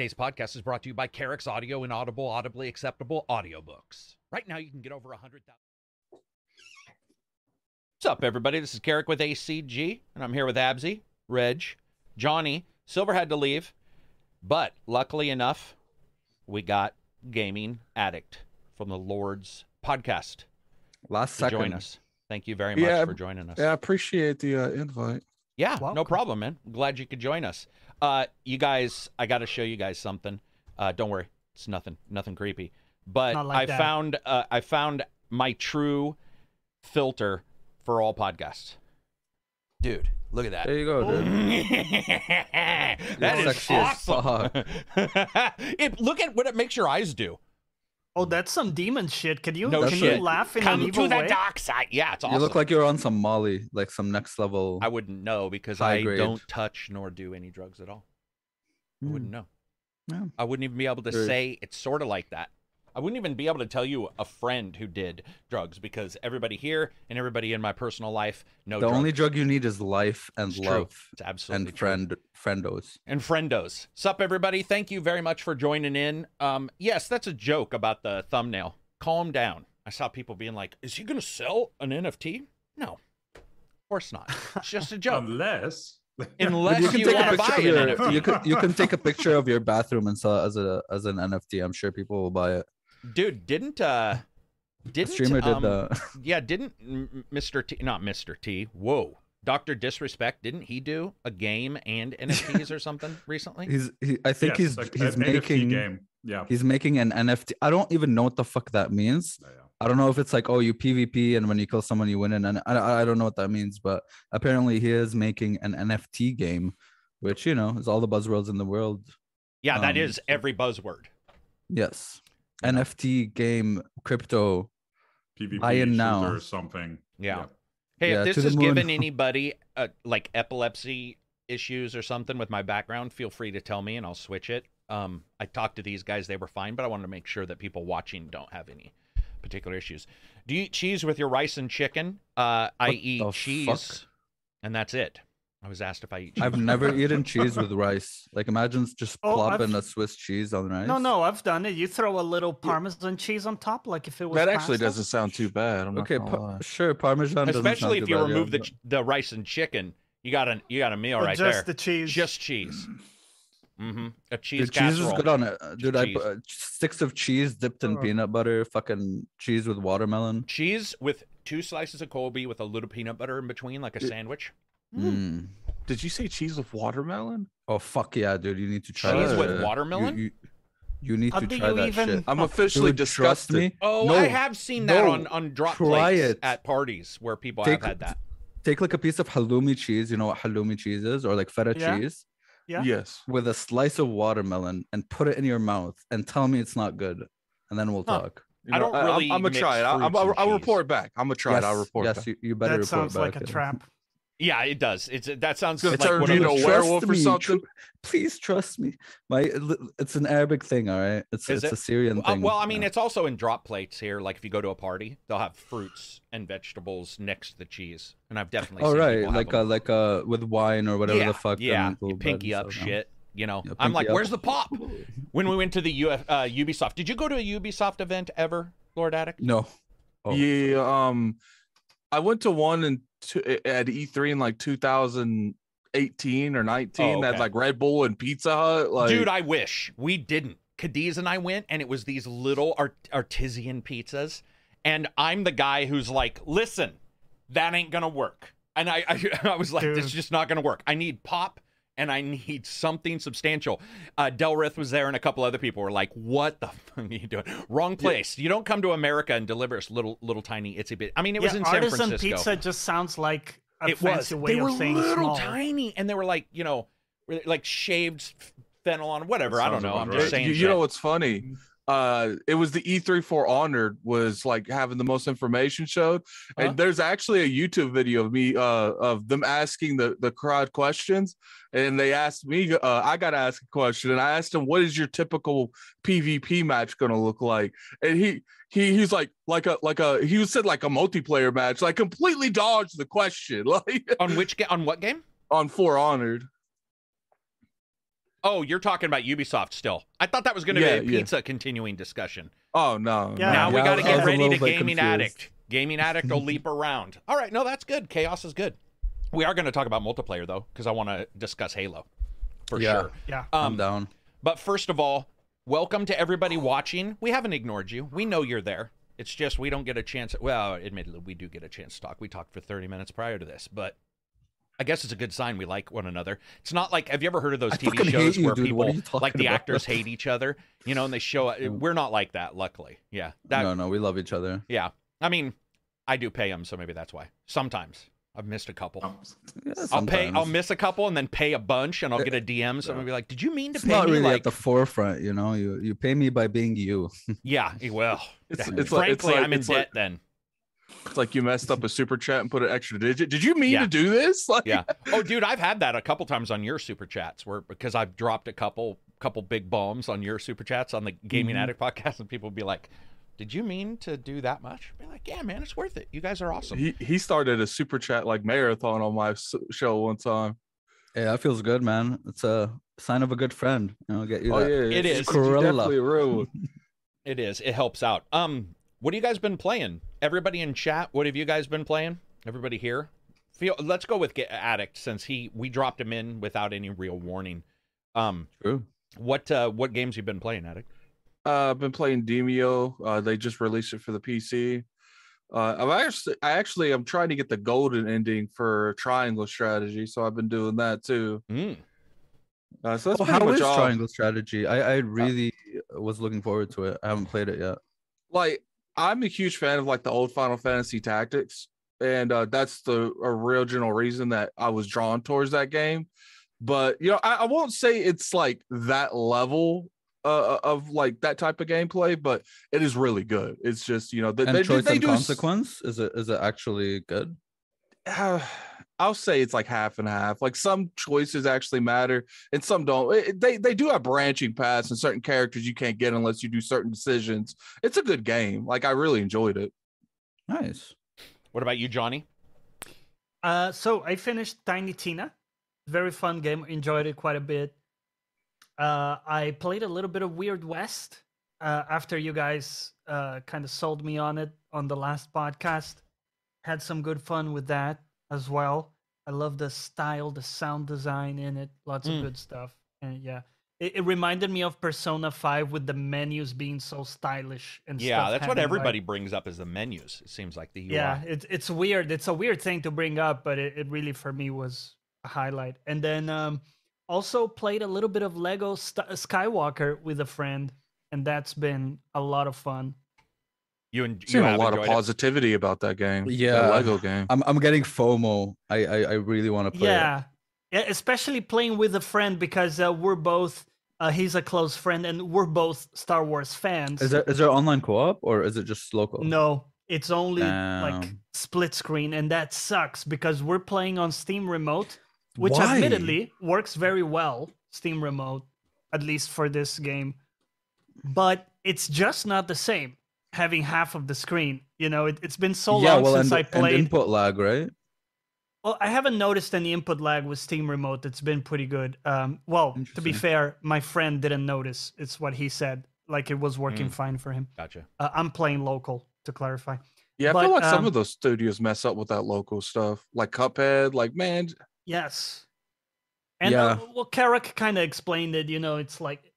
Today's podcast is brought to you by Carix Audio and Audible, audibly acceptable audiobooks. Right now, you can get over a hundred thousand. What's up, everybody? This is Carrick with ACG, and I'm here with Absy, Reg, Johnny. Silver had to leave, but luckily enough, we got Gaming Addict from the Lord's podcast Last to second. join us. Thank you very much Yeah, for joining us. Yeah, I appreciate the uh, invite. Yeah, no problem, man. Glad you could join us. Uh, you guys, I got to show you guys something. Uh, don't worry, it's nothing, nothing creepy. But Not like I that. found, uh, I found my true filter for all podcasts. Dude, look at that. There you go, dude. that You're is sexy as awesome. it, look at what it makes your eyes do. Oh, that's some demon shit. Can you No can shit. you laugh in Come an evil to the way? dark side. Yeah, it's awesome. You look like you're on some Molly, like some next level. I wouldn't know because I grade. don't touch nor do any drugs at all. I Hmm. wouldn't know. Yeah. I wouldn't even be able to Very- say it's sort of like that. I wouldn't even be able to tell you a friend who did drugs because everybody here and everybody in my personal life know the drugs. only drug you need is life and It's true. love It's absolutely and true. friend friendos. and friendos. Sup, everybody? Thank you very much for joining in. Um, yes, that's a joke about the thumbnail. Calm down. I saw people being like, "Is he going to sell an NFT?" No, of course not. It's just a joke. Unless Unless you can you, take want a to buy picture of an your NFT. you can you can take a picture of your bathroom and sell it as a as an NFT. I'm sure people will buy it. Dude, didn't uh, didn't Streamer did the. Yeah, didn't M- M- Mr. T, not Mr. T, whoa, Dr. Disrespect, didn't he do a game and NFTs or something recently? He's he, I think Yes, he's like he's an NFT making game. Yeah. he's making an NFT. I don't even know what the fuck that means. Yeah, yeah. I don't know if it's like oh you PvP and when you kill someone you win and I, I don't know what that means, but apparently he is making an NFT game, which you know is all the buzzwords in the world. Yeah, that um, is every buzzword. Yes, NFT game crypto. PvP Buy in shooter now. or something. Yeah. Hey, Yeah, if this the is moon. giving anybody uh, like epilepsy issues or something with my background, feel free to tell me and I'll switch it. Um, I talked to these guys; they were fine, but I wanted to make sure that people watching don't have any particular issues. Do you eat cheese with your rice and chicken? Uh, I What eat cheese, fuck? and that's it. I was asked if I eat cheese. I've never eaten cheese with rice. Like imagine just Oh, plopping I've- a Swiss cheese on rice. No, no, I've done it. You throw a little parmesan cheese on top, like if it was. That actually pasta. doesn't sound too bad. I'm Okay, gonna sure. Parmesan, doesn't sound especially if too you bad, yeah, remove the but- the rice and chicken. You got a you got a meal Or right just there. Just the cheese. Just cheese. Mm-hmm. A cheese Dude, cheese is good on it, dude. I put uh, sticks of cheese dipped in Oh. peanut butter, fucking cheese with watermelon. cheese with two slices of Colby with a little peanut butter in between, like a It- sandwich. Mm. Did you say cheese with watermelon? Oh fuck yeah, dude! You need to try Cheese that. with You- watermelon? You, you need How to try you that even- shit. I'm officially Dude, disgusted. me. Oh, No, I have seen that no, on on drop try plates it. at parties where people Take- have had that. Take like a piece of halloumi cheese. You know what halloumi cheese is, or like feta Yeah. cheese, Yeah. Yes. with a slice of watermelon, and put it in your mouth, and tell me it's not good, and then we'll Huh. talk. You I don't really. I'm gonna try it. I'll, fruits I'll, I'll report back. I'm gonna try it. I'll report yes, back. you, you better That report sounds like a yeah. trap. Yeah, it does. It's that sounds Gonna like turn one you of into those- a werewolf or something? tr- please trust me. My it's an Arabic thing, all right. It's Is it's it? a Syrian Uh, thing. well, I mean, yeah. it's also in drop plates here. Like if you go to a party, they'll have fruits and vegetables next to the cheese, and I've definitely. all seen right, people have like them. uh, like uh, with wine or whatever yeah, the fuck. Yeah, and you pinky bread up and stuff, shit. You know, Yeah, I'm like, up. where's the pop? When we went to the Uf, uh, Ubisoft, did you go to a Ubisoft event ever, Lord Attic? No. Oh. Yeah. Um, I went to one in two, at E3 in like 2018 or 19. Oh, That like Red Bull and Pizza Hut. Like, Dude, I wish we didn't. Cadiz and I went, and it was these little art- artisan pizzas. And I'm the guy who's like, listen, that ain't gonna work. And I, I, I was like, this is just not gonna work. I need pop, and I need something substantial. Uh, Delrith was there, and a couple other people were like, "What the fuck are you doing? Wrong place. You don't come to America and deliver us little, little tiny itsy bit." I mean, it was in San Francisco. artisan pizza just sounds like a it was. fancy way They were of saying little small. tiny, and they were like, you know, like shaved fennel on whatever. I don't know. I'm right. just saying. you shit. know what's funny? Uh, it was the E3 for Honor was like having the most information showed, Huh? and there's actually a YouTube video of me uh of them asking the the crowd questions, and they asked me uh I got to ask a question, and I asked him what is your typical PvP match going to look like, and he he he's like like a like a he said like a multiplayer match, like completely dodged the question, like on which ga- on what game? on For Honor. Oh, you're talking about Ubisoft still. I thought that was going to Yeah, be a yeah. pizza continuing discussion. Oh no. Yeah. now we got to get ready to Gaming confused. Addict. Gaming Addict will leap around. All right, no, that's good. Chaos is good. We are going to talk about multiplayer though, because I want to discuss Halo for Yeah. sure. Yeah. I'm Um, down. but first of all, welcome to everybody watching. We haven't ignored you. We know you're there. It's just we don't get a chance. Well, admittedly, we do get a chance to talk. We talked for 30 minutes prior to this, but I guess it's a good sign we like one another. It's not like have you ever heard of those I TV shows you, where dude. People like the about? actors hate each other, you know, and they show we're not like that luckily. Yeah. That no, no, we love each other. yeah. I mean, I do pay them, so maybe that's why. Sometimes I've missed a couple. Um, Yeah, I'll pay. I'll miss a couple and then pay a bunch, and I'll get a DM. Someone will be like, "Did you mean to It's pay not me?" really like, at the forefront, you know. You you pay me by being you. yeah. Well, It's- that- it's like- it's frankly, I'm in it's debt like- then. It's like you messed up a super chat and put an extra digit. Did you mean Yeah. to do this? Like, Yeah. Oh, dude, I've had that a couple times on your super chats where because I've dropped a couple couple big bombs on your super chats on the Gaming Mhm. Addict podcast, and people be like, "Did you mean to do that much?" Be like, "Yeah, man, it's worth it. You guys are awesome." He he started a super chat like marathon on my show one time. Yeah, that feels good, man. It's a sign of a good friend. You know, get you Oh that. yeah, it's- is. it's definitely a real. It is. It helps out. Um, what have you guys been playing? Everybody in chat, what have you guys been playing? Everybody here? Feel. Let's go with Addict since he we dropped him in without any real warning. Um, True. what uh what games you been playing, Addict? Uh, I've been playing Demio. Uh, they just released it for the PC. Uh, I've actually, I actually, I'm trying to get the golden ending for Triangle Strategy, so I've been doing that too. Mm. Uh, so that's Oh, pretty how much is all. Triangle Strategy? I I really was looking forward to it. I haven't played it yet. Like, I'm a huge fan of like the old Final Fantasy Tactics, and uh, that's the original reason that I was drawn towards that game. But you know, I, I won't say it's like that level uh, of like that type of gameplay, but it is really good. It's just you know they, And they, choice they and do consequence is it is it actually good? uh, I'll say it's like half and half. Like some choices actually matter, and some don't. It- they they do have branching paths and certain characters you can't get unless you do certain decisions. It's a good game. Like I really enjoyed it. Nice. What about you, Johnny? Uh, so I finished Tiny Tina. Very fun game. Enjoyed it quite a bit. Uh, I played a little bit of Weird West uh, after you guys uh, kind of sold me on it on the last podcast. Had some good fun with that as well. I love the style, the sound design in it. Lots Mm. of good stuff. And yeah, it, it reminded me of Persona 5 with the menus being so stylish and Yeah, that's what having, like- everybody brings up is the menus. It seems like the UI. yeah, it's it's weird. It's a weird thing to bring up, but it, it really for me was a highlight. And then um, also played a little bit of Lego St- Skywalker with a friend, and that's been a lot of fun. You and Seen a lot of enjoyed it? positivity about that game. that Yeah. Lego game. I'm I'm getting FOMO. I I, I really want to play. it. yeah, yeah, especially playing with a friend because uh, we're both. Uh, he's a close friend, and we're both Star Wars fans. Is there is there online co-op or is it just local? No, it's only like split screen, and that sucks because we're playing on Steam Remote, which Why? admittedly works very well. Steam Remote, at least for this game, but it's just not the same having half of the screen. You know, it, it's been so yeah, long well, since and, I and played. input lag, right? Well, I haven't noticed any input lag with Steam Remote. It's been pretty good. Um, well, to be fair, my friend didn't notice. It's what he said. Like it was working Mm. fine for him. Gotcha. Uh, I'm playing local to clarify. Yeah, I But, feel like some um, of those studios mess up with that local stuff, like Cuphead. Like, man, Yes. And Yeah. uh, well, Carrick kind of explained it. You know, it's like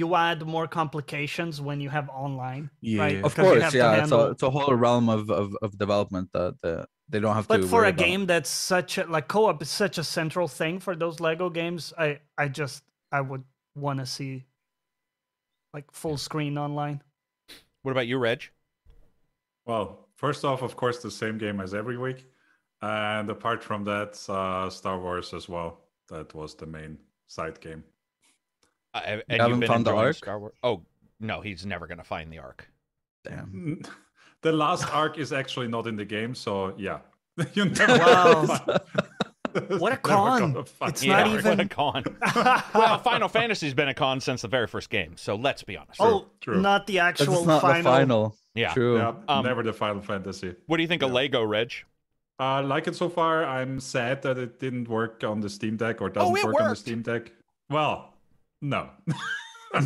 you add more complications when you have online. Right? Of Because you course, have to yeah. It's a it's a whole realm of of, of development that uh, they don't have But to. But for a about. game that's such a like co-op is such a central thing for those Lego games, I I just I would want to see like full screen online. What about you, Reg? Well, first off, of course, the same game as every week. And apart from that, uh, Star Wars as well. That was the main side game. Uh, and you've haven't found the enjoying Ark? Star Wars? Oh no, he's never gonna find the arc. Damn. The last arc is actually not in the game, so yeah. you never Wow. find- What a con. It's the not arc. What a con. well, Final Fantasy's been a con since the very first game, so let's be honest. oh, true. not the actual it's not final. the final. Yeah. True. Yeah, Um, never the Final Fantasy. What do you think of Lego, Reg? I like it so far. I'm sad that it didn't work on the Steam Deck or doesn't Oh, it work on the. Steam Deck. Well, No.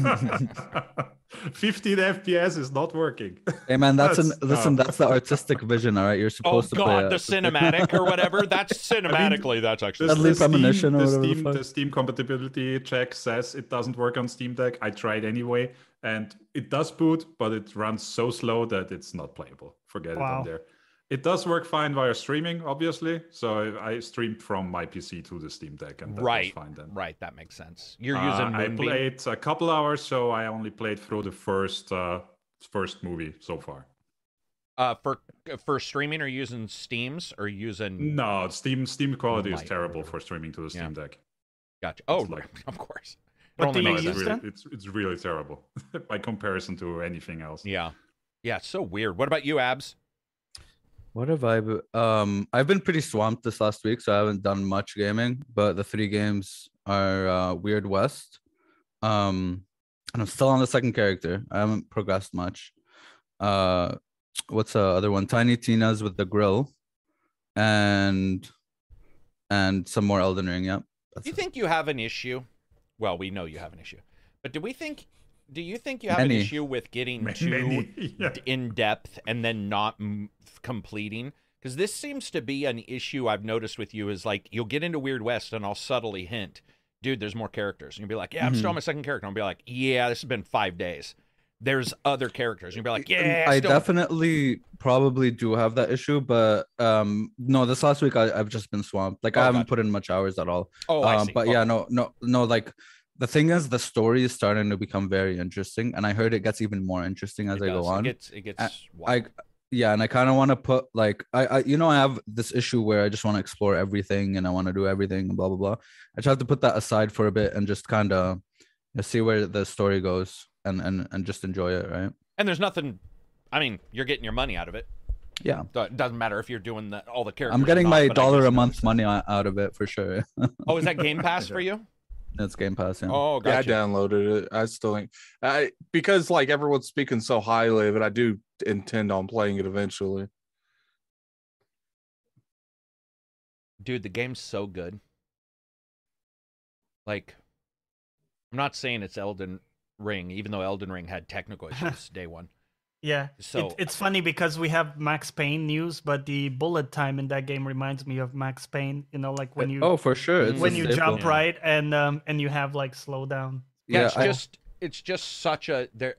15 FPS is not working. Hey man, that's, an listen. no. That's the artistic vision. All right, you're Oh supposed to play. god, it. the cinematic or whatever. That's cinematically. That's actually. Deadly Premonition or the whatever the Steam, the Steam compatibility check says it doesn't work on Steam Deck. I tried anyway, and it does boot, but it runs so slow that it's not playable. Forget it on there. It does work fine via streaming, obviously. So I I streamed from my PC to the Steam Deck, and that Right, was fine then. right. That makes sense. You're Uh, using I Moonbeam. played a couple hours, so I only played through the first uh, first movie so far. uh, for for streaming, or using Steam's, or using. No, Steam Steam quality is terrible lord. for streaming to the Yeah. Steam Deck. Gotcha. Oh, It's like- of course. It What only do you makes it's use sense. really, then? it's it's really terrible by comparison to anything else. Yeah, yeah. It's so weird. What about you, Abs? What have I? be- Um, I've been pretty swamped this last week, so I haven't done much gaming. But the three games are uh, Weird West, um, and I'm still on the second character. I haven't progressed much. Uh, what's the other one? Tiny Tina's with the grill, and and some more Elden Ring. Yep. That's Do you it. think you have an issue? Well, we know you have an issue, but do we think? Do you think you have an issue with getting Many- too many, yeah. in depth and then not m- completing? Because this seems to be an issue I've noticed with you. Is like you'll get into Weird West and I'll subtly hint, dude, there's more characters, and you'll be like, yeah, I'm still on my second character. And I'll be like, yeah, this has been five days. There's other characters, and you'll be like, yeah, I definitely probably do have that issue, but um, no, this last week I, I've just been swamped. Like Oh, I haven't gotcha. put in much hours at all. Oh, um, but Okay. yeah, no, no, no. Like the thing is, the story is starting to become very interesting, and I heard it gets even more interesting as It I does. go on. It gets, it gets I- wild. I, yeah, and I kind of want to put like I, I, you know, I have this issue where I just want to explore everything and I want to do everything and blah blah blah. I just have to put that aside for a bit and just kind of see where the story goes and and and just enjoy it, right? and there's nothing. I mean, you're getting your money out of it. Yeah, So It doesn't matter if you're doing the, all the characters. I'm getting not, my dollar a month money out of it for sure. Oh, is that Game Pass for you? That's Game Pass. Yeah. Oh, Yeah, I downloaded it. I still ain't I because like everyone's speaking so highly of it, I do intend on playing it eventually. Dude, the game's so good. Like, I'm not saying it's Elden Ring, even though Elden Ring had technical issues day one. Yeah. So- it, it's funny because we have Max Payne news, but the bullet time in that game reminds me of Max Payne. You know, like when you oh, for sure. It's when you staple. jump Yeah. right and um and you have like slowdown. Yeah, Yeah, it's I- just it's just such a there.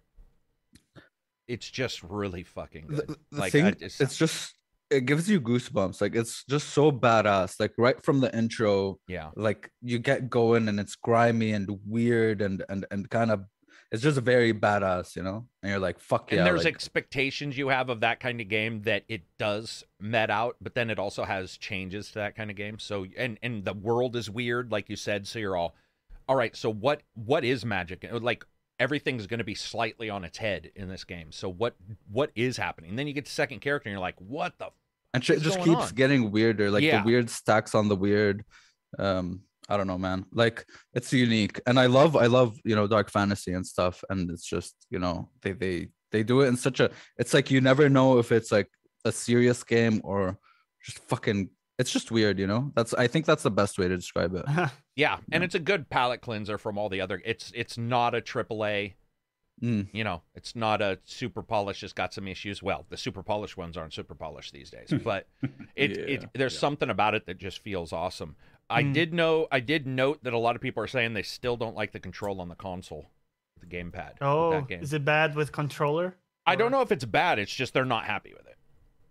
It's just really fucking the, good. the like thing, I just, it's just it gives you goosebumps. Like it's just so badass. Like right from the intro, yeah, like you get going and it's grimy and weird and and and kind of it's just very badass, you know. And you're like, fuck and yeah. there's like, expectations you have of that kind of game that it does met out, but then it also has changes to that kind of game. So and and the world is weird, like you said. So you're all, all right. So what what is magic? Like everything's going to be slightly on its head in this game. So what what is happening? And then you get to second character, and you're like, what the? and shit what's just keeps on? getting weirder. Like Yeah. the weird stacks on the weird. Um, I don't know, man. Like it's unique, and I love, I love, you know, dark fantasy and stuff. And it's just, you know, they they they do it in such a. It's like you never know if it's like a serious game or just fucking. It's just weird, you know. That's I think that's the best way to describe it. Yeah, and Yeah. it's a good palate cleanser from all the other. It's it's not a triple A. Mm. You know, it's not a super polished. It's got some issues. Well, the super polished ones aren't super polished these days, but it, it there's yeah. something about it that just feels awesome. I Mm. did know I did note that a lot of people are saying they still don't like the control on the console, the gamepad. Oh, that game. is it bad with controller? I don't know if it's bad. It's just they're not happy with it.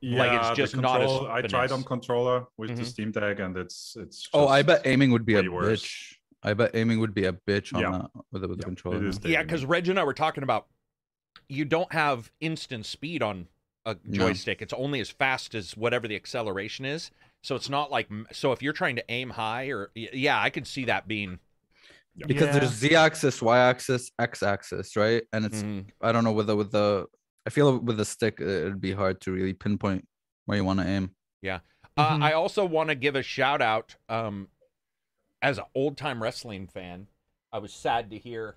Yeah, Like, it's the just not as control- I tried on controller with the Mhm. Steam Deck, and it's it's. Oh, I bet aiming would be a worse. bitch. I bet aiming would be a bitch on Yeah. that with the, with the Yeah, controller. it is man. the Yeah, because Reg and I were talking about you don't have instant speed on a No. joystick. It's only as fast as whatever the acceleration is. So it's not like so if you're trying to aim high or yeah, I could see that being because Yeah. there's z-axis y-axis x-axis right and it's Mhm. i don't know whether with the i feel with the stick uh, it'd be hard to really pinpoint where you want to aim Uh, Mhm. I also want to give a shout out um, as an old time wrestling fan. I was sad to hear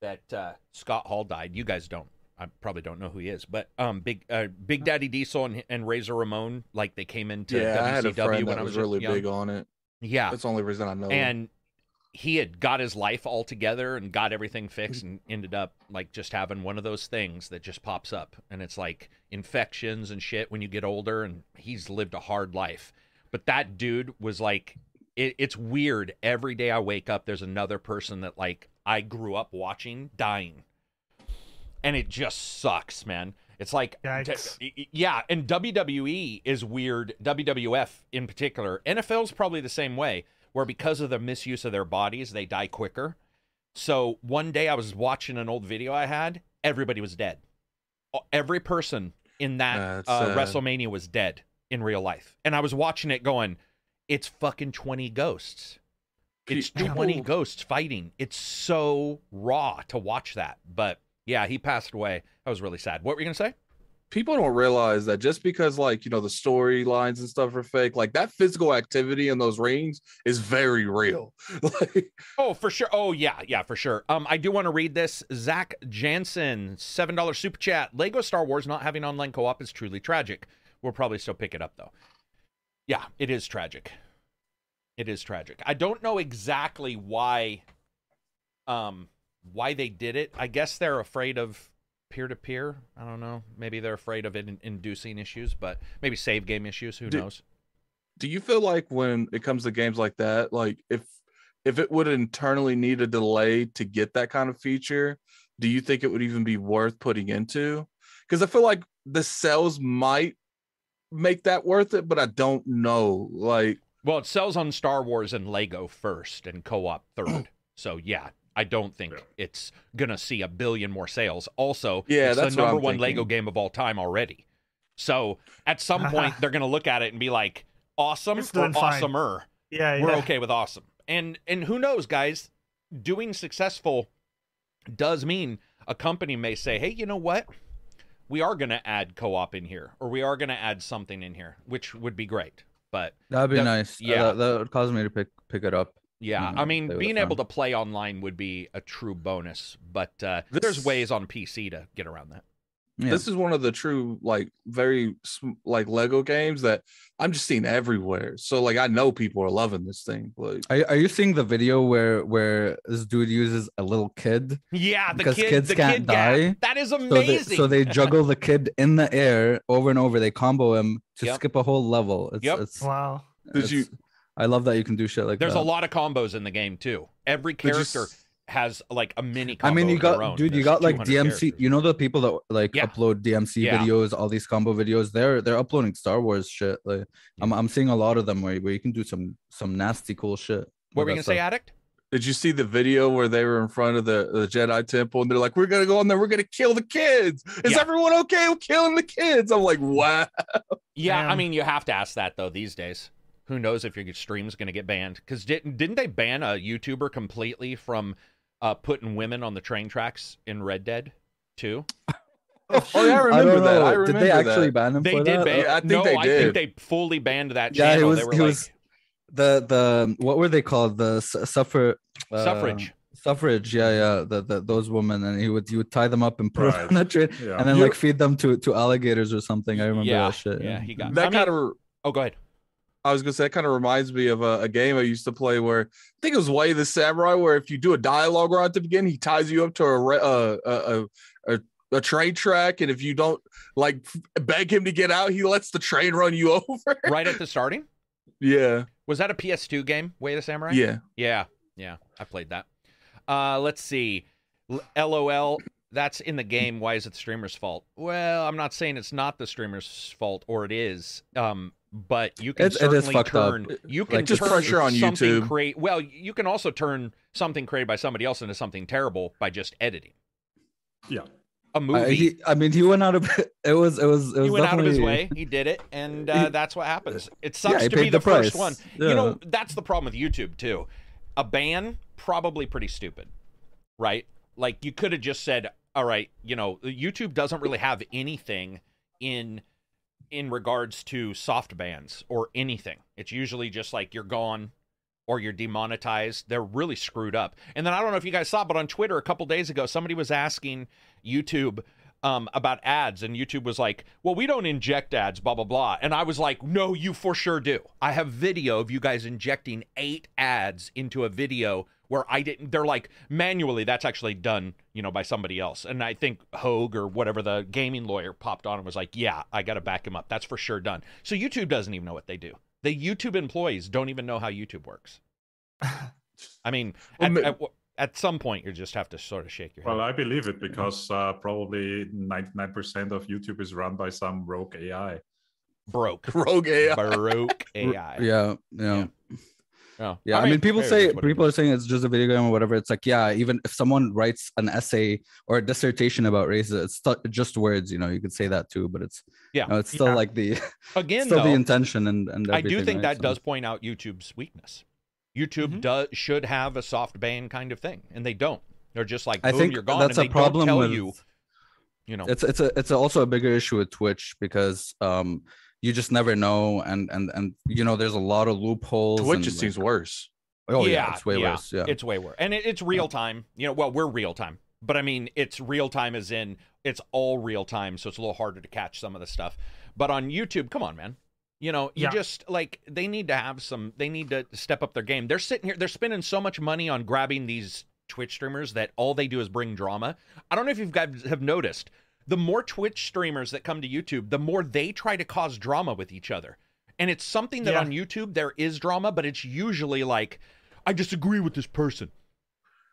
that uh, Scott Hall died. You guys don't. I probably don't know who he is, but um, big uh, Big Daddy Diesel and, and Razor Ramon, like they came into yeah, I had a WCW friend when that I was was really young. big on it. Yeah, That's the only reason I know. him. and he had got his life all together and got everything fixed and ended up like just having one of those things that just pops up and it's like infections and shit when you get older and he's lived a hard life but that dude was like it, it's weird every day i wake up there's another person that like i grew up watching dying and it just sucks man. It's like Yikes. yeah and wwe is weird. Wwf in particular. Nfl's probably the same way where because of the misuse of their bodies they die quicker. So one day i was watching an old video i had everybody was dead. Every person in that That's uh, wrestlemania was dead in real life. And i was watching it going it's fucking 20 ghosts. It's 20 ghosts fighting. It's so raw to watch that. But yeah he passed away that was really sad what were you gonna say people don't realize that just because like you know the storylines and stuff are fake like that physical activity in those rings is very real like Oh, for sure. Oh, yeah, yeah, for sure. Um, I do want to read this. Zach Jansen, seven dollar super chat. Lego Star Wars not having online co-op is truly tragic. We'll probably still pick it up though. Yeah, it is tragic. It is tragic. I don't know exactly why, um, why they did it. I guess they're afraid of peer to peer. I don't know. Maybe they're afraid of in- inducing issues, but maybe save game issues. Who Do- knows? do you feel like when it comes to games like that like if if it would internally need a delay to get that kind of feature do you think it would even be worth putting into because i feel like the sales might make that worth it but i don't know like Well, it sells on Star Wars and Lego first and co-op third. so yeah, I don't think Yeah. it's gonna see a billion more sales. Also, Yeah, it's that's the number I'm one Lego game of all time already. So at some point they're gonna look at it and be like, awesome It's or fine. awesomer. Yeah, yeah. We're okay with awesome. And and who knows, guys, doing successful does mean a company may say, hey, you know what? We are gonna add co-op in here, or we are gonna add something in here, which would be great. But That'd be That- nice. yeah. Yeah, that, that would cause me to pick pick it up. Yeah, Mhm, I mean, being able to play online would be a true bonus, but uh, there's ways on PC to get around that. Yeah. this is one of the true like very like lego games that i'm just seeing everywhere so like i know people are loving this thing like Are, are you seeing the video where where this dude uses a little kid? Yeah, the Because kid, kids the can't kid gap. die, That is So they, amazing. so they juggle the kid in the air over and over. They combo him to Yep. skip a whole level. It's, Yep. it's, Wow. Did you- it's- I love that you can do shit like There's that. a lot of combos in the game too. Every character s- has like a mini. I mean, you of got, own. dude, you got like DMC. characters. You know the people that like Yeah. upload DMC Yeah. videos, all these combo videos. They're they're uploading Star Wars shit. Like I'm I'm seeing a lot of them where, where you can do some some nasty cool shit. What with were you gonna say, addict? Did you see the video where they were in front of the, the Jedi temple and they're like, "We're gonna go in there, we're gonna kill the kids. Is Yeah. everyone okay with killing the kids?" I'm like, "Wow." Yeah, I mean, you have to ask that though these days. Who knows if your stream's is going to get banned? Because didn't didn't they ban a YouTuber completely from uh, putting women on the train tracks in Red Dead too? Oh yeah, I remember don't that. I remember Did they actually that. ban him They for did that? ban. I think no, they I think they fully banned that Yeah, he channel. was they were he like was the the what were they called the suffer uh, suffrage. suffrage yeah yeah the, the those women and he would he would tie them up and put them Right. on a train Yeah. and then You- like feed them to to alligators or something. I remember yeah, that shit. yeah, he got That I mean- kind of Oh, go ahead. I was gonna say that kind of reminds me of a, a game I used to play where I think it was Way of the Samurai, where if you do a dialogue right at the beginning, he ties you up to a a, a, a a train track, and if you don't like beg him to get out, he lets the train run you over. Right at the starting. yeah, Was that a PS2 game? Way of the Samurai. yeah. Yeah, yeah, I played that. Uh, let's see. LOL. That's in the game. Why is it the streamer's fault? Well, I'm not saying it's not the streamer's fault, or it is. Um, but you can It- it is certainly fucked up. turn. You can Like, just turn pressure on something YouTube. Create well. You can also turn something created by somebody else into something terrible by just editing Yeah. a movie. Uh, he, I mean, he went out of it was it was it was he went out of his way. He did it, and uh, that's what happens. It sucks Yeah, to be the, the first one. Yeah. You know, that's the problem with YouTube too. A ban probably pretty stupid, right? Like you could have just said, "All right, you know, YouTube doesn't really have anything in in regards to soft bans or anything. It's usually just like you're gone." Or you're demonetized. They're really screwed up. And then I don't know if you guys saw, but on Twitter a couple days ago, somebody was asking YouTube um, about ads, and YouTube was like, "Well, we don't inject ads, blah blah blah." And I was like, "No, you for sure do. I have video of you guys injecting eight ads into a video where I didn't. They're like manually. That's actually done, you know, by somebody else. And I think Hoeg or whatever the gaming lawyer popped on and was like, "Yeah, I got to back him up. That's for sure done." So YouTube doesn't even know what they do. The YouTube employees don't even know how YouTube works. I mean, Well, at, at, at some point, you just have to sort of shake your head. Well, I believe it because uh, probably 99% of YouTube is run by some rogue AI. broke, Rogue AI. broke AI. Yeah, yeah. Oh. Yeah, yeah. I, mean, people say people are saying it's just a video game or whatever. It's like, yeah, even if someone writes an essay or a dissertation about races, it's just words. You know, you could say that too, but it's Yeah. it's still Yeah. like the again still though. the intention and and I do think right? that So- does point out YouTube's weakness. YouTube Mhm. does should have a soft ban kind of thing, and they don't. They're just like, I boom, think you're gone, that's and a they problem with you. You know, it's it's a it's also a bigger issue with Twitch because um you just never know and and and you know there's a lot of loopholes. Twitch and, just like- seems worse. Oh yeah, Yeah, it's way yeah, worse. Yeah. it's way worse, and it, it's real time. You know, well, we're real time, but I mean, it's real time as in it's all real time, so it's a little harder to catch some of the stuff. But on YouTube, come on, man. You know, you Yeah. just like they need to have some. They need to step up their game. They're sitting here. They're spending so much money on grabbing these Twitch streamers that all they do is bring drama. I don't know if you guys have noticed. The more Twitch streamers that come to YouTube, the more they try to cause drama with each other. And it's something that Yeah. on YouTube there is drama, but it's usually like, I disagree with this person.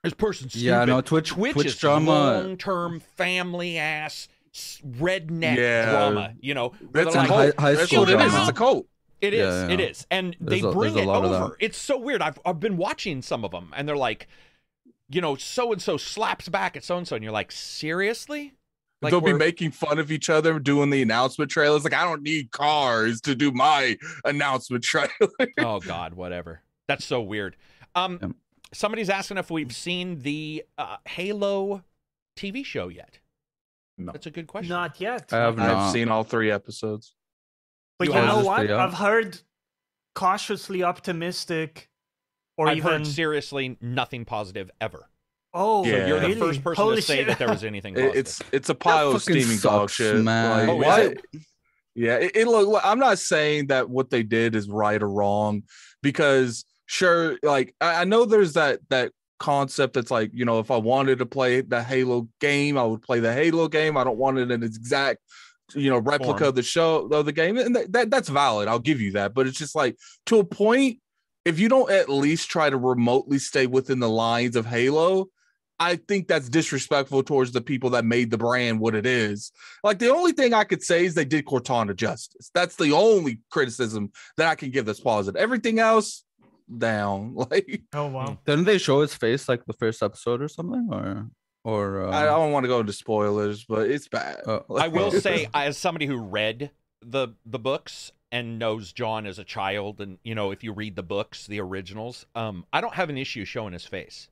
This person's stupid. Yeah, no, Twitch- Twitch, Twitch is drama- long-term family ass redneck Yeah. drama. You know, where That's a like, high- cult. high school what it is. drama. It's a cult. it is. Yeah, yeah. is. And There's they bring there's a it lot of that. over. It's so weird. I've I've been watching some of them and they're like, you know, so and so slaps back at so and so and you're like, "Seriously?" Like They'll be making fun of each other doing the announcement trailers. Like, I don't need cars to do my announcement trailer. oh god, whatever. That's so weird. Um Yep. somebody's asking if we've seen the uh, Halo TV show yet. No. That's a good question. Not yet. I have I've not. seen all three episodes. But You you, know what? I've heard cautiously optimistic, or I've even heard seriously nothing positive ever. Oh, So You're the really? first person Holy to say shit. that there was anything It- positive. it's it's a pile of fucking steaming dog shit. man. Like, Oh, is it? Yeah, it, it look. look, I'm not saying that what they did is right or wrong, because sure, like I, I know there's that that concept that's like you know if I wanted to play the Halo game, I would play the Halo game. I don't want it in its exact you know replica Form. of the show of the game, and that, that that's valid. I'll give you that, but it's just like to a point. If you don't at least try to remotely stay within the lines of Halo, I think that's disrespectful towards the people that made the brand what it is. Like the only thing I could say is they did Cortana justice. That's the only criticism that I can give that's positive. Everything else down. Like Oh wow. Didn't they show his face like the first episode or something, or or? Uh, I don't want to go into spoilers, but it's bad. uh, I will say, as somebody who read the the books and knows John as a child, and you know, if you read the books, the originals, um, I don't have an issue showing his face.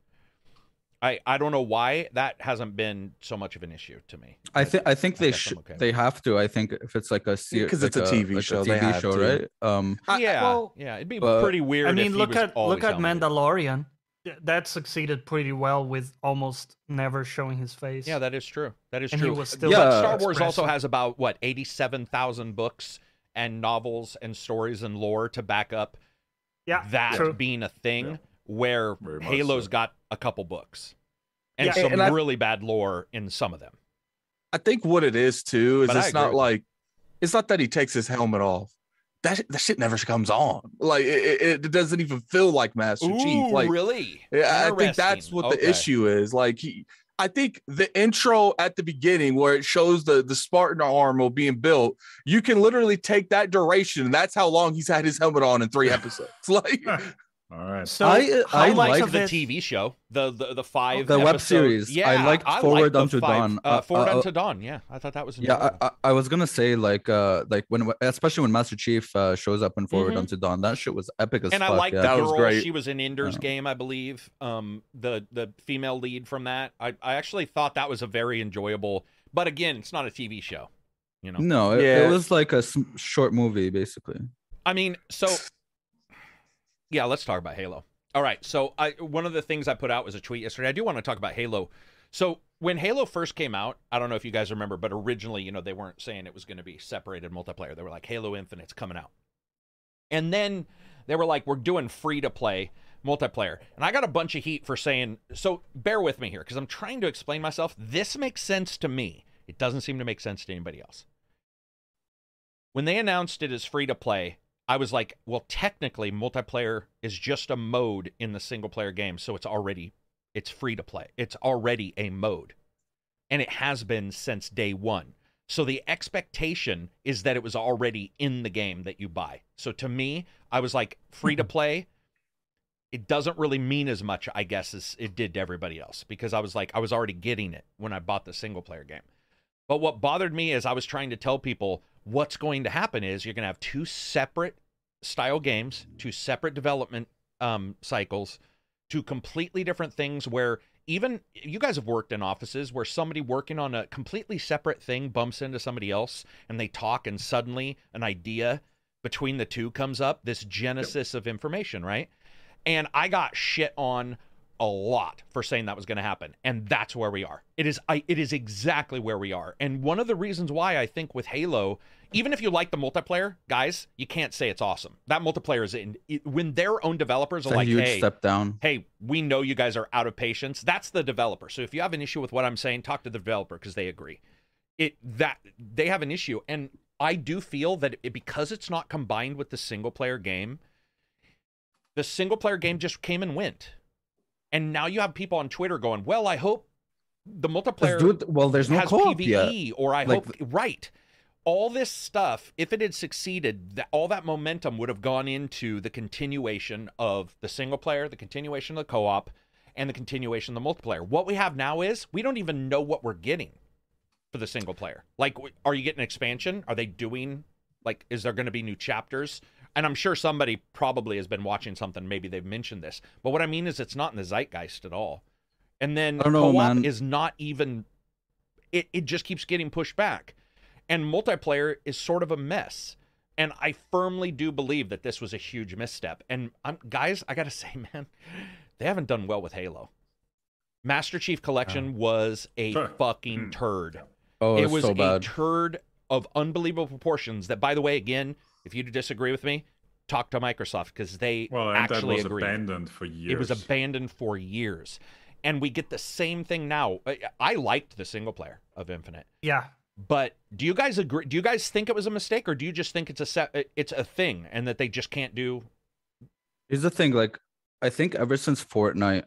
I I don't know why that hasn't been so much of an issue to me. I think I think they guess should okay. they have to. I think if it's like a series 'cause it's a TV show, they have to. right? Um, I- yeah, well, yeah, it'd be but- pretty weird. I if mean, he look was at look at. Mandalorian. Th- That succeeded pretty well with almost never showing his face. Yeah, that is true. That is And he true. was still but Yeah. Star Wars also has about what eighty-seven thousand books and novels and stories and lore to back up yeah, that true. being a thing. Yeah. Where Very much Halo's so. got a couple books and Yeah. some And I- really bad lore in some of them. I think what it is too is But it's not like it's not that he takes his helmet off. That that shit never comes on. Like it, it, it doesn't even feel like Master Chief. Like really? Yeah, I think that's Interesting. what the Okay. issue is. Like he, I think the intro at the beginning where it shows the the Spartan armor being built, you can literally take that duration. And that's how long he's had his helmet on in three episodes. Like All right. So I- I much like of the it- TV show, the the, the five The web episode- series. I Yeah, liked I Forward the Unto five- Dawn. Uh, Uh, Forward uh, Unto Dawn. Yeah, I thought that was yeah. I, I, I was gonna say like uh like when especially when Master Chief uh, shows up in Forward Mhm. Unto Dawn, that shit was epic as and I fuck. like yeah. the That was great. She was in Ender's Yeah. Game, I believe. Um, the the female lead from that. I I actually thought that was a very enjoyable. But again, it's not a TV show. You know. No, it, Yeah. it was like a sm- short movie basically. I mean, so yeah, let's talk about Halo. All right, so I one of the things I put out was a tweet yesterday. I do want to talk about Halo. So when Halo first came out, I don't know if you guys remember, but originally, you know, they weren't saying it was going to be separated multiplayer. They were like Halo Infinite's coming out. And then they were like we're doing free to play, multiplayer. And I got a bunch of heat for saying, so bear with me here because I'm trying to explain myself. This makes sense to me. It doesn't seem to make sense to anybody else. When they announced it as free to play, I was like, well, technically, multiplayer is just a mode in the single player game. So it's already, it's free to play. It's already a mode. And it has been since day one. So the expectation is that it was already in the game that you buy. So to me, I was like, free to play it doesn't really mean as much, I guess, as it did to everybody else because I was like, I was already getting it when I bought the single player game. But what bothered me is I was trying to tell people what's going to happen is you're going to have two separate style games, two separate development um, cycles, two completely different things where even you guys have worked in offices where somebody working on a completely separate thing bumps into somebody else and they talk and suddenly an idea between the two comes up, this genesis of information, right? and I got shit on a lot for saying that was going to happen and that's where we are. It is I, it is exactly where we are and one of the reasons why i think with halo even if you like the multiplayer guys you can't say it's awesome. That multiplayer is in it, when their own developers It's are like hey step down. hey we know you guys are out of patience. That's the developer. So if you have an issue with what i'm saying talk to the developer because they agree. It that they have an issue and i do feel that it, because it's not combined with the single player game the single player game just came and went. And now you have people on Twitter going, "Well, I hope the multiplayer it- well, there's no has PvE, yet. or I Like hope right." All this stuff, if it had succeeded, that all that momentum would have gone into the continuation of the single player, the continuation of the co-op, and the continuation of the multiplayer. What we have now is we don't even know what we're getting for the single player. Like, are you getting expansion? Are they doing like? Is there going to be new chapters? And I'm sure somebody probably has been watching something. Maybe they've mentioned this, but what I mean is, it's not in the zeitgeist at all. And then I don't know, co-op man. is not even. It it just keeps getting pushed back, and multiplayer is sort of a mess. And I firmly do believe that this was a huge misstep. And I'm, guys, I gotta say, man, they haven't done well with Halo. Master Chief Collection was a Sure. fucking Mm. turd Oh, it was so a turd of unbelievable proportions. That, by the way, again, if you disagree with me, talk to Microsoft because they Well, and that actually was agree. abandoned for years. It was abandoned for years, and we get the same thing now. I, I liked the single player of Infinite, Yeah. but do you guys agree? Do you guys think it was a mistake, or do you just think it's a set, it's a thing, and that they just can't do? Here's the thing, like I think ever since Fortnite,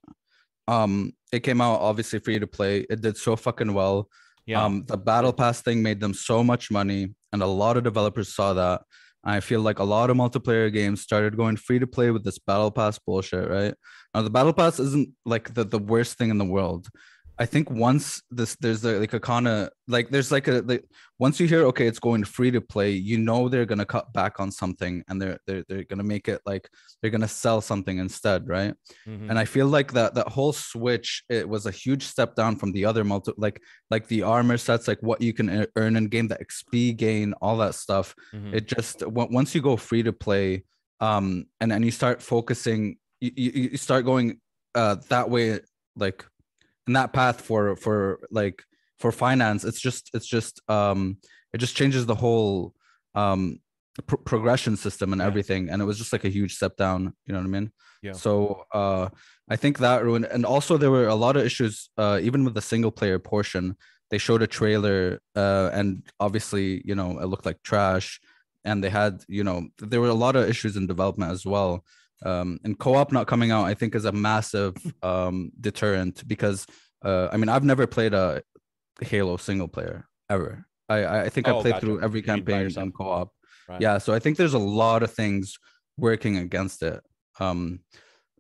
um, it came out obviously free to play. It did so fucking well. Yeah, Um, the battle pass thing made them so much money, and a lot of developers saw that. I feel like a lot of multiplayer games started going free to play with this battle pass bullshit, right? Now the battle pass isn't like the, the worst thing in the world. I think once this there's a, like a kind of like there's like a like once you hear okay it's going free to play, you know they're gonna cut back on something and they're they're they're gonna make it like they're gonna sell something instead, right? Mhm. and i feel like that that whole switch it was a huge step down from the other multi like like the armor sets like what you can earn in game the xp gain all that stuff Mhm. it just on- once you go free to play um and and you start focusing you, you, you start going uh that way like that path for for like for finance it's just it's just um it just changes the whole um pro- progression system and Yeah. everything. And it was just like a huge step down. You know what i mean? Yeah. so uh i think that ruined and also there were a lot of issues uh even with the single player portion. They showed a trailer uh and obviously you know it looked like trash. And they had you know there were a lot of issues in development as well um and co-op not coming out i think is a massive um deterrent because uh i mean i've never played a halo single player ever i i I think i Oh, played gotcha. through every You campaign in co-op Right. yeah so i think there's a lot of things working against it um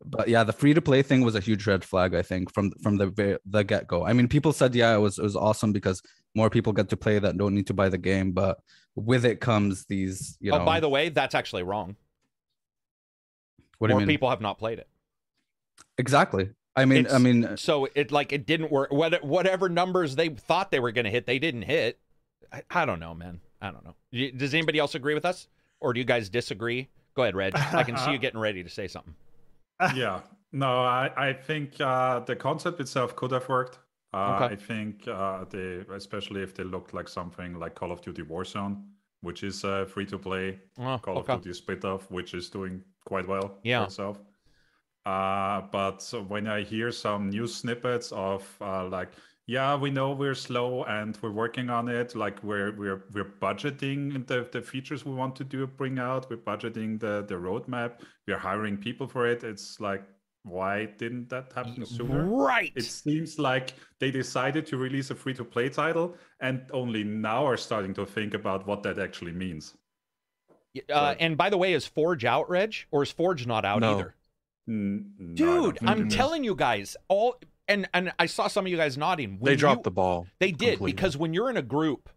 but yeah the free to play thing was a huge red flag i think from from the the get-go i mean people said yeah it was it was awesome because more people get to play that don't need to buy the game but with it comes these you know oh, by the way, that's actually wrong. What do More you mean people have not played it. exactly i mean i mean So it like it didn't work. What whatever numbers they thought they were going to hit, they didn't hit. I, I don't know, man. I don't know. Does anybody else agree with us, or do you guys disagree? Go ahead, Reg. I can see you getting ready to say something. yeah. No, I, I think uh, the concept itself could have worked. Uh, Okay. I think uh, they, especially if they looked like something like Call of Duty Warzone, which is uh, free to play. Oh, Call okay. of Duty split off, which is doing quite well Yeah. itself. Uh, but when I hear some news snippets of uh, like, yeah, we know we're slow and we're working on it. Like we're we're we're budgeting the, the features we want to do bring out. We're budgeting the the roadmap. We're hiring people for it. It's like, why didn't that happen sooner? Right. It seems like they decided to release a free to play title and only now are starting to think about what that actually means. Uh, and by the way, is Forge out, Reg, or is Forge not out No. either? Mm, no, Dude, think I'm telling you guys, all and and I saw some of you guys nodding. They dropped you- the ball. They did completely. because when you're in a group,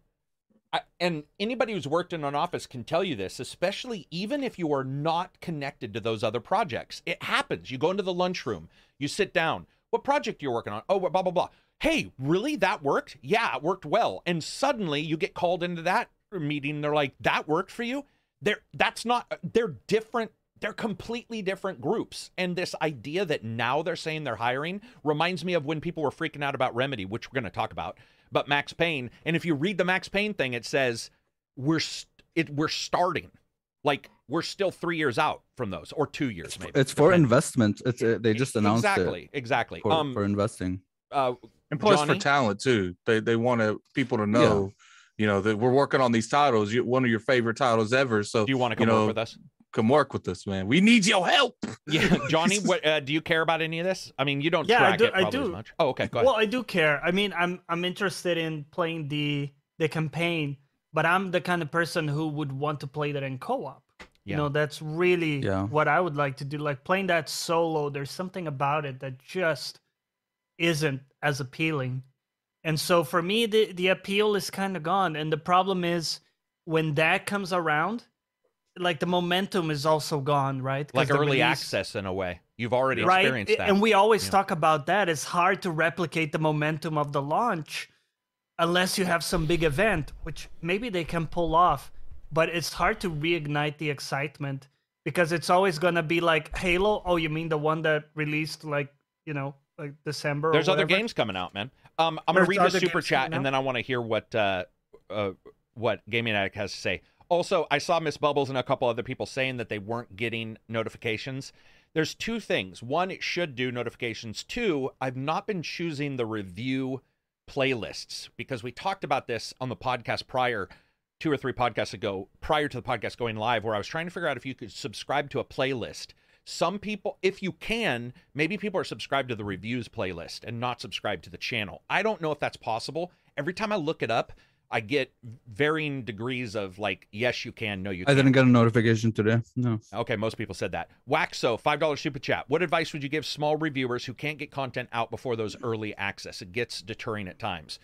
I, and anybody who's worked in an office can tell you this, especially even if you are not connected to those other projects. It happens. You go into the lunchroom, you sit down. What project you're working on? Oh, blah blah blah. Hey, really? That worked? Yeah, it worked well. And suddenly you get called into that meeting. They're like, "That worked for you?" They're that's not. They're different. They're completely different groups. And this idea that now they're saying they're hiring reminds me of when people were freaking out about Remedy, which we're going to talk about, but Max Payne. And if you read the Max Payne thing, it says we're st- it we're starting, like we're still three years out from those, or two years maybe. It's for depending. investment. It's uh, they just announced exactly, exactly. for, um, for investing. uh, And plus Johnny? for talent too. They they want to people to know, you know, that we're working on these titles. You one of your favorite titles ever. So do you want to you come know, work with us? come work with us, man. We need your help. Yeah, Johnny. What uh, do you care about any of this? I mean, you don't Yeah, I track do- it I probably as do. much. Oh, okay, go ahead. Well, I do care. I mean, I'm I'm interested in playing the the campaign, but I'm the kind of person who would want to play that in co-op. Yeah. You know, that's really Yeah. what I would like to do. Like playing that solo, there's something about it that just isn't as appealing. And so for me, the the appeal is kind of gone. And the problem is when that comes around, like the momentum is also gone, right? like early release- access in a way. You've already right experienced that. and we always Yeah. talk about that it's hard to replicate the momentum of the launch unless you have some big event which maybe they can pull off but it's hard to reignite the excitement because it's always going to be like halo oh you mean the one that released like you know like december or There's other games coming out, man. Um, I'm gonna read the super chat and then I want to hear what uh, uh, what Gaming Addict has to say. Also, I saw Miss Bubbles and a couple other people saying that they weren't getting notifications. There's two things. One, it should do notifications. Two, I've not been choosing the review playlists because we talked about this on the podcast prior, two or three podcasts ago, prior to the podcast going live, where I was trying to figure out if you could subscribe to a playlist. Some people, if you can, maybe people are subscribed to the reviews playlist and not subscribed to the channel. I don't know if that's possible. Every time I look it up, I get varying degrees of like, yes, you can, no, you I didn't get a notification today. No. Okay, most people said that. Waxo, five dollars super chat. What advice would you give small reviewers who can't get content out before those early access? It gets deterring at times.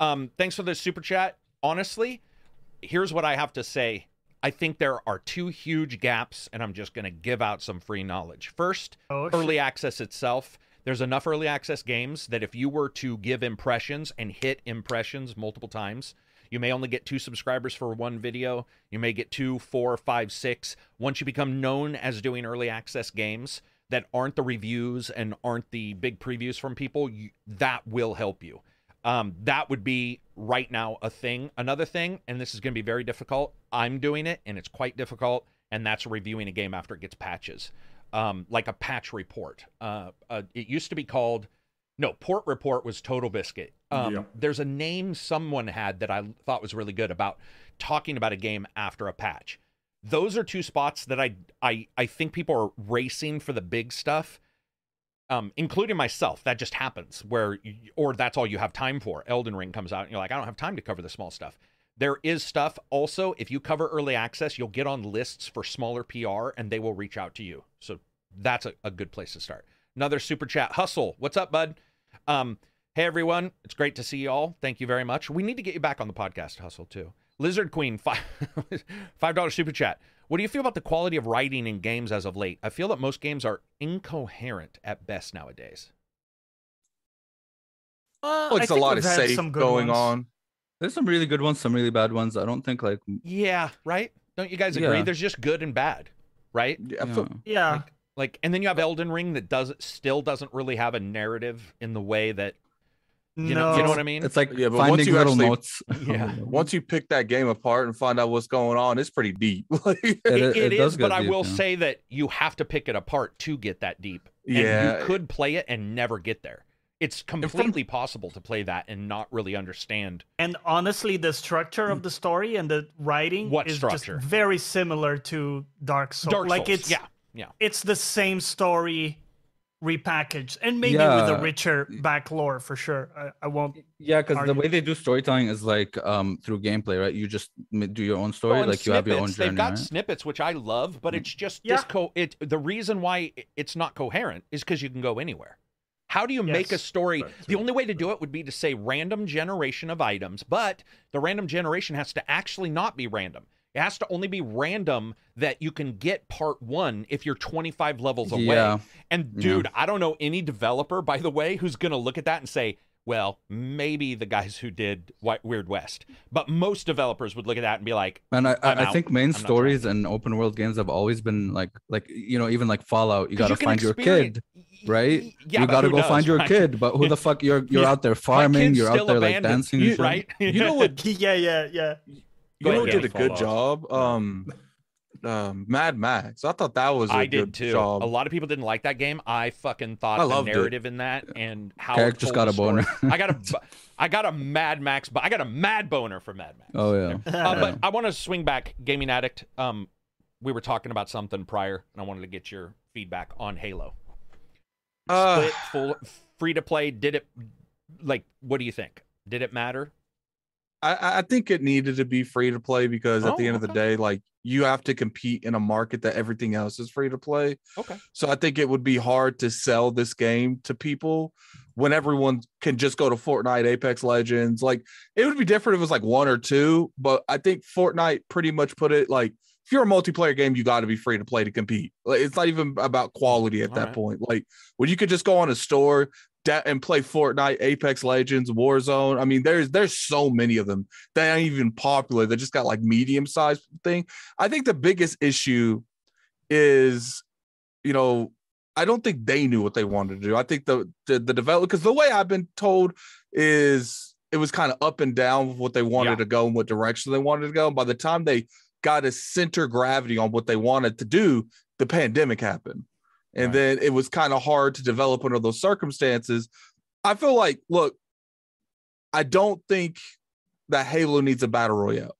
Um, thanks for the super chat. Honestly, here's what I have to say. I think there are two huge gaps, and I'm just going to give out some free knowledge. First, Oh, early access itself. There's enough early access games that if you were to give impressions and hit impressions multiple times, you may only get two subscribers for one video. You may get two, four, five, six. Once you become known as doing early access games that aren't the reviews and aren't the big previews from people, you, that will help you. Um, that would be right now a thing. Another thing, and this is going to be very difficult. I'm doing it, and it's quite difficult, and that's reviewing a game after it gets patches, um, like a patch report. Uh, uh, it used to be called no port report was TotalBiscuit. Um, Yeah. There's a name someone had that I thought was really good about talking about a game after a patch. Those are two spots that I I I think people are racing for the big stuff um, including myself. That just happens where, you, or that's all you have time for. Elden Ring comes out, and you're like, I don't have time to cover the small stuff. There is stuff also. If you cover early access, you'll get on lists for smaller PR, and they will reach out to you. So that's a, a good place to start. Another super chat, hustle. What's up, bud? Um, hey everyone, it's great to see you all. Thank you very much. We need to get you back on the podcast, hustle too. Lizard Queen, five five dollar super chat. What do you feel about the quality of writing in games as of late? I feel that most games are incoherent at best nowadays. Uh, Well, it's a lot of had safe some going ones. on. There's some really good ones, some really bad ones. I don't think like Yeah, right? Don't you guys agree? Yeah. There's just good and bad, right? Yeah, yeah. feel- Yeah, Like, and then you have Elden Ring that does still doesn't really have a narrative in the way that you know, you know what I mean? it's like Yeah, but once finding you little actually- notes. Yeah. Oh, once you pick that game apart and find out what's going on, it's pretty deep. Like, It- it, it it does is, but I will yeah. say that you have to pick it apart to get that deep. and Yeah, you could play it and never get there. It's completely possible to play that and not really understand. And honestly, the structure of mm. the story and the writing What is structure? just very similar to Dark Souls. Dark like Souls. it's yeah, yeah. it's the same story repackaged and maybe with a richer back lore for sure. I, I won't. Yeah, because the way they do storytelling is like um through gameplay, right? You just do your own story, Well, and like you have your own journey. They've got right? snippets, which I love, but it's just Yeah. disco. It the reason why it's not coherent is because you can go anywhere. How do you make a story? Right, The true. only way to do it would be to say random generation of items, but the random generation has to actually not be random. It has to only be random that you can get part one if you're 25 levels away. Yeah. And Yeah. dude, I don't know any developer, by the way, who's going to look at that and say, well, maybe the guys who did Weird West, but most developers would look at that and be like, And I, I'm I, I out. think main I'm stories and open world games have always been like like you know even like Fallout, you gotta can find your kid, right? Yeah, you gotta who go find your right? kid, but who the fuck you're you're Yeah. out there farming, you're out still there like dancing, You- shit. right? You know what? Yeah, yeah, yeah. You know who did a good Fallout. job? Um, um, Mad Max. I thought that was a I good did too. job. A lot of people didn't like that game. I fucking thought I the loved it. narrative in that and how Eric just got a boner. I got a, bu- I got a Mad Max, but I got a mad boner for Mad Max. Oh yeah. Uh, but I want to swing back, gaming addict. Um, we were talking about something prior, and I wanted to get your feedback on Halo. Uh, Split, full, free to play. Did it? Like, what do you think? Did it matter? I, I think it needed to be free to play because at the Oh, end of the oh, day, like you have to compete in a market that everything else is free to play. Okay. So I think it would be hard to sell this game to people when everyone can just go to Fortnite, Apex Legends. Like it would be different if it was like one or two, but I think Fortnite pretty much put it like if you're a multiplayer game, you got to be free to play to compete. Like it's not even about quality at All that right. point. Like when you could just go on a store da- and play Fortnite, Apex Legends, Warzone. I mean, there's there's so many of them that ain't even popular. They just got like medium sized thing. I think the biggest issue is, you know, I don't think they knew what they wanted to do. I think the the, the develop because the way I've been told is it was kind of up and down with what they wanted Yeah. to go and what direction they wanted to go. And by the time they got a center gravity on what they wanted to do, the pandemic happened. And Right. then it was kind of hard to develop under those circumstances. I feel like, look, I don't think that Halo needs a battle royale,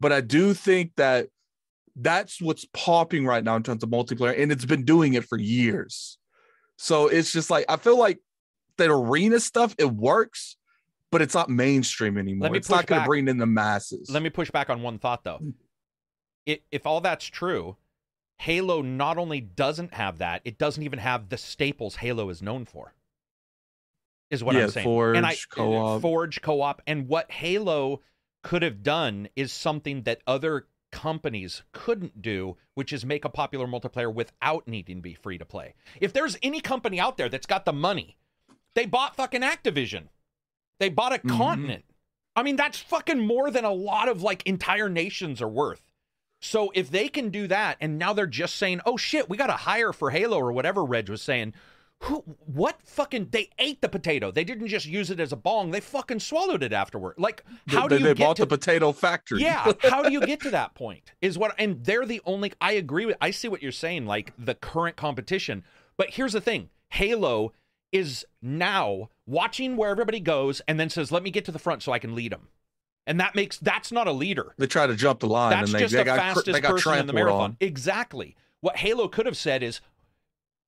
but I do think that that's what's popping right now in terms of multiplayer, and it's been doing it for years. So it's just like I feel like that arena stuff it works, but it's not mainstream anymore. It's not going to bring in the masses. Let me push back on one thought though. Hmm. It, if all that's true, Halo not only doesn't have that, it doesn't even have the staples Halo is known for. Is what Yeah, I'm saying. Forge, and I co-op. Forge co-op and what Halo could have done is something that other companies couldn't do, which is make a popular multiplayer without needing to be free to play. If there's any company out there that's got the money, they bought fucking Activision. They bought a Mhm. continent. I mean, that's fucking more than a lot of like entire nations are worth. So if they can do that, and now they're just saying, "Oh shit, we got to hire for Halo or whatever," Reg was saying. Who? What fucking? They ate the potato. They didn't just use it as a bong. They fucking swallowed it afterward. Like, how they, do you they get bought to the potato factory? yeah, how do you get to that point? Is what and they're the only I agree with I see what you're saying like the current competition. But here's the thing. Halo is now watching where everybody goes and then says, "Let me get to the front so I can lead them." And that makes that's not a leader. they try to jump the line That's and they, just they the got fastest they got person in the marathon. on. Exactly. What Halo could have said is,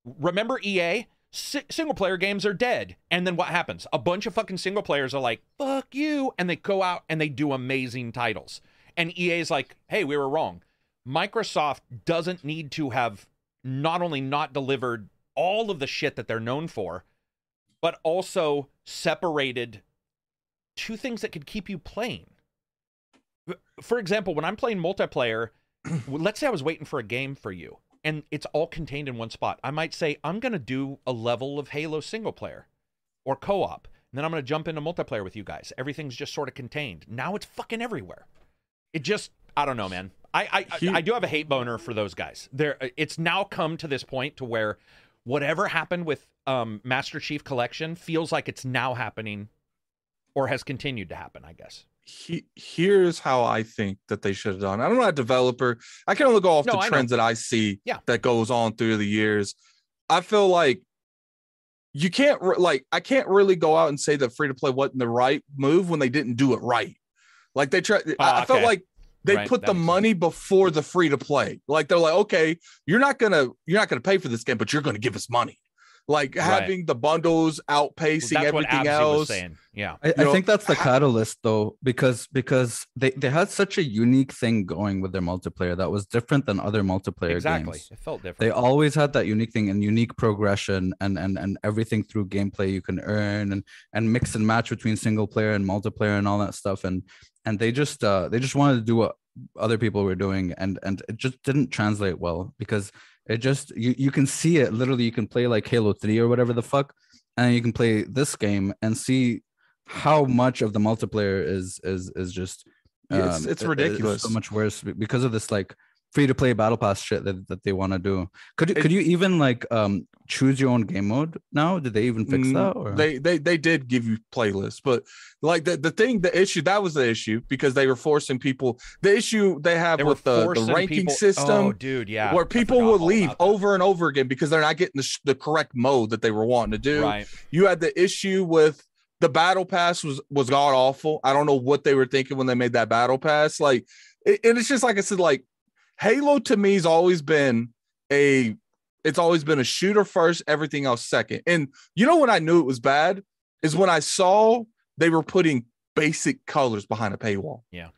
remember EA? Si- single player games are dead. And then what happens? A bunch of fucking single players are like, fuck you. And they go out and they do amazing titles. And EA is like, hey, we were wrong. Microsoft doesn't need to have not only not delivered all of the shit that they're known for, but also separated two things that could keep you playing. For example, when I'm playing multiplayer, let's say I was waiting for a game for you and it's all contained in one spot. I might say, I'm going to do a level of Halo single player or co op. And then I'm going to jump into multiplayer with you guys. Everything's just sort of contained. Now it's fucking everywhere. It just, I don't know, man. I, I, He- I, I do have a hate boner for those guys. There, it's now come to this point to where whatever happened with um, Master Chief Collection feels like it's now happening or has continued to happen, I guess. he, here's how I think that they should have done. I'm not know, a developer. I can only go off No, the I know. trends that I see Yeah. that goes on through the years. I feel like you can't re- like I can't really go out and say that free to play wasn't the right move when they didn't do it right. Like they tried. I, ah, I felt like they Right, put the makes sense. money before the free to play. Like they're like, okay, you're not gonna you're not gonna pay for this game, but you're gonna give us money. Like Right. having the bundles outpacing That's what everything was else. saying. Yeah. I, I know, think that's the ha- catalyst though, because because they, they had such a unique thing going with their multiplayer that was different than other multiplayer Exactly. games. It felt different. They always had that unique thing and unique progression and and and everything through gameplay you can earn and and mix and match between single player and multiplayer and all that stuff. And and they just uh they just wanted to do what other people were doing and and it just didn't translate well because it just you you can see it literally you can play like Halo 3 or whatever the fuck and you can play this game and see how much of the multiplayer is is is just Yeah, it's- um, it's i- i- ridiculous. so much worse because of this like free to play battle pass shit that, that they want to do could you It- could you even like um choose your own game mode now did they even fix Mm, that or They they they did give you playlists, but like the, the thing, the issue that was the issue because they were forcing people. The issue they have They with the, the ranking people- system. Oh, dude, yeah. where people forgot would leave over and over again because they're not getting the, the correct mode that they were wanting to do. Right. You had the issue with the battle pass was was god awful. I don't know what they were thinking when they made that battle pass. Like, it, and it's just like I said, like Halo to me has always been a it's always been a shooter first, everything else second. And you know when I knew it was bad is when I saw they were putting basic colors behind a paywall. Yeah.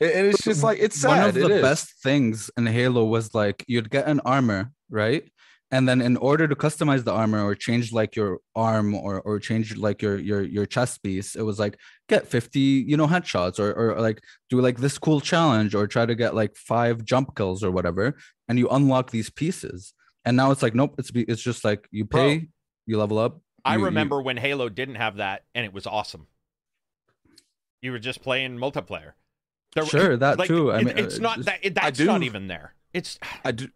And, and it's just like it's sad. one of It the is. best things in halo was like you'd get an armor right and then in order to customize the armor or change like your arm or or change like your your your chest piece it was like get 50 you know headshots or or like do like this cool challenge or try to get like five jump kills or whatever and you unlock these pieces and now it's like nope it's be- it's just like you Bro. pay you level up I you- you- remember when Halo didn't have that and it was awesome. You were just playing multiplayer. There- Sure, that like, too. I mean, it's uh, not that. That's not even there. It's I do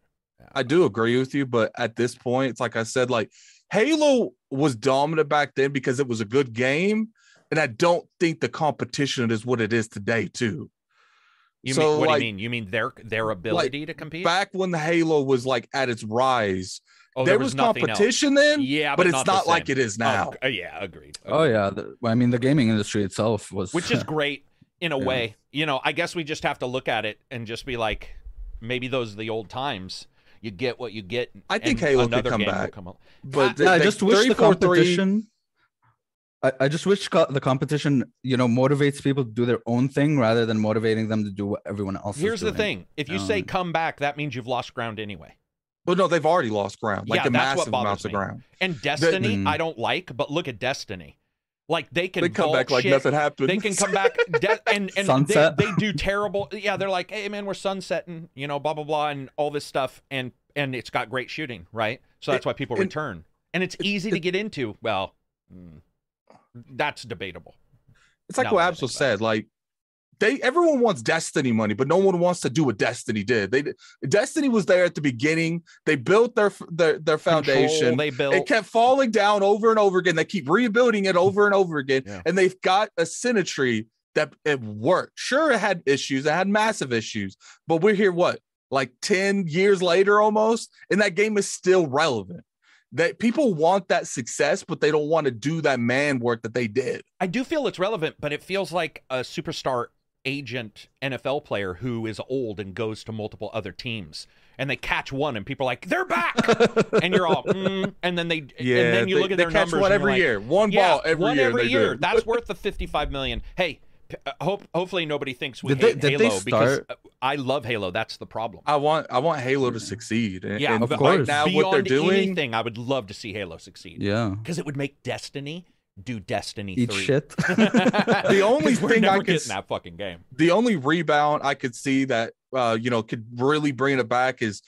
I do agree with you, but at this point, it's like I said, like Halo was dominant back then because it was a good game. And I don't think the competition is what it is today, too. You So, mean what like, do you mean? You mean their their ability to compete? Back when the Halo was like at its rise, oh, there, there was, nothing else. competition then, Yeah, but, but, it's not, not, like it is oh, now. Oh, g- yeah, agreed. oh yeah the, i mean the gaming industry itself was which is great in a Yeah. way. You know, I guess we just have to look at it and just be like, maybe those are the old times. You get what you get. I think and Halo could come game back. come But yeah, I they- just wish the competition. I, I just wish co- the competition, you know, motivates people to do their own thing rather than motivating them to do what everyone else. Here's is the thing: if you say Um, come back, that means you've lost ground anyway. But no, they've already lost ground, like Yeah, a that's massive bothers amounts of ground. And Destiny, Mm. I don't like, but look at Destiny. Like they can They come vault back like nothing happened. They can come back de- and and they, they do terrible. Yeah, they're like, hey man, we're sunsetting, you know, blah blah blah, and all this stuff, and and it's got great shooting, right? So that's It- why people it- return, and it's easy to get into. Well, mm, that's debatable. It's like Now what that I Absol said. Like they, everyone wants Destiny money, but no one wants to do what Destiny did. They, Destiny was there at the beginning. They built their their their foundation. Control they built. it kept falling down over and over again. They keep rebuilding it over and over again, Yeah. and they've got a symmetry that it worked. Sure, it had issues. It had massive issues, but we're here. What like ten years later, almost, and that game is still relevant. That people want that success, but they don't want to do that man work that they did. I do feel it's relevant, but it feels like a superstar agent NFL player who is old and goes to multiple other teams. And they catch one, and people are like, "They're back," and you're all, mm, and then they, and then you they- look at they their catch numbers. one every like, year. One yeah, ball every one year. every year. That's worth the 55 million. Hey, uh, hope hopefully nobody thinks we Did hate they Halo because uh, I love Halo. That's the problem. I want I want Halo to succeed. And, yeah, and of right course. now Beyond what they're doing, anything, I would love to see Halo succeed. Yeah, because it would make Destiny do Destiny eat 3. shit. The only 'Cause we're thing I could getting that fucking game. the only rebound I could see that uh, you know could really bring it back is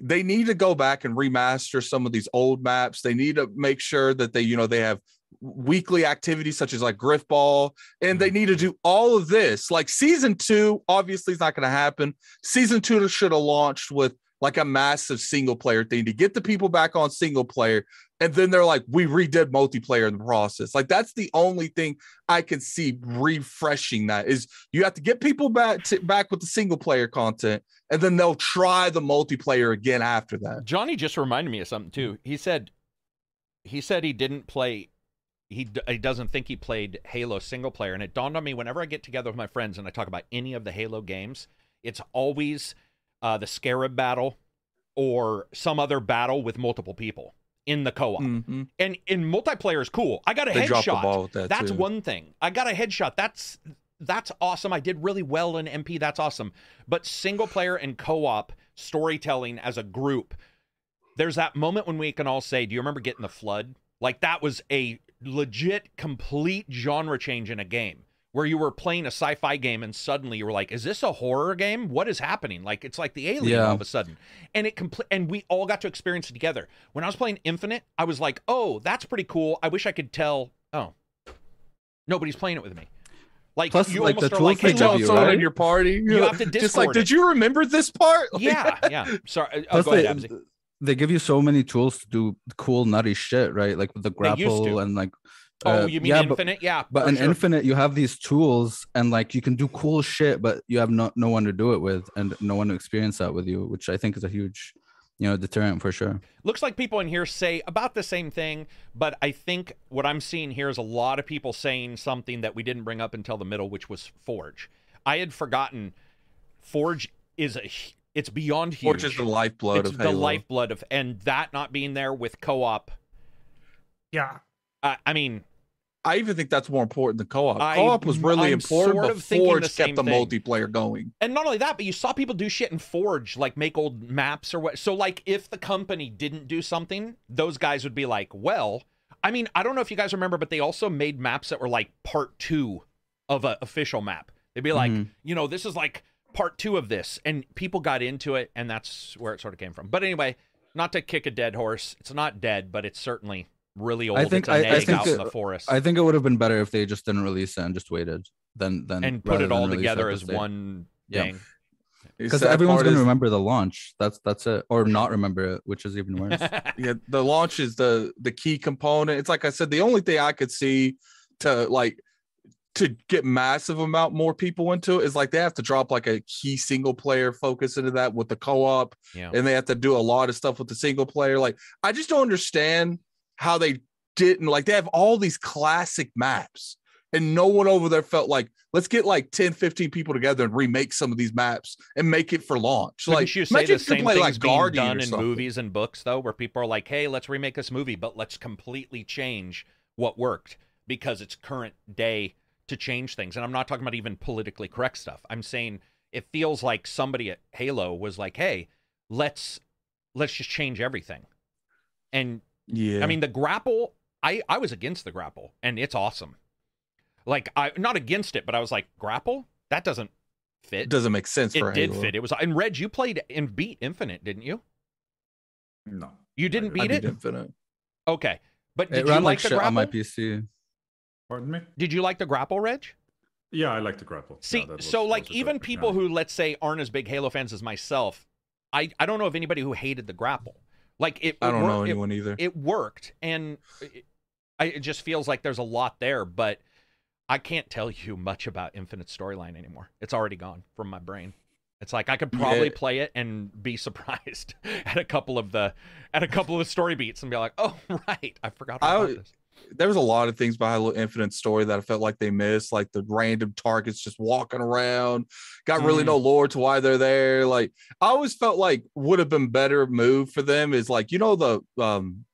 they need to go back and remaster some of these old maps. They need to make sure that they, you know, they have weekly activities such as like Grifball, and they need to do all of this. Like season two, obviously, is not going to happen. Season two should have launched with like a massive single player thing to get the people back on single player. And then they're like, we redid multiplayer in the process. Like that's the only thing I can see refreshing that is you have to get people back to, back with the single player content, and then they'll try the multiplayer again after that. Johnny just reminded me of something too. He said he said he didn't play he, he doesn't think he played Halo single player and it dawned on me whenever I get together with my friends and I talk about any of the Halo games, it's always uh, the Scarab battle or some other battle with multiple people in the co-op. Mhm. And in multiplayer is cool. I got a They drop the headshot. ball with that That's too. one thing. I got a headshot. That's that's awesome. I did really well in MP. That's awesome. But single player and co-op storytelling as a group, there's that moment when we can all say, "Do you remember getting the flood?" Like that was a legit complete genre change in a game where you were playing a sci-fi game and suddenly you were like, "Is this a horror game? What is happening?" Like it's like the alien Yeah. all of a sudden. And it compl- and we all got to experience it together. When I was playing Infinite, I was like, "Oh, that's pretty cool. I wish I could tell." Oh, nobody's playing it with me. Like Plus, you like, the almost are tools like, they "Hey, Hey, tell you, someone right? in your party. You have to just like, Discord did you remember this part? Like, yeah, yeah. Sorry. Uh, oh, go they, ahead, Absy. they give you so many tools to do cool nutty shit, right? Like with the They used to. grapple and like. Oh, uh, you mean yeah, but- Infinite? yeah. But for in sure. Infinite, you have these tools, and like you can do cool shit, but you have no no one to do it with, and no one to experience that with you, which I think is a huge, you know, deterrent for sure. Looks like people in here say about the same thing, but I think what I'm seeing here is a lot of people saying something that we didn't bring up until the middle, which was Forge. I had forgotten Forge is a it's beyond huge. Forge is the lifeblood it's of the Halo. lifeblood of, and that not being there with co-op. Yeah. I I mean, I even think that's more important than co-op. Co-op was really I'm important, sort of thinking Forge the kept the thing. multiplayer going. And not only that, but you saw people do shit in Forge, like make old maps or what. So, like, if the company didn't do something, those guys would be like, well, I mean, I don't know if you guys remember, but they also made maps that were like part two of an official map. They'd be like, Mhm. you know, this is like part two of this. And people got into it, and that's where it sort of came from. But anyway, not to kick a dead horse. It's not dead, but it's certainly really old. I think- it's a I- I think out in it- the forest. I think it would have been better if they just didn't release it and just waited, Then then and put it all together as the one thing. Because sad everyone's gonna is- remember the launch. That's that's it, or not remember it, which is even worse. yeah the launch is the the key component it's like i said the only thing i could see to like to get massive amount more people into it is like they have to drop like a key single player focus into that with the co-op yeah. and they have to do a lot of stuff with the single player like i just don't understand how they didn't like they have all these classic maps and no one over there felt like let's get like 10 15 people together and remake some of these maps and make it for launch Wouldn't like you say the same play, things being Guardian done in something. movies and books though, where people are like, "Hey, let's remake this movie, but let's completely change what worked because it's current day to change things." And I'm not talking about even politically correct stuff. I'm saying it feels like somebody at Halo was like, "Hey, let's let's just change everything." And yeah I mean, the grapple, I I was against the grapple, and it's awesome. Like I not against it, but I was like, "Grapple? That doesn't fit." it doesn't make sense for it did Halo. fit. It was and Reg, you played and beat Infinite, didn't you? No. You didn't I beat I it. Infinite. Okay, but it did you ran like like the grapple? on my PC. Pardon me? Did you like the grapple, Reg? Yeah, I like the grapple. See, that was- so was like even people yeah. who let's say aren't as big Halo fans as myself, I I don't know of anybody who hated the grapple. Like it, I it don't wor- know it- either. It, worked, and it, I, it just feels like there's a lot there, but I can't tell you much about Infinite storyline anymore. It's already gone from my brain. It's like I could probably Yeah. play it and be surprised at a couple of the at a couple of the story beats and be like, oh right, I forgot I about this. There was a lot of things behind Halo Infinite story that I felt like they missed, like the random targets just walking around, got really Mm. no lore to why they're there. Like I always felt like would have been better move for them is like you know the um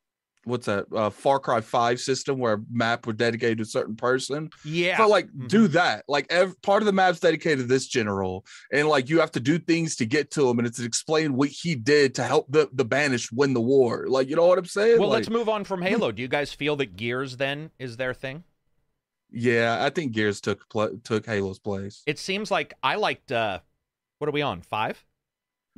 what's that uh Far Cry 5 system where a map were dedicated to a certain person. Yeah, Felt like Mhm. do that. Like ev- part of the map's dedicated to this general, and like you have to do things to get to him, and it's to explain what he did to help the the banished win the war. Like you know what I'm saying? well, Like, let's move on from Halo. Do you guys feel that Gears then is their thing? yeah, I think Gears took pla took Halo's place. It seems like I liked. uh What are we on? Five?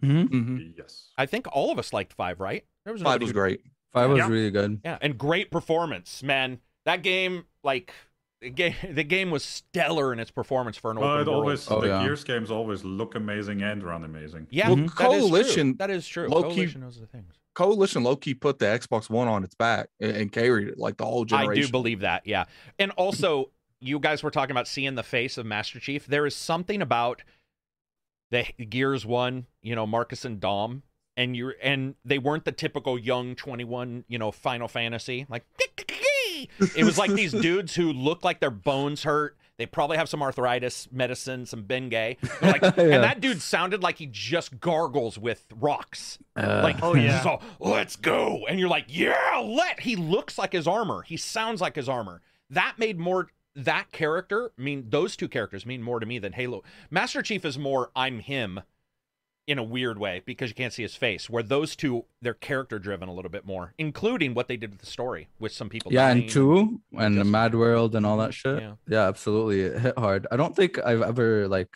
Mhm. Mhm. Yes. I think all of us liked five, right? There was Five was who- great. Five was Yeah. really good. Yeah, and great performance, man. That game, like, the game the game was stellar in its performance for an Well, open it world. always Oh, the yeah. Gears games always look amazing and run amazing. yeah, Well, that is true. Coalition- That is true. low-key- Coalition knows the things. Coalition low key put the Xbox One on its back and, and carried it like the whole generation. I do believe that, yeah. And also, you guys were talking about seeing the face of Master Chief. There is something about the Gears One, you know, Marcus and Dom, and you and they weren't the typical young twenty one, you know, Final Fantasy. Like it was like these dudes who look like their bones hurt. They probably have some arthritis medicine, some Bengay. They're Like, Yeah. And that dude sounded like he just gargles with rocks. Uh, Like, Oh, yeah. so let's go. And you're like, yeah, let. He looks like his armor. He sounds like his armor. That made more. That character I mean those two characters mean more to me than Halo. Master Chief is more I'm him, in a weird way because you can't see his face. Where those two they're character driven a little bit more, including what they did with the story with some people. yeah, and two and the Mad World and all that shit. Yeah. Yeah. absolutely. It hit hard. I don't think I've ever like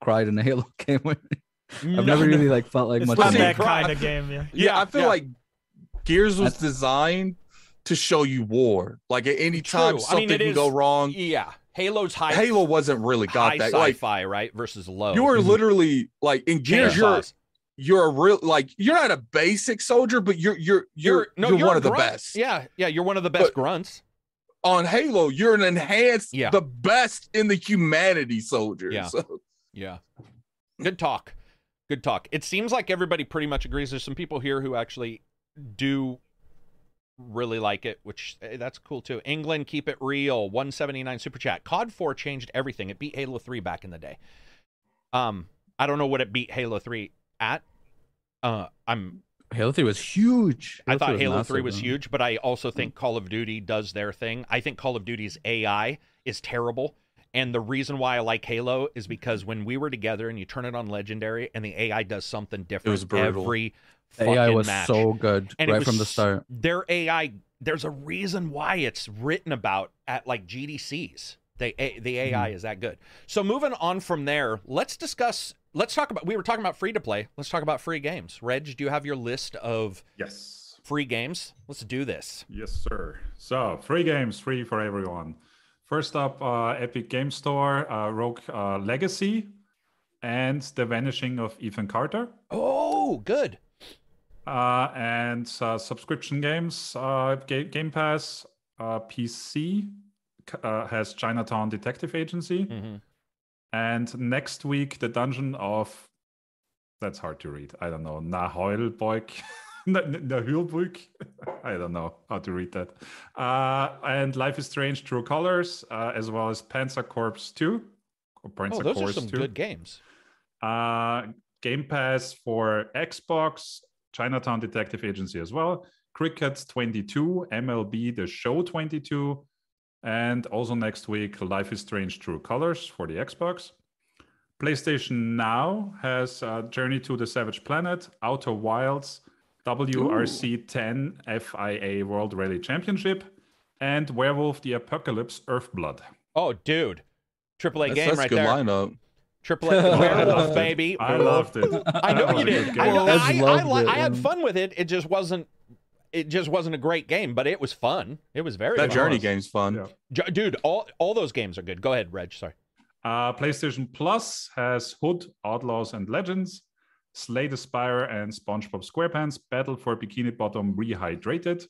cried in a Halo game. I've No, never no. really like felt like it's much. not of see, it. that kind of game. Yeah. Yeah, Yeah, I feel yeah. like Gears was That's- designed to show you war. Like at any time True. I something mean, can is- go wrong. Yeah, Halo's high. Halo wasn't really got high that. Like sci-fi, right? Versus low. you were Mhm. literally like in Gears, you're Chainsaws. you're a real like you're not a basic soldier, but you're you're you're no, you're, you're one a of the best. Yeah, yeah, you're one of the best But- grunts. On Halo, you're an enhanced, Yeah. the best in the humanity soldier. Yeah. So, Yeah. Good talk. Good talk. It seems like everybody pretty much agrees. There's some people here who actually do really like it, which eh, that's cool too. England, keep it real. 179 super chat. COD 4 changed everything. It beat Halo 3 back in the day. Um, I don't know what it beat Halo 3 at. Uh, I'm Halo 3 was huge. I thought was Halo 3 was huge, but I also think Call of Duty does their thing. I think Call of Duty's AI is terrible. And the reason why I like Halo is because when we were together and you turn it on Legendary and the AI does something different every The AI was match. so good And right was from the start. Their AI, there's a reason why it's written about at like GDCs. They, A- the Mm-hmm. AI is that good. So moving on from there, let's discuss. Let's talk about. We were talking about free to play. Let's talk about free games. Reg, do you have your list of Yes. free games? Let's do this. Yes, sir. So, free games, free for everyone. First up, uh, Epic Game Store, uh, Rogue uh, Legacy, and The Vanishing of Ethan Carter. Oh, good. Uh, and uh, subscription games, uh, Ga- Game Pass, uh, PC uh, has Chinatown Detective Agency. hmm And next week, the Dungeon of. That's hard to read. I don't know. Nahoilboik. Nahulbuik. I don't know how to read that. Uh, and Life is Strange True Colors, uh, as well as Panzer Corps 2. Or Panzer Oh, those Corps are some 2. good games. Uh, Game Pass for Xbox, Chinatown Detective Agency as well, Cricket 22, MLB The Show 22, and also next week, Life is Strange True Colors for the Xbox. PlayStation Now has uh, Journey to the Savage Planet, Outer Wilds, WRC 10 FIA World Rally Championship, and Werewolf the Apocalypse Earthblood. Oh, dude. AAA that's, game that's right a good there. lineup. Triple A I werewolf, baby. I loved it. I know you did. I, know, I I, I, loved it, I had fun with it. It just wasn't. It just wasn't a great game, but it was fun. It was very That fun. Journey game's fun. Yeah. Dude. All all those games are good. Go ahead, Reg. Sorry. Uh, PlayStation Plus has Hood, Outlaws and Legends, Slay the Spire, and SpongeBob SquarePants Battle for Bikini Bottom Rehydrated.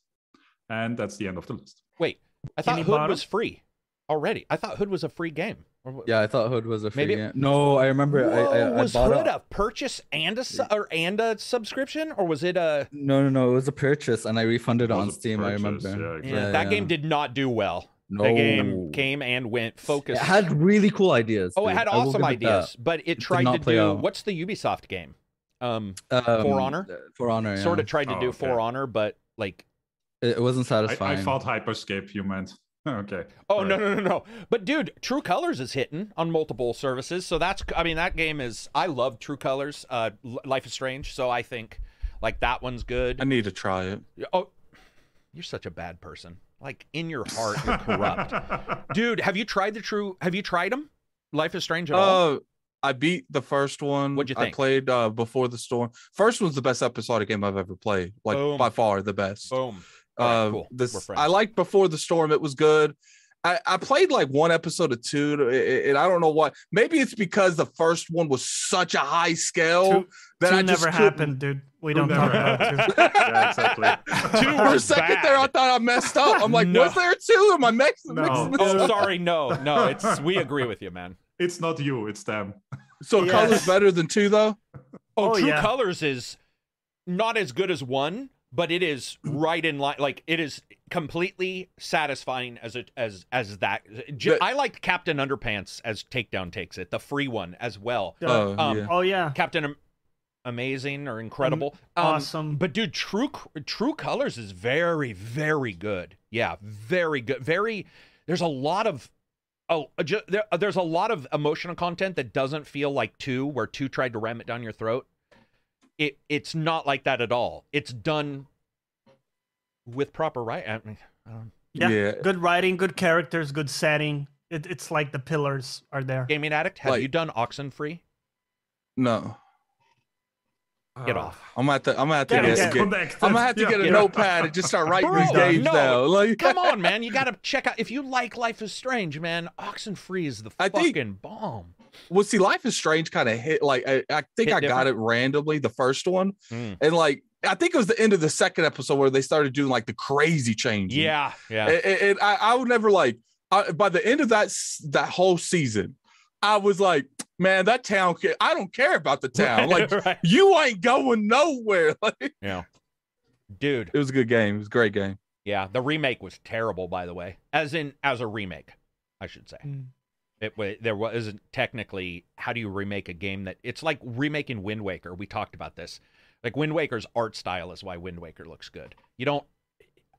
And that's the end of the list. Wait, I thought Bikini Hood Bottom? was free already. I thought Hood was a free game. Or wh- Yeah, I thought Hood was a free Maybe- game. No, I remember. I, I, Whoa, I was bought Hood it. a purchase and a su- or and a subscription, or was it a? No, no, no. It was a purchase, and I refunded it It on was a Steam. I remember. yeah, Yeah, Yeah, that game did not do well. No, The game came and went. Focused. It had really cool ideas. oh, it had awesome give it that. ideas, but it tried not to play do out. what's the Ubisoft game? Um, Um, Honor? uh, For Honor, yeah. sort of tried to Oh, do okay. For Honor, but like, It, it wasn't I, satisfying. I thought Hyperscape you meant. Okay. oh no Right. no no no. But dude, True Colors is hitting on multiple services, so that's I mean that game is I love True Colors. Uh, Life is Strange, so I think like that one's good. I need to try it. Oh, you're such a bad person. Like in your heart, you're corrupt, dude. Have you tried the True? Have you tried them? Life is Strange at all? Uh, I beat the first one. What'd you think? I played uh, Before the Storm. First one's the best episodic game I've ever played. Like Boom. by far the best. Boom. All right, Uh, cool. this I friends. liked Before the Storm. It was good. I, I played like one episode of two, and I don't know what. Maybe it's because the first one was such a high scale Two- that Two I just never couldn't- happened, dude. We don't talk about two. yeah, exactly. Two For a second bad. there, I thought I messed up. I'm like, No. was there two? Am I mixing? No. mixing this Oh, up? sorry. No, no. It's we agree with you, man. It's not you, it's them. So Yes. color's better than two, though. Oh, Oh, True yeah. Colors is not as good as one, but it is right in line. Like it is completely satisfying as a as as that. J- But- I liked Captain Underpants as Takedown takes it, the free one as well. Yeah. Oh, Um, yeah. Oh yeah. Captain Am- Amazing or Incredible, Um, awesome. But dude, True True Colors is very very good. Yeah, very good. Very. There's a lot of. Oh, uh, ju- there, there's a lot of emotional content that doesn't feel like two, where two tried to ram it down your throat. It it's not like that at all. It's done with proper right. I mean, I Yeah. yeah. Good writing, good characters, good setting. It, it's like the pillars are there. Gaming addict, have Like- you done Oxenfree? No, Get Ah. off. I'm at the. I'm gonna have to get. get- Connected. I'm gonna have to Yeah. get a Yeah. notepad and just start writing these games no. down. Like, Come on, man. You got to check out. If you like Life is Strange, man, Oxenfree is the I fucking think- bomb. Well, see, Life is Strange kind of hit. Like, I, I think Hit I got it randomly the first one, Mm. and like, I think it was the end of the second episode where they started doing like the crazy change. Yeah, yeah. and, and- and I, I would never like. I, by the end of that that whole season, I was like, man, that town. I don't care about the town. Like, Right. you ain't going nowhere. Like, yeah. Dude, it was a good game. It was a great game. yeah, the remake was terrible, by the way. As in, as a remake, I should say. Mm. It there wasn't technically. How do you remake a game that it's like remaking Wind Waker? We talked about this. Like Wind Waker's art style is why Wind Waker looks good. You don't.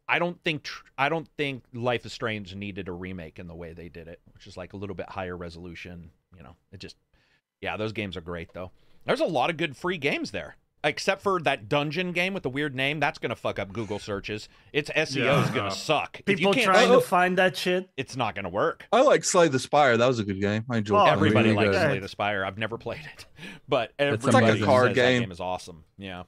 I don't think. I don't think Life is Strange needed a remake in the way they did it, which is like a little bit higher resolution. You know, it just. Yeah, those games are great though. There's a lot of good free games there. Except for that dungeon game with the weird name, that's gonna fuck up Google searches. Its SEO is Yeah. gonna suck. People trying Oh. to find that shit. it's not gonna work. I like Slay the Spire. That was a good game. I enjoyed. Oh. Everybody really likes good. Slay the Spire. I've never played it, but It's everybody like a card says that game. game is awesome. Yeah,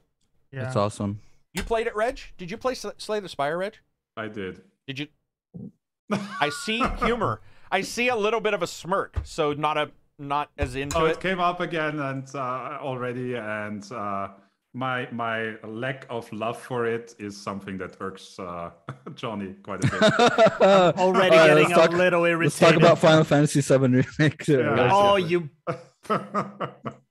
Yeah. It's awesome. you played it, Reg? Did you play Slay the Spire, Reg? I did. Did you? I see humor. I see a little bit of a smirk. So not a not as into Oh, it. it came up again and uh, already, and uh, my my lack of love for it is something that irks uh, Johnny quite a bit. Already All right, getting let's talk- a little Let's irritated. talk about Final Fantasy VII remake. Yeah. Oh, Yes, you.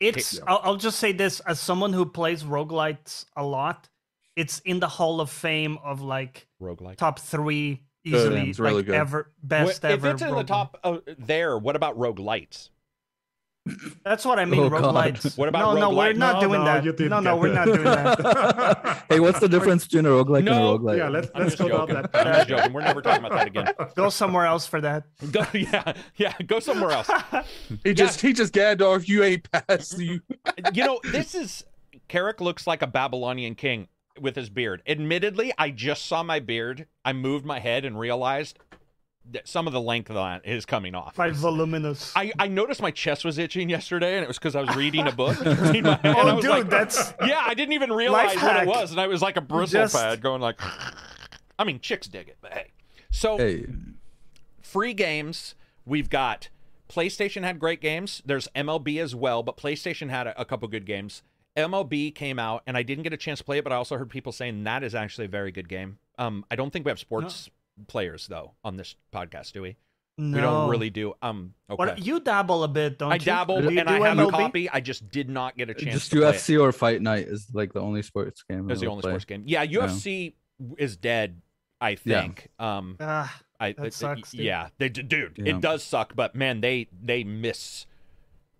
It's. Yeah. I'll, I'll just say this: as someone who plays roguelites a lot, it's in the Hall of Fame of like Roguelike. top three easily, it's really like good. ever Wh- best if ever. it's in the top uh, there, what about roguelites? That's what I mean. Oh, roguelites. What about no, no, we're not No, doing no, that. No, no, we're it. not doing that. Hey, what's the difference between a roguelike No, and a roguelite? yeah, let's I'm let's go down joking. that I'm just joking. We're never talking about that again. Go somewhere else for that. Go, yeah, yeah. Go somewhere else. He just he just Gandalf. You ain't past you. you know, this is Carrick looks like a Babylonian king with his beard. Admittedly, I just saw my beard. I moved my head and realized that some of the length of that is coming off. My voluminous. I, I noticed my chest was itching yesterday, and it was because I was reading a book. between my- and I oh, was dude, like, that's yeah, I didn't even realize what hack. it was, and I was like a bristle Just- pad going like. I mean, chicks dig it, but hey. So Hey, free games. We've got PlayStation had great games. There's MLB as well, but PlayStation had a, a couple good games. MLB came out, and I didn't get a chance to play it, but I also heard people saying that is actually a very good game. Um, I don't think we have sports players though on this podcast, do we? no. We don't really do. Um, okay. What, you dabble a bit, don't I you? dabbled, Do you and I do have a copy. I just did not get a chance. just to play it. UFC or Fight Night is like the only sports game. Is the only play. sports game. Yeah, UFC is dead. I Yeah. think. Um, Ah, I That it- sucks, dude. yeah, they dude, Yeah. it does suck, but man, they they miss.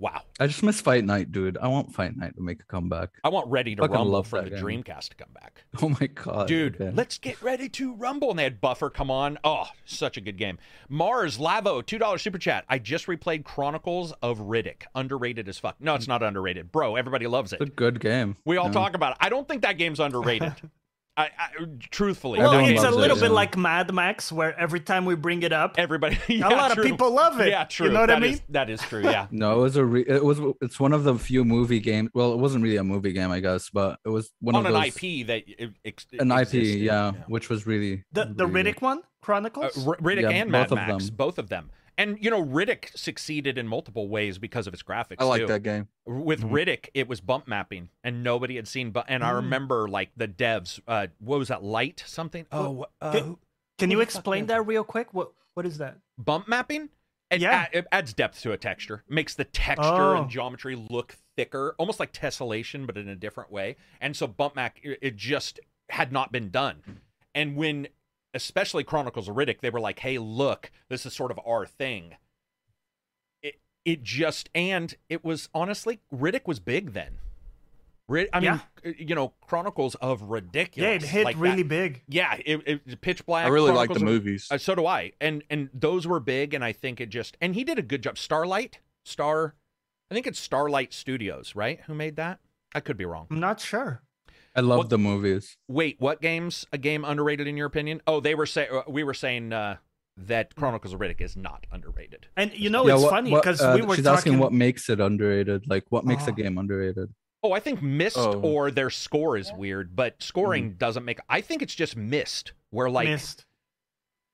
Wow, I just miss Fight Night, dude. I want Fight Night to make a comeback. I want Ready to Fucking Rumble love from that the game. Dreamcast to come back, Oh my god, dude. Let's get ready to rumble, and they had Buffer come on. Oh, such a good game. Mars Lavo, two dollars super chat. I just replayed Chronicles of Riddick, underrated as fuck. No, it's not underrated, bro. Everybody loves it. It's a good game. We all yeah. talk about it. I don't think that game's underrated. I, I truthfully, well, it's a loves it, little bit yeah. like Mad Max, where every time we bring it up, everybody. a lot true. of people love it. Yeah, true. You know what I mean? is- that is true. Yeah. No, it was a re- it was it's one of the few movie games. Well, it wasn't really a movie game, I guess, but it was one of those. on of an those IP that it, ex- an IP, existed, yeah, which was really The the really good. Riddick one, Chronicles? Uh, R- Riddick Yeah, and Mad both of Max, them. both of them. And you know, Riddick succeeded in multiple ways because of its graphics. I like too. that game. With Mm-hmm. Riddick, it was bump mapping, and nobody had seen. Bu- and I Mm. remember like the devs. Uh, what was that? Light something? Oh, uh, Can- who- Can who you explain that real quick? What What is that? bump mapping. It, Yeah. add- it adds depth to a texture, makes the texture Oh. and geometry look thicker, almost like tessellation, but in a different way. And so bump map, it it just had not been done. And when, especially Chronicles of Riddick, they were like, "Hey, look, this is sort of our thing." It it just and it was honestly Riddick was big then. Rid- I mean, you know, Chronicles of Ridiculous. Yeah, it hit like that- really big. Yeah, it, it pitch black. I really like the of- movies. uh, so do I. And and those were big, and I think it just and he did a good job. Starlight, Star, I think it's Starlight Studios, right? Who made that? I could be wrong. I'm not sure. I love What- the movies. Wait, what games? A game underrated in your opinion? Oh, they were say uh, we were saying uh, that Chronicles of Riddick is not underrated. And you know, Yeah, it's what- funny because uh, we were she's talking. asking what makes it underrated. Like, what makes Oh. a game underrated? Oh, I think missed Oh. or their score is weird, but scoring doesn't make. I think it's just missed. Where like missed.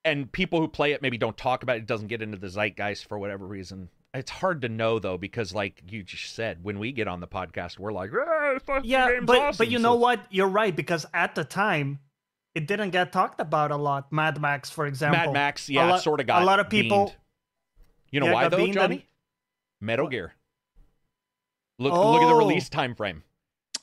and people who play it maybe don't talk about it. it doesn't get into the zeitgeist for whatever reason it's hard to know though because like you just said when we get on the podcast we're like "Ah, this fucking Yeah, game's but awesome." but you So know what? You're right because at the time, it didn't get talked about a lot. Mad Max, for example. mad max A yeah lot- sort of got a lot of people. beamed. you know Yeah, why got though beamed and- johnny metal gear look look at the Oh. release time frame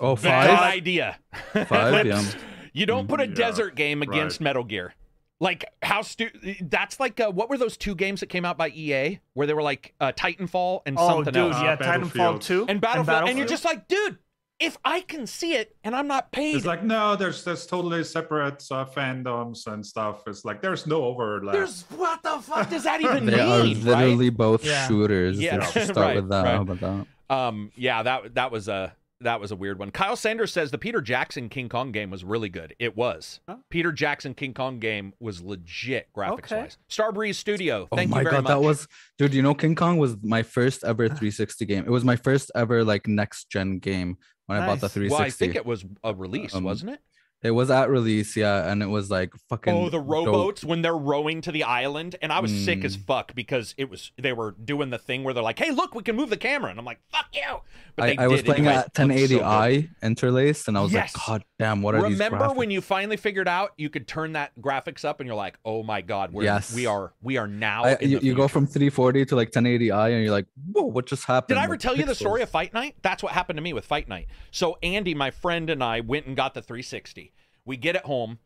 Oh, bad five? idea Five, yeah. you don't put a Yeah, desert game right. against metal gear like how stu- that's like uh, what were those two games that came out by ea where they were like uh, titanfall and Oh, something dude, else Uh, yeah, Titanfall two and Battlefield, and, you're just like, dude, if I can see it and I'm not paid, It's like no, there's there's totally separate uh, fandoms and stuff. It's like there's no overlap. there's what the fuck does that even They are mean? literally both Yeah. shooters. Yeah, Let's start right, with that. right. How about that? Um, yeah, that that was a that was a weird one. Kyle Sanders says the Peter Jackson King Kong game was really good. It was. Huh? Peter Jackson King Kong game was legit graphics Okay. wise. Starbreeze Studio. Oh Thank my you very god, much. that was dude. You know, King Kong was my first ever 360 game. It was my first ever like next gen game when I bought the 360. well, I think it was a release, Um, wasn't it? It was at release, yeah, and it was like fucking. Oh, the dope. rowboats when they're rowing to the island, and I was sick as Mm. fuck because it was they were doing the thing where they're like, "Hey, look, we can move the camera," and I'm like, "Fuck you!" But I, I was playing at looked so good. 1080i interlaced, and I was Yes. like, God damn, what are these? Remember when you finally figured out you could turn that graphics up, and you're like, "Oh my god, we're, Yes. we are we are now." I, in you, you go from 340 to like 1080i, and you're like, whoa, what just happened? Did I ever tell you the story of Fight Night? That's what happened to me with Fight Night. So Andy, my friend, and I went and got the 360. We get it home,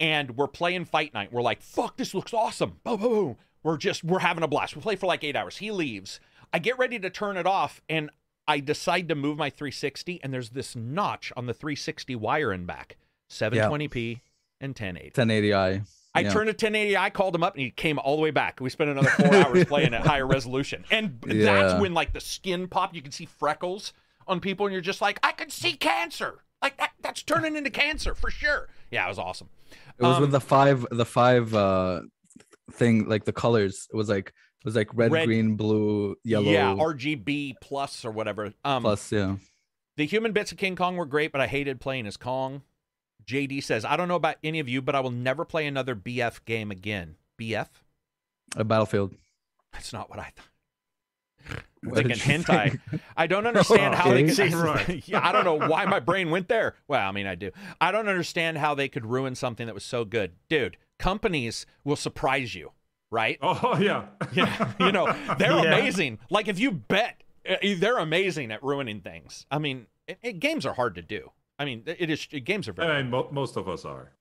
and we're playing Fight Night. We're like, "Fuck, this looks awesome!" Boom, boom, boom. We're just we're having a blast. We play for like eight hours. He leaves. I get ready to turn it off, and I decide to move my 360, and there's this notch on the 360 wire in back, 720p and 1080. 1080i? I Yeah. turned to 1080. I called him up, and he came all the way back. We spent another four hours playing at higher resolution, and that's when like the skin popped. You can see freckles on people, and you're just like, I can see cancer. Like that, that's turning into cancer for sure. Yeah, it was awesome. It was Um, with the five, the five uh thing, like the colors. It was like it was like red, Red- green, blue, yellow. Yeah, RGB plus or whatever. Um, plus, yeah. the human bits of King Kong were great, but I hated playing as Kong. JD says, I don't know about any of you, but I will never play another BF game again. BF? A battlefield. That's not what I thought. I'm What thinking did hentai. think? I don't understand how they Okay. could. Right. yeah, I don't know why my brain went there. Well, I mean, I do. I don't understand how they could ruin something that was so good, dude. Companies will surprise you, right? Oh yeah. Yeah, you know they're Yeah. amazing. Like if you bet, uh, they're amazing at ruining things. I mean, it, it- games are hard to do. I mean, it is games are very. I mean, mo- most of us are.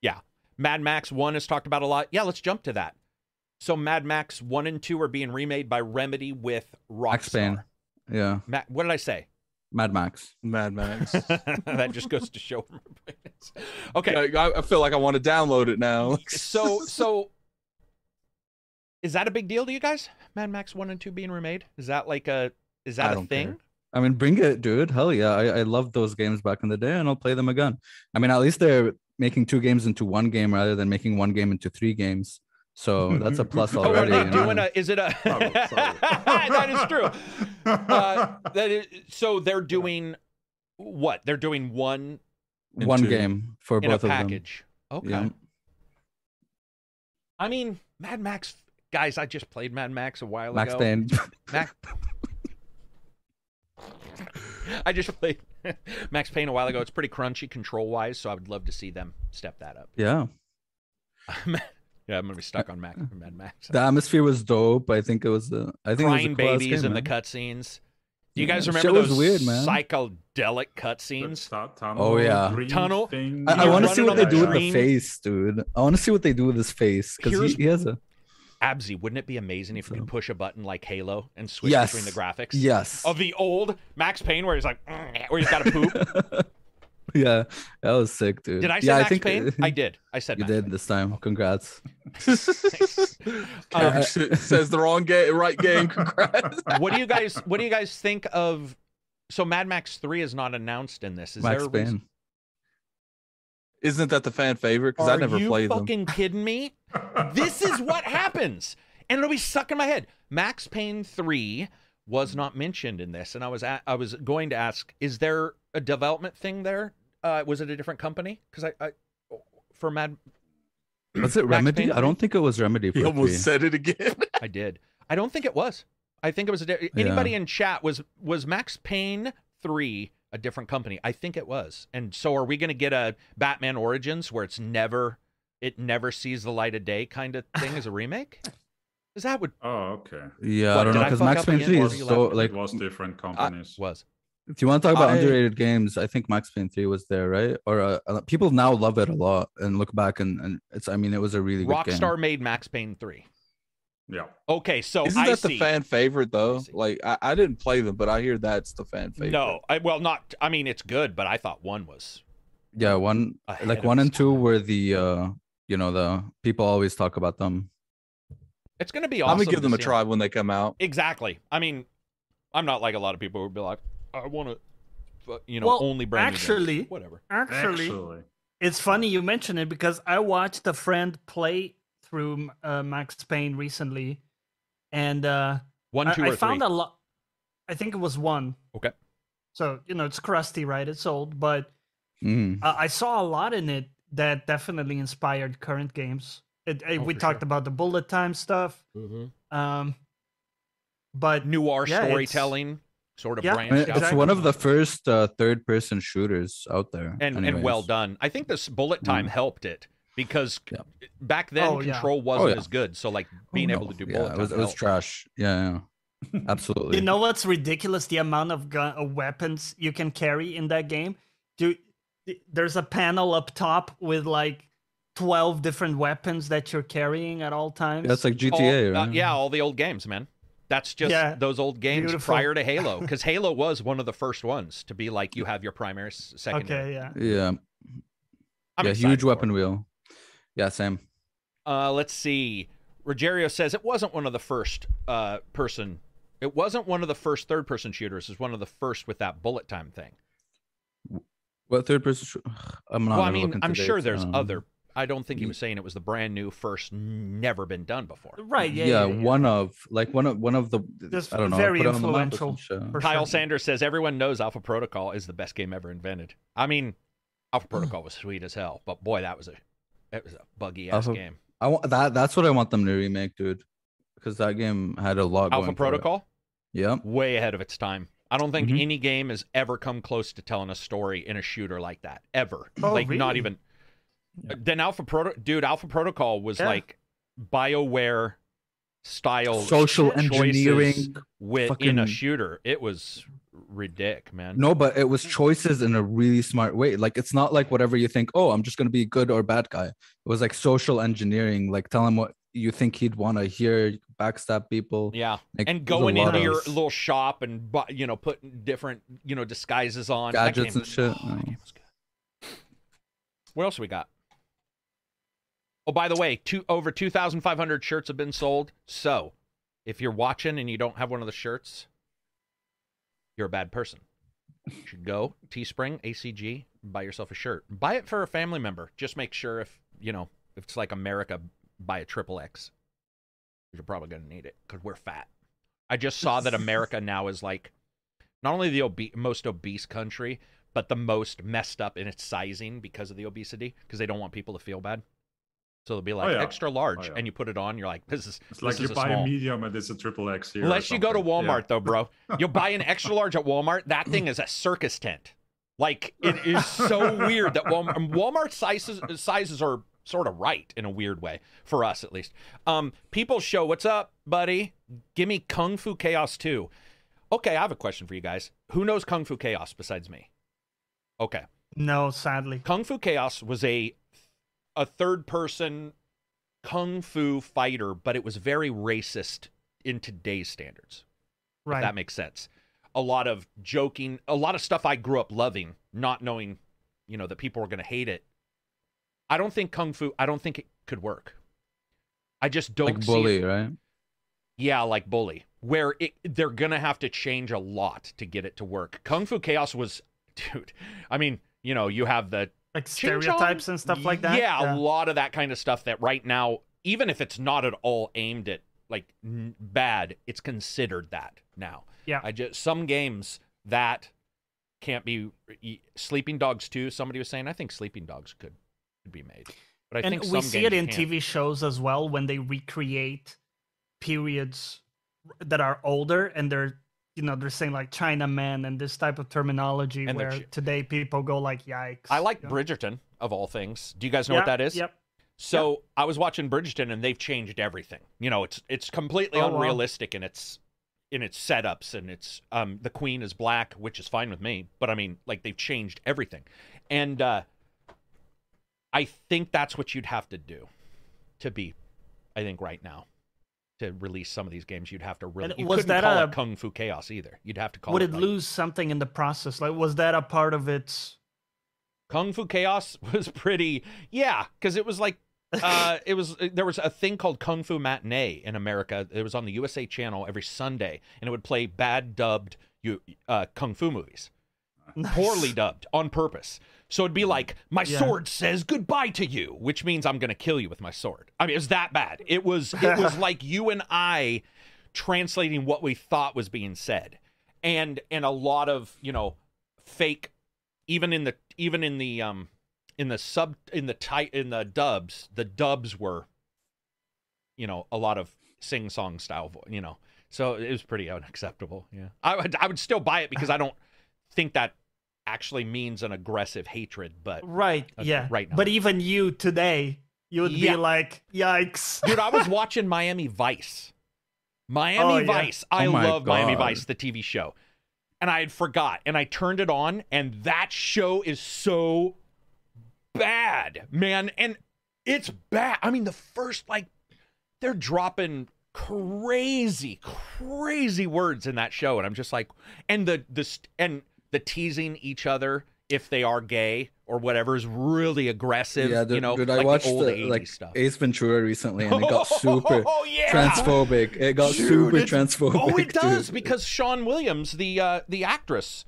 Yeah, Mad Max 1 is talked about a lot. Yeah, let's jump to that. So Mad Max 1 and 2 are being remade by Remedy with Max Payne. Rockstar. Yeah. Ma- what did I say? Mad Max. Mad Max. that just goes to show where my brain is. Okay. I, I feel like I want to download it now. So so is that a big deal to you guys? Mad Max 1 and 2 being remade? Is that like a is that a thing? care. I mean, bring it, dude. Hell yeah. I, I loved those games back in the day and I'll play them again. I mean, at least they're making two games into one game rather than making one game into three games. So that's a plus Oh, are already. they doing a is it a Oh, sorry. That is true. Uh, that is, so they're doing what? They're doing one one into- game for in a both of them. package. Okay. Yeah. I mean, Mad Max, guys. I just played Mad Max a while ago. Max ago. Payne. Max. I just played Max Payne a while ago. It's pretty crunchy control wise, so I would love to see them step that up. yeah. Yeah, I'm gonna be stuck on Max uh, Mad Max. The atmosphere was dope. I think it was. the I think Crying it was a babies game, in the cutscenes. Do you guys shit remember those weird, man. psychedelic cutscenes? Oh, yeah. Tunnel? thing. I, I want to see what they the do with the face, dude. I want to see what they do with his face because he, he has a Absy, wouldn't it be amazing if you could push a button like Halo and switch Yes. between the graphics? yes. Of the old Max Payne where he's like, where he's got to poop. yeah, that was sick, dude. Did I say yeah, Max I think Payne? I did. I said You Max did Payne. this time. Congrats. Kevin Uh, says the wrong game, right game. Congrats. what do you guys what do you guys think of so Mad Max 3 is not announced in this. Is Max there a reason- Payne. Isn't that the fan favorite? Because I never played them. Are you fucking kidding me? this is what happens. And it'll be stuck in my head. Max Payne 3 was not mentioned in this and I was at, I was going to ask is there a development thing there? Uh, was it a different company? Cuz I, I for Mad Was it Max Remedy? Payne I don't think it was Remedy. For He three. almost said it again. I did. I don't think it was. I think it was a di- anybody in chat was was Max Payne 3 a different company. I think it was. And so are we going to get a Batman Origins where it's never it never sees the light of day kind of thing as a remake? Is that what Oh, okay. Yeah, What, I don't know because Max Payne Three is so like. it was different companies. was? If you want to talk about I- underrated games, I think Max Payne Three was there, right? Or uh, people now love it a lot and look back and, and it's. I mean, it was a really good game. Rockstar made Max Payne 3. Yeah. Okay, so Isn't I that see. the fan favorite though? see. Like I, I didn't play them, but I hear that's the fan favorite. No, I well not I mean it's good, but I thought one was Yeah, one like one and two time. were the uh you know the people always talk about them. It's going to be awesome. I'm gonna give to them a see try when they come out. Exactly. I mean, I'm not like a lot of people who would be like, I want to, you know, Well, only brand new games." actually- whatever. Actually, Actually. it's funny you mention it because I watched a friend play through uh, Max Payne recently, and uh, One, I, two, I or found three. a lot. I think it was one. Okay. So you know it's crusty, right? It's old, but Mm. uh, I saw a lot in it that definitely inspired current games. It, uh, Oh, we talked sure. about the bullet time stuff, um, but Noir Yeah, it's- storytelling, sort of Yeah, I mean, it's Exactly. one of the first uh, third-person shooters out there, and and well done. I think this bullet time Mm. helped it because Yeah. back then Oh, yeah. control wasn't yeah. as good. So like Oh, being no. able to do yeah, bullet it was, time it was trash. Yeah, yeah. absolutely. You know what's ridiculous? The amount of gun uh, weapons you can carry in that game. Do there's a panel up top with like twelve different weapons that you're carrying at all times. That's like All- GTA, uh, right? yeah, all the old games, man. That's just Yeah, those old games beautiful. prior to Halo, because Halo was one of the first ones to be like you have your primary, s- secondary. okay, yeah. yeah, I'm yeah. Huge weapon it. wheel. Yeah, same. Uh, let's see. Rogerio says it wasn't one of the first uh, person. It wasn't one of the first third person shooters. It was one of the first with that bullet time thing. What third person? Sh- I'm not. well, I mean, I'm sure dates, there's um, other. I don't think he was saying it was the brand new first, never been done before. Right, yeah, yeah, yeah, yeah. one of like one of one of the. Just I don't know. very put it on the map or some influential Kyle. Sanders says everyone knows Alpha Protocol is the best game ever invented. I mean, Alpha Protocol was sweet as hell, but boy, that was a it was a buggy ass Alpha- game. I want that. That's what I want them to remake, dude. Because that game had a lot. Alpha going. Protocol, Yeah. way ahead of its time. I don't think Mhm. any game has ever come close to telling a story in a shooter like that ever. Oh, like not really? Even. Then Alpha Proto, dude, Alpha Protocol was Yeah. like Bioware style Social engineering. with in a shooter. It was ridiculous, man. No, but it was choices in a really smart way. Like it's not like whatever you think. Oh, I'm just gonna be good or bad guy. It was like social engineering. Like tell him what you think he'd want to hear. Backstab people. Yeah, Like, and going lot into your little shop and bu- you know putting different you know disguises on Gadgets game- and shit. oh, that game was good. What else we got? Oh, by the way, two over two thousand five hundred shirts have been sold. So, if you're watching and you don't have one of the shirts, you're a bad person. You should go Teespring, ACG, buy yourself a shirt. Buy it for a family member. Just make sure if you know if it's like America, buy a triple X. You're probably gonna need it because we're fat. I just saw that America now is like not only the obe- most obese country, but the most messed up in its sizing because of the obesity, because they don't want people to feel bad. So they'll be like Oh, yeah. extra large, yeah. and you put it on. You're like, this is It's this like is you a buy small. a medium and it's a triple X here. Unless you go to something. Yeah. Walmart, though, bro. You'll buy an extra large at Walmart. That thing is a circus tent. Like it is so weird that Walmart Walmart sizes sizes are sort of right in a weird way for us at least. Um, people show what's up, buddy. Give me Kung Fu Chaos 2. Okay, I have a question for you guys. Who knows Kung Fu Chaos besides me? Okay. No, sadly. Kung Fu Chaos was a a third person kung fu fighter, but it was very racist in today's standards. If Right. that makes sense. A lot of joking, a lot of stuff I grew up loving, not knowing, you know, that people were going to hate it. I don't think kung fu. I don't think it could work. I just don't like see bully, It. right? Yeah, like bully, where it they're gonna have to change a lot to get it to work. Kung Fu Chaos was, dude. I mean, you know, you have the like stereotypes and stuff like that. Yeah, a lot of that kind of stuff that right now, even if it's not at all aimed at like n- bad, it's considered that now. Yeah. I just some games that can't be Sleeping Dogs too. Somebody was saying I think Sleeping Dogs could could be made, but I and think we see it in can't. TV shows as well when they recreate periods that are older and they're you know they're saying like China man and this type of terminology And where today people go like yikes. I like you know? Bridgerton of all things. Do you guys know what that is? Yep. So I was watching Bridgerton, and they've changed everything. You know, it's it's completely Oh, wow. unrealistic in its in its setups, and it's um the queen is black, which is fine with me. But I mean, like they've changed everything, and uh I think that's what you'd have to do to be, I think right now. To release some of these games, you'd have to really. You was couldn't that call a- it Kung Fu Chaos either. You'd have to call Would it. it like- lose something in the process? Like was that a part of its Kung Fu Chaos was pretty, yeah, because it was like, uh, it was there was a thing called Kung Fu Matinee in America. It was on the USA Channel every Sunday, and it would play bad dubbed you uh, kung fu movies, poorly dubbed on purpose. So it'd be like, my Yeah. sword says goodbye to you, which means I'm gonna kill you with my sword. I mean, it was that bad. It was it was like you and I translating what we thought was being said, and and a lot of you know fake, even in the even in the um in the sub in the tight in the dubs, the dubs were, you know, a lot of sing song style, you know. So it was pretty unacceptable. Yeah, I would I would still buy it because I don't think that actually means an aggressive hatred, but right? Uh, yeah. right now. But even you today, you would Yeah. be like yikes. dude, I was watching Miami Vice. Miami Oh, yeah. Vice. I Oh my love Miami Vice, the TV show. And I had forgot, and I turned it on, and that show is so bad, man. And it's bad. I mean, the first like they're dropping crazy, crazy words in that show, and I'm just like, and the the st- and the teasing each other if they are gay or whatever is really aggressive. yeah, you know, dude, like I watched the old the, like stuff. Ace Ventura recently, and it got super Oh, yeah. transphobic. It got Dude, super it's- transphobic. Oh, it does dude. because Sean Williams, the uh, the actress,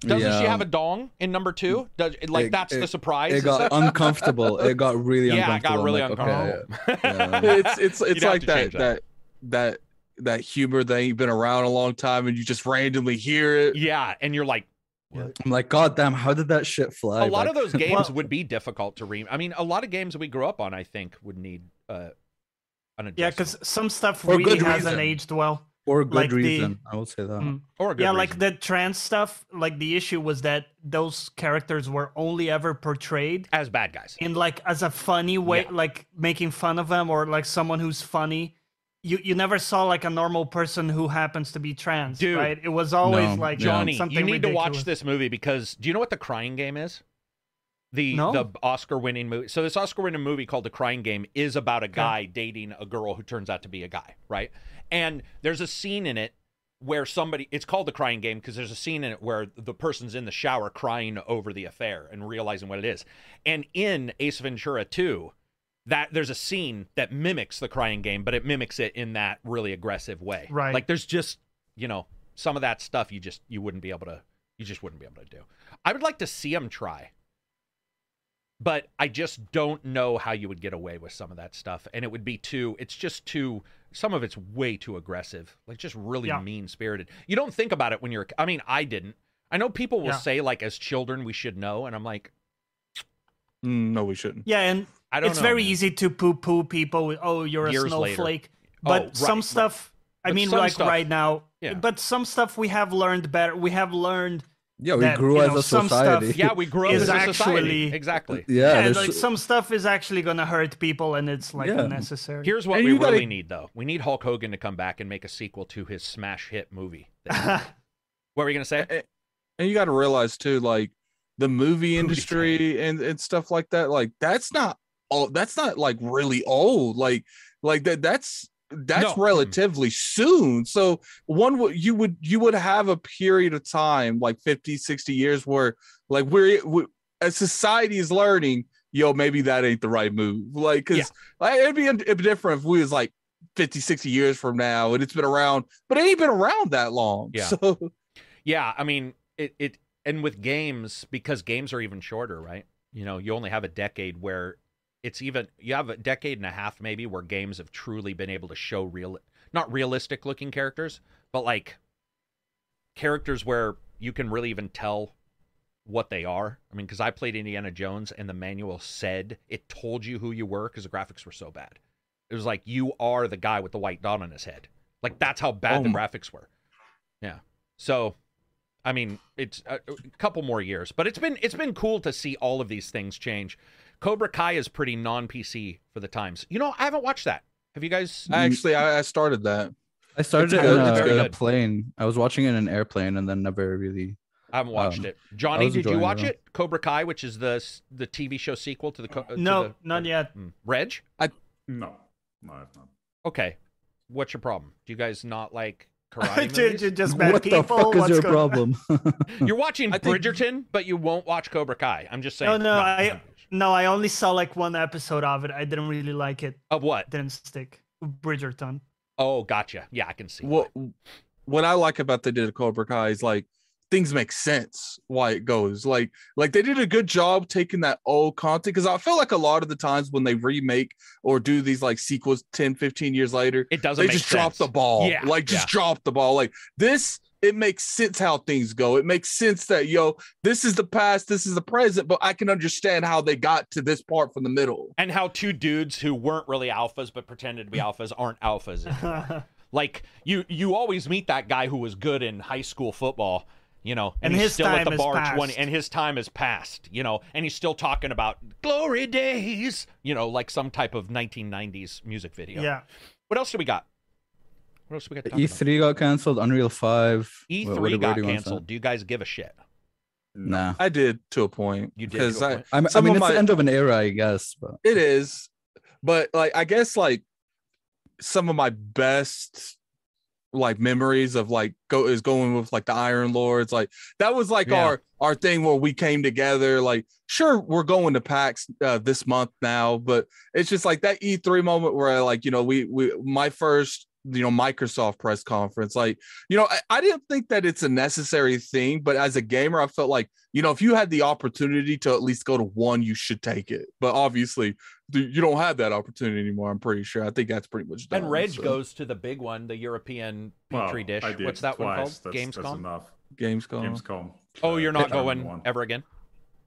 doesn't she have a dong in number two? Does like It- that's the surprise? It got that- uncomfortable. It got really yeah, it uncomfortable. got I'm really like, okay, uncomfortable. yeah. it's it's You'd it's like that, that that. that that humor that ain't been around a long time and you just randomly hear it. yeah, and you're like, I'm like, God damn, how did that shit fly? a lot of those games Well- would be difficult to re. I mean, a lot of games we grew up on, I think, would need uh, an Yeah, because some stuff For really hasn't reason. aged well. for good like the- reason. I will say that. Mm. or a good yeah, like the trans stuff. Like the issue was that those characters were only ever portrayed as bad guys. in like as a funny way, Yeah. like making fun of them or like someone who's funny. You you never saw like a normal person who happens to be trans, Dude. right? It was always No, like. Johnny, something you need to watch this movie because do you know what the Crying Game is? The No. the Oscar-winning movie. So this Oscar-winning movie called The Crying Game is about a guy dating a girl who turns out to be a guy, right? And there's a scene in it where somebody it's called The Crying Game because there's a scene in it where the person's in the shower crying over the affair and realizing what it is. And in Ace Ventura 2, that there's a scene that mimics the crying game, but it mimics it in that really aggressive way. Right. Like there's just, you know, some of that stuff you just you wouldn't be able to you just wouldn't be able to do. I would like to see him try. But I just don't know how you would get away with some of that stuff. And it would be too it's just too some of it's way too aggressive. Like just really Yeah. mean spirited. You don't think about it when you're I mean, I didn't. I know people will Yeah. say like as children we should know and I'm like Mm, no, we shouldn't. Yeah, and I don't it's know. very man. easy to poo poo people with, oh, you're a Years later. snowflake. Oh, But right, some right. stuff, I mean, like stuff- right now, Yeah. but some stuff we have learned better. We have learned, Yeah, we that, grew as know, a some stuff- society. Yeah, we grew is as a society. actually- Exactly. yeah, yeah, like some stuff is actually gonna hurt people, and it's like Yeah. unnecessary. Here's what And we you gotta- really need, though. We need Hulk Hogan to come back and make a sequel to his smash hit movie. what were you gonna say? and you got to realize too like the movie industry and, and stuff like that like that's not that's not like really old like like that that's that's No. Mm-hmm. relatively soon so one would you would you would have a period of time like 50 60 years where like we're we, as society is learning yo maybe that ain't the right move like because Yeah. like, it'd be it'd be different if we was like 50 60 years from now and it's been around but it ain't been around that long Yeah. so Yeah, I mean it. It and with games because games are even shorter, right? You know, you only have a decade where it's even you have a decade and a half maybe where games have truly been able to show real, not realistic looking characters, but like characters where you can really even tell what they are. I mean, because I played Indiana Jones and the manual said it told you who you were because the graphics were so bad. It was like you are the guy with the white dot on his head. Like that's how bad Oh the graphics were. Yeah. So, I mean, it's a, a couple more years, but it's been it's been cool to see all of these things change. Cobra Kai is pretty non PC for the times. You know, I haven't watched that. Have you guys? Actually, I, I started that. I started It's it in good. a, in a good. plane. I was watching it in an airplane and then never really. I haven't watched Um, it. Johnny, did you enjoying it watch it? Cobra Kai, which is the the TV show sequel to the co- uh, to no, the- not yet. Mm. Reg. I no, no, I've not. Okay, what's your problem? Do you guys not like karate Ju- movies? just bad what people. the fuck is What's your going- problem? You're watching I think- Bridgerton, but you won't watch Cobra Kai. I'm just saying. No, no, I no, I only saw like one episode of it. I didn't really like it. Of what? Didn't stick. Bridgerton. Oh, gotcha. Yeah, I can see. What what I like about they did Cobra Kai is like things make sense why it goes. Like like they did a good job taking that old content because I feel like a lot of the times when they remake or do these like sequels 10, 15 years later, It doesn't they make just drop the ball. Yeah, Like just yeah. drop the ball. Like this it makes sense how things go. It makes sense that yo, this is the past, this is the present, but I can understand how they got to this part from the middle. and how two dudes who weren't really alphas but pretended to be alphas aren't alphas. like you, you always meet that guy who was good in high school football, you know, and, And he's his still at time the is barge when, past. and his time is past, you know, and he's still talking about glory days, you know, like some type of 1990s music video. yeah. What else do we got? What else we got? To talk about? E3 got canceled. Unreal 5. E3 What- what- what got do you wanna say? canceled. Do you guys give a shit? Nah. I did to a point. You did because to a I, point. I, I mean, it's my- the end of an era, I guess. But It is, but like I guess like some of my best like memories of like go is going with like the Iron Lords. Like that was like Yeah. our our thing where we came together. Like sure we're going to PAX uh, this month now, but it's just like that E3 moment where I like you know we we my first you know Microsoft press conference. Like you know I, I didn't think that it's a necessary thing, but as a gamer I felt like you know if you had the opportunity to at least go to one, you should take it. But obviously you don't have that opportunity anymore. I'm pretty sure. I think that's pretty much done. And Reg so. goes to the big one, the European Well, dish. What's that one called? That's, that's Gamescom. enough. Gamescom. Gamescom. Oh, Uh, you're not going one. ever again.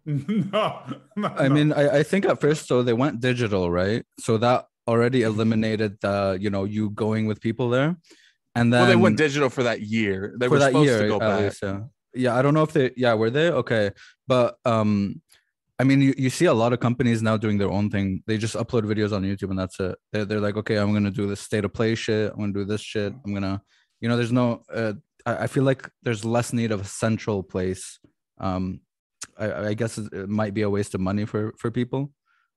no, no, I no. mean, I, I think at first, so they went digital, right? So that already eliminated the, you know, you going with people there. And then well, they went digital for that year. They for were that supposed year, to go back. least, yeah. yeah, I don't know if they, yeah, were they? Okay. But, um, I mean, you, you see a lot of companies now doing their own thing. They just upload videos on YouTube and that's it. They're, they're like, okay, I'm going to do this state of play shit. I'm to do this shit. I'm going to, you know, there's no, uh, I, I feel like there's less need of a central place. Um, I, I guess it it might be a waste of money for, for people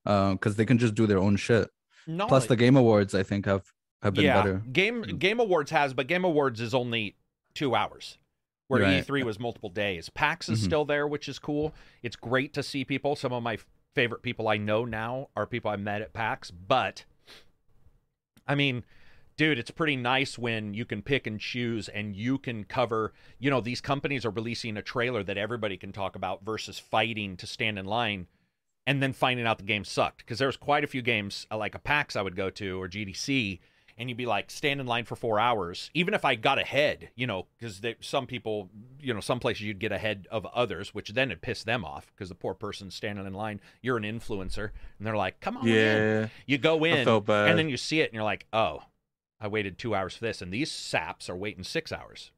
uh because they can just do their own shit. No, Plus, the Game Awards, I think, have, have been yeah, better. game Game Awards has, but Game Awards is only two hours, where Right. E3 was multiple days. PAX is Mhm. still there, which is cool. It's great to see people. Some of my favorite people I know now are people I met at PAX, but I mean. Dude, it's pretty nice when you can pick and choose and you can cover, you know, these companies are releasing a trailer that everybody can talk about versus fighting to stand in line and then finding out the game sucked because there was quite a few games uh, like a PAX I would go to or GDC and you'd be like stand in line for four hours, even if I got ahead, you know, because some people, you know, some places you'd get ahead of others, which then it pissed them off because the poor person's standing in line. You're an influencer, and they're like, "Come on, in." Yeah. You go in, and then you see it, and you're like, "Oh, I waited two hours for this," and these saps are waiting six hours.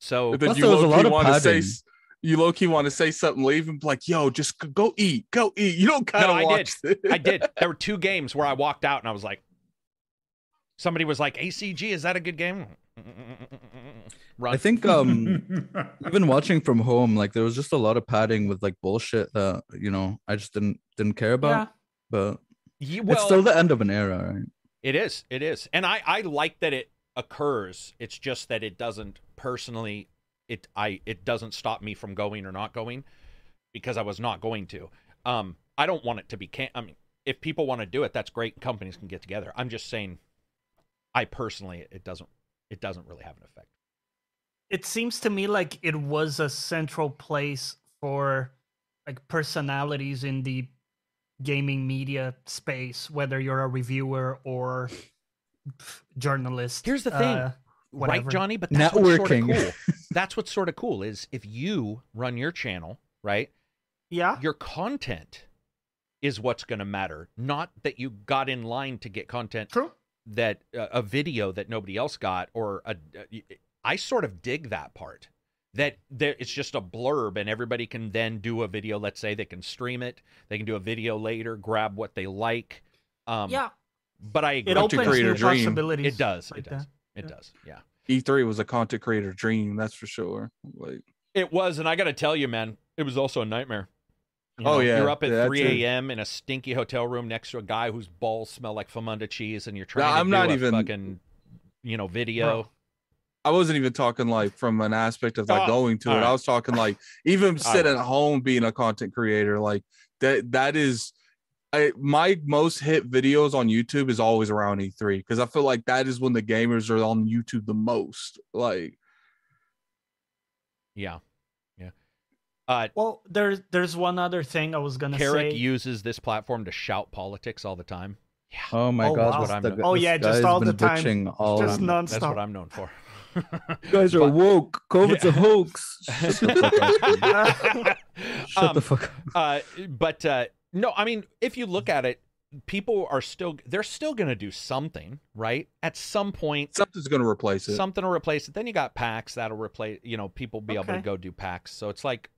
So But then Plus, you there was a lot of want to say padding. s- you low key want to say something, leave and be like, yo, just go eat, go eat. You don't kind No, of I watch this. I did. There were two games where I walked out and I was like, somebody was like, ACG, is that a good game? Run. I think um even watching from home, like there was just a lot of padding with like bullshit that you know I just didn't didn't care about. Yeah. But Ye- it's still the end of an era, right? it is. It is. And I, I like that it occurs. It's just that it doesn't personally it I it doesn't stop me from going or not going because I was not going to. Um I don't want it to be can I mean if people want to do it, that's great. Companies can get together. I'm just saying I personally it doesn't it doesn't really have an effect. it seems to me like it was a central place for like personalities in the gaming media space whether you're a reviewer or journalist Here's the thing, uh, right. Johnny? But that's what's sort of cool. that's what's sort of cool is if you run your channel, right? yeah Your content is what's going to matter, not that you got in line to get content true that uh, a video that nobody else got or a, I sort of dig that part that there it's just a blurb and everybody can then do a video let's say they can stream it they can do a video later grab what they like um yeah but i agree it Content opens creator new dream. possibilities it does like it does that. It Yeah. does yeah E3 E was a content creator dream, that's for sure. Like, It was, and I got to tell you, man, it was also a nightmare. You Oh, yeah, you're up at yeah, 3 a.m. in a stinky hotel room next to a guy whose balls smell like Famunda cheese, and you're trying to I'm do not a even- fucking, you know, video. I wasn't even talking like from an aspect of like Oh, going to it. all right. I was talking like even sitting right. at home being a content creator. Like that that is I my most hit videos on YouTube is always around E3 because I feel like that is when the gamers are on YouTube the most. Like Yeah, yeah. Uh, well there's there's one other thing i was gonna Carrick say uses this platform to shout politics all the time. Yeah, Oh my Oh, god, wow. this- What I'm- gu- Oh, yeah, just all the time. all Just on- non- that's nonstop. what I'm known for. You guys are But- woke. COVID's a hoax. Shut the fuck up. Shut Um, the fuck up. uh, but uh, no, I mean, if you look at it, people are still they're still going to do something, right? At some point, something's gonna replace it. something will replace it. Then you got PAX that'll replace. You know, people be able to go do PAX. So it's like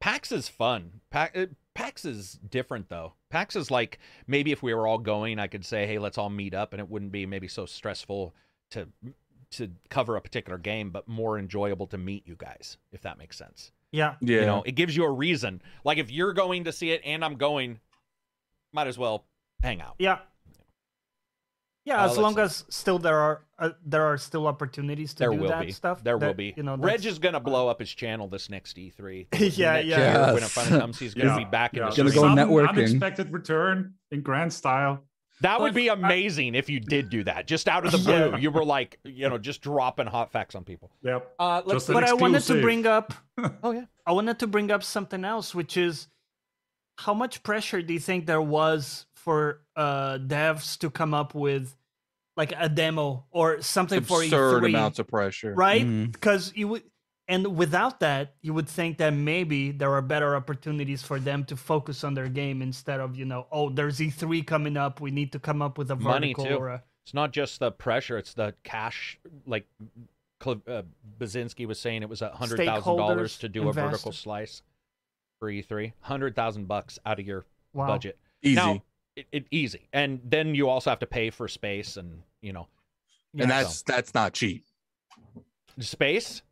PAX is fun. PAX, uh, PAX is different though. PAX is like maybe if we were all going, I could say, hey, let's all meet up, and it wouldn't be maybe so stressful to to cover a particular game, but more enjoyable to meet you guys, if that makes sense. Yeah yeah. You know, it gives you a reason. Like if you're going to see it and I'm going, might as well hang out. Yeah. Yeah, Uh, as let's long see. as still there are uh, there are still opportunities to There do will that be. stuff. There will be. You know, Reg that's- is gonna blow up his channel this next E3. Yeah, yeah. year, when it Yes. finally comes, he's gonna Yeah, be back in the Gonna stream. go Some networking. Unexpected return in grand style. That would be amazing if you did do that. Just out of the blue, Yeah. you were like, you know, just dropping hot facts on people. Yep. Uh, let's Just an but I wanted to bring up Oh yeah. I wanted to bring up something else, which is how much pressure do you think there was for uh devs to come up with like a demo or something for absurd E3, amounts of pressure. right? Because you would, and without that, you would think that maybe there are better opportunities for them to focus on their game instead of you know, oh, there's E3 coming up, we need to come up with a vertical Money, vertical too. or a It's not just the pressure; it's the cash. Like Cl- uh, Baczynski was saying, it was a hundred thousand dollars to do a vertical slice for E3. Hundred thousand bucks out of your wow. budget. Easy. Now, it, it easy, and then you also have to pay for space, and you know, and Yeah, that's that's not cheap. space.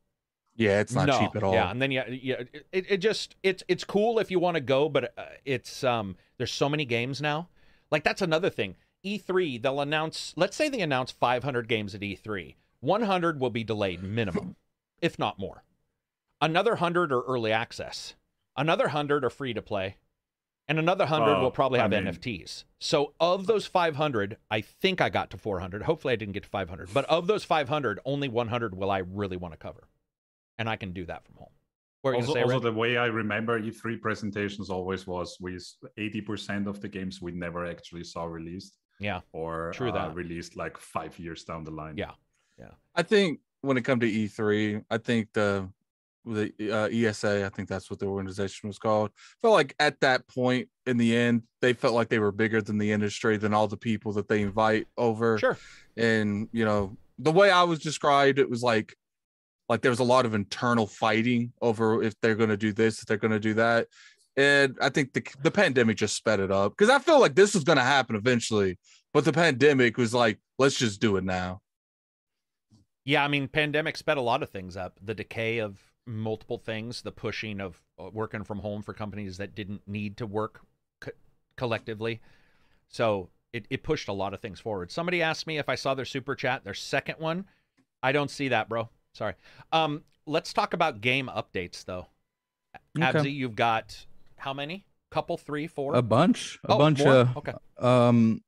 Yeah, it's not no, cheap at all. Yeah, and then yeah, yeah, it, it just it's it's cool if you want to go, but uh, it's um there's so many games now. Like that's another thing. E3 they'll announce. Let's say they announce 500 games at E3. 100 will be delayed minimum, if not more. Another 100 are early access. Another 100 are free to play. And another 100 Oh, will probably I have mean- NFTs. So of those 500, I think I got to 400. Hopefully I didn't get to 500. But of those 500, only 100 will I really want to cover. And I can do that from home. What are Also, say, also Reg? the way I remember E3 presentations always was with 80% of the games we never actually saw released. Yeah. or True uh, that. released like five years down the line. Yeah. Yeah. I think when it comes to E3, I think the the uh, ESA, I think that's what the organization was called. Felt like at that point in the end, they felt like they were bigger than the industry, than all the people that they invite over. Sure. And you know, the way I was described, it was like like there was a lot of internal fighting over if they're going to do this, if they're going to do that. And I think the the pandemic just sped it up because I feel like this was going to happen eventually, but the pandemic was like, let's just do it now. Yeah, I mean, pandemic sped a lot of things up. The decay of multiple things, the pushing of uh, working from home for companies that didn't need to work co- collectively. So it, it pushed a lot of things forward. Somebody asked me if I saw their super chat, their second one. I don't see that, bro. Sorry. Um, let's talk about game updates, though. Okay. Abzy, you've got how many? Couple, three, four? A bunch, a Oh, bunch. Uh, Okay. Um,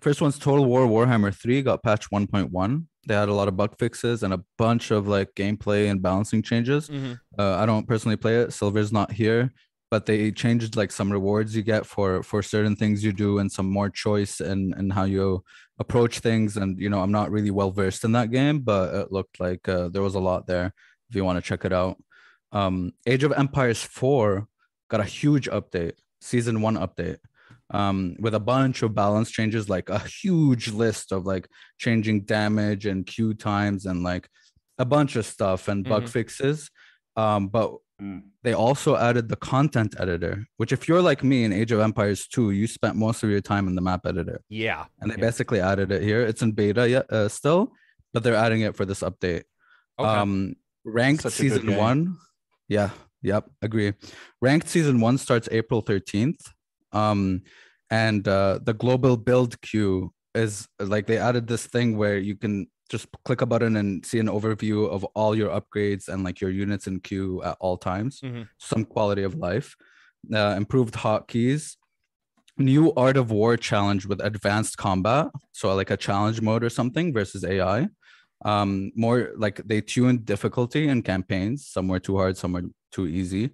first one's Total War Warhammer 3 got patch 1.1. They had a lot of bug fixes and a bunch of like gameplay and balancing changes. Mhm. Uh, I don't personally play it. Silver's not here, but they changed like some rewards you get for for certain things you do and some more choice and and how you approach things. And you know, I'm not really well versed in that game, but it looked like uh, there was a lot there. If you want to check it out, um, Age of Empires 4 got a huge update, season one update um, with a bunch of balance changes, like a huge list of like changing damage and queue times and like a bunch of stuff and bug Mhm. fixes. Um, but Mm. they also added the content editor, which if you're like me in Age of Empires 2, you spent most of your time in the map editor. Yeah. And they Yeah. basically added it here. It's in beta yet uh, still, but they're adding it for this update. Okay. Um, ranked Such season one. Yeah. Yep. Agree. Ranked season one starts April 13th. Um, and uh, the global build queue is like they added this thing where you can just click a button and see an overview of all your upgrades and like your units in queue at all times. Mhm. Some quality of life, uh, improved hotkeys, new Art of War challenge with advanced combat. So like a challenge mode or something versus AI um more like they tuned difficulty in campaigns. Some were too hard some were too easy.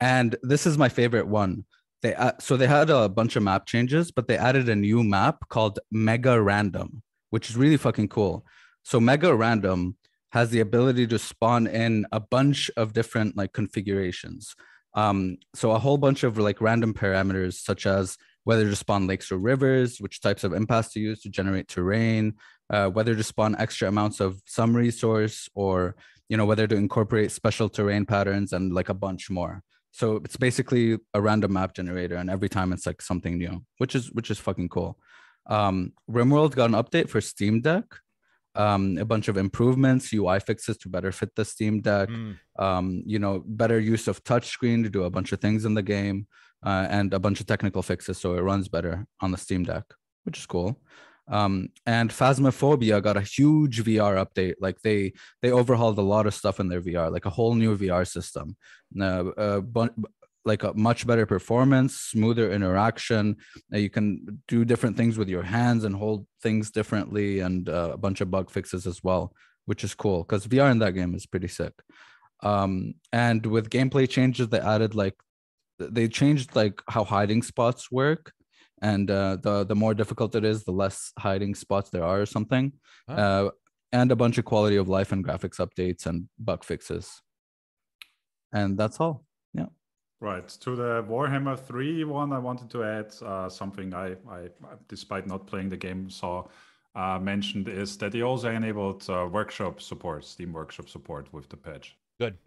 And this is my favorite one. They uh, so they had a bunch of map changes but they added a new map called mega random which is really fucking cool so mega random has the ability to spawn in a bunch of different like configurations. Um so a whole bunch of like random parameters such as whether to spawn lakes or rivers which types of impasse to use to generate terrain uh, whether to spawn extra amounts of some resource or you know whether to incorporate special terrain patterns and like a bunch more. So it's basically a random map generator and every time it's like something new which is which is fucking cool. Um rimworld got an update for steam deck um a bunch of improvements ui fixes to better fit the steam deck Mm. um, you know, better use of touchscreen to do a bunch of things in the game, uh, and a bunch of technical fixes so it runs better on the Steam Deck, which is cool. Um, and Phasmophobia got a huge VR update. Like they they overhauled a lot of stuff in their VR, like a whole new VR system, uh, uh, bun- like a much better performance, smoother interaction. You can do different things with your hands and hold things differently, and uh, a bunch of bug fixes as well, which is cool because VR in that game is pretty sick um and with gameplay changes they added like they changed like how hiding spots work and uh the the more difficult it is the less hiding spots there are or something Oh. uh and a bunch of quality of life and graphics updates and bug fixes and that's all Right. To the Warhammer 3 one, I wanted to add uh, something I, I, despite not playing the game, saw uh, mentioned is that they also enabled uh, workshop support, Steam Workshop support with the patch. Good.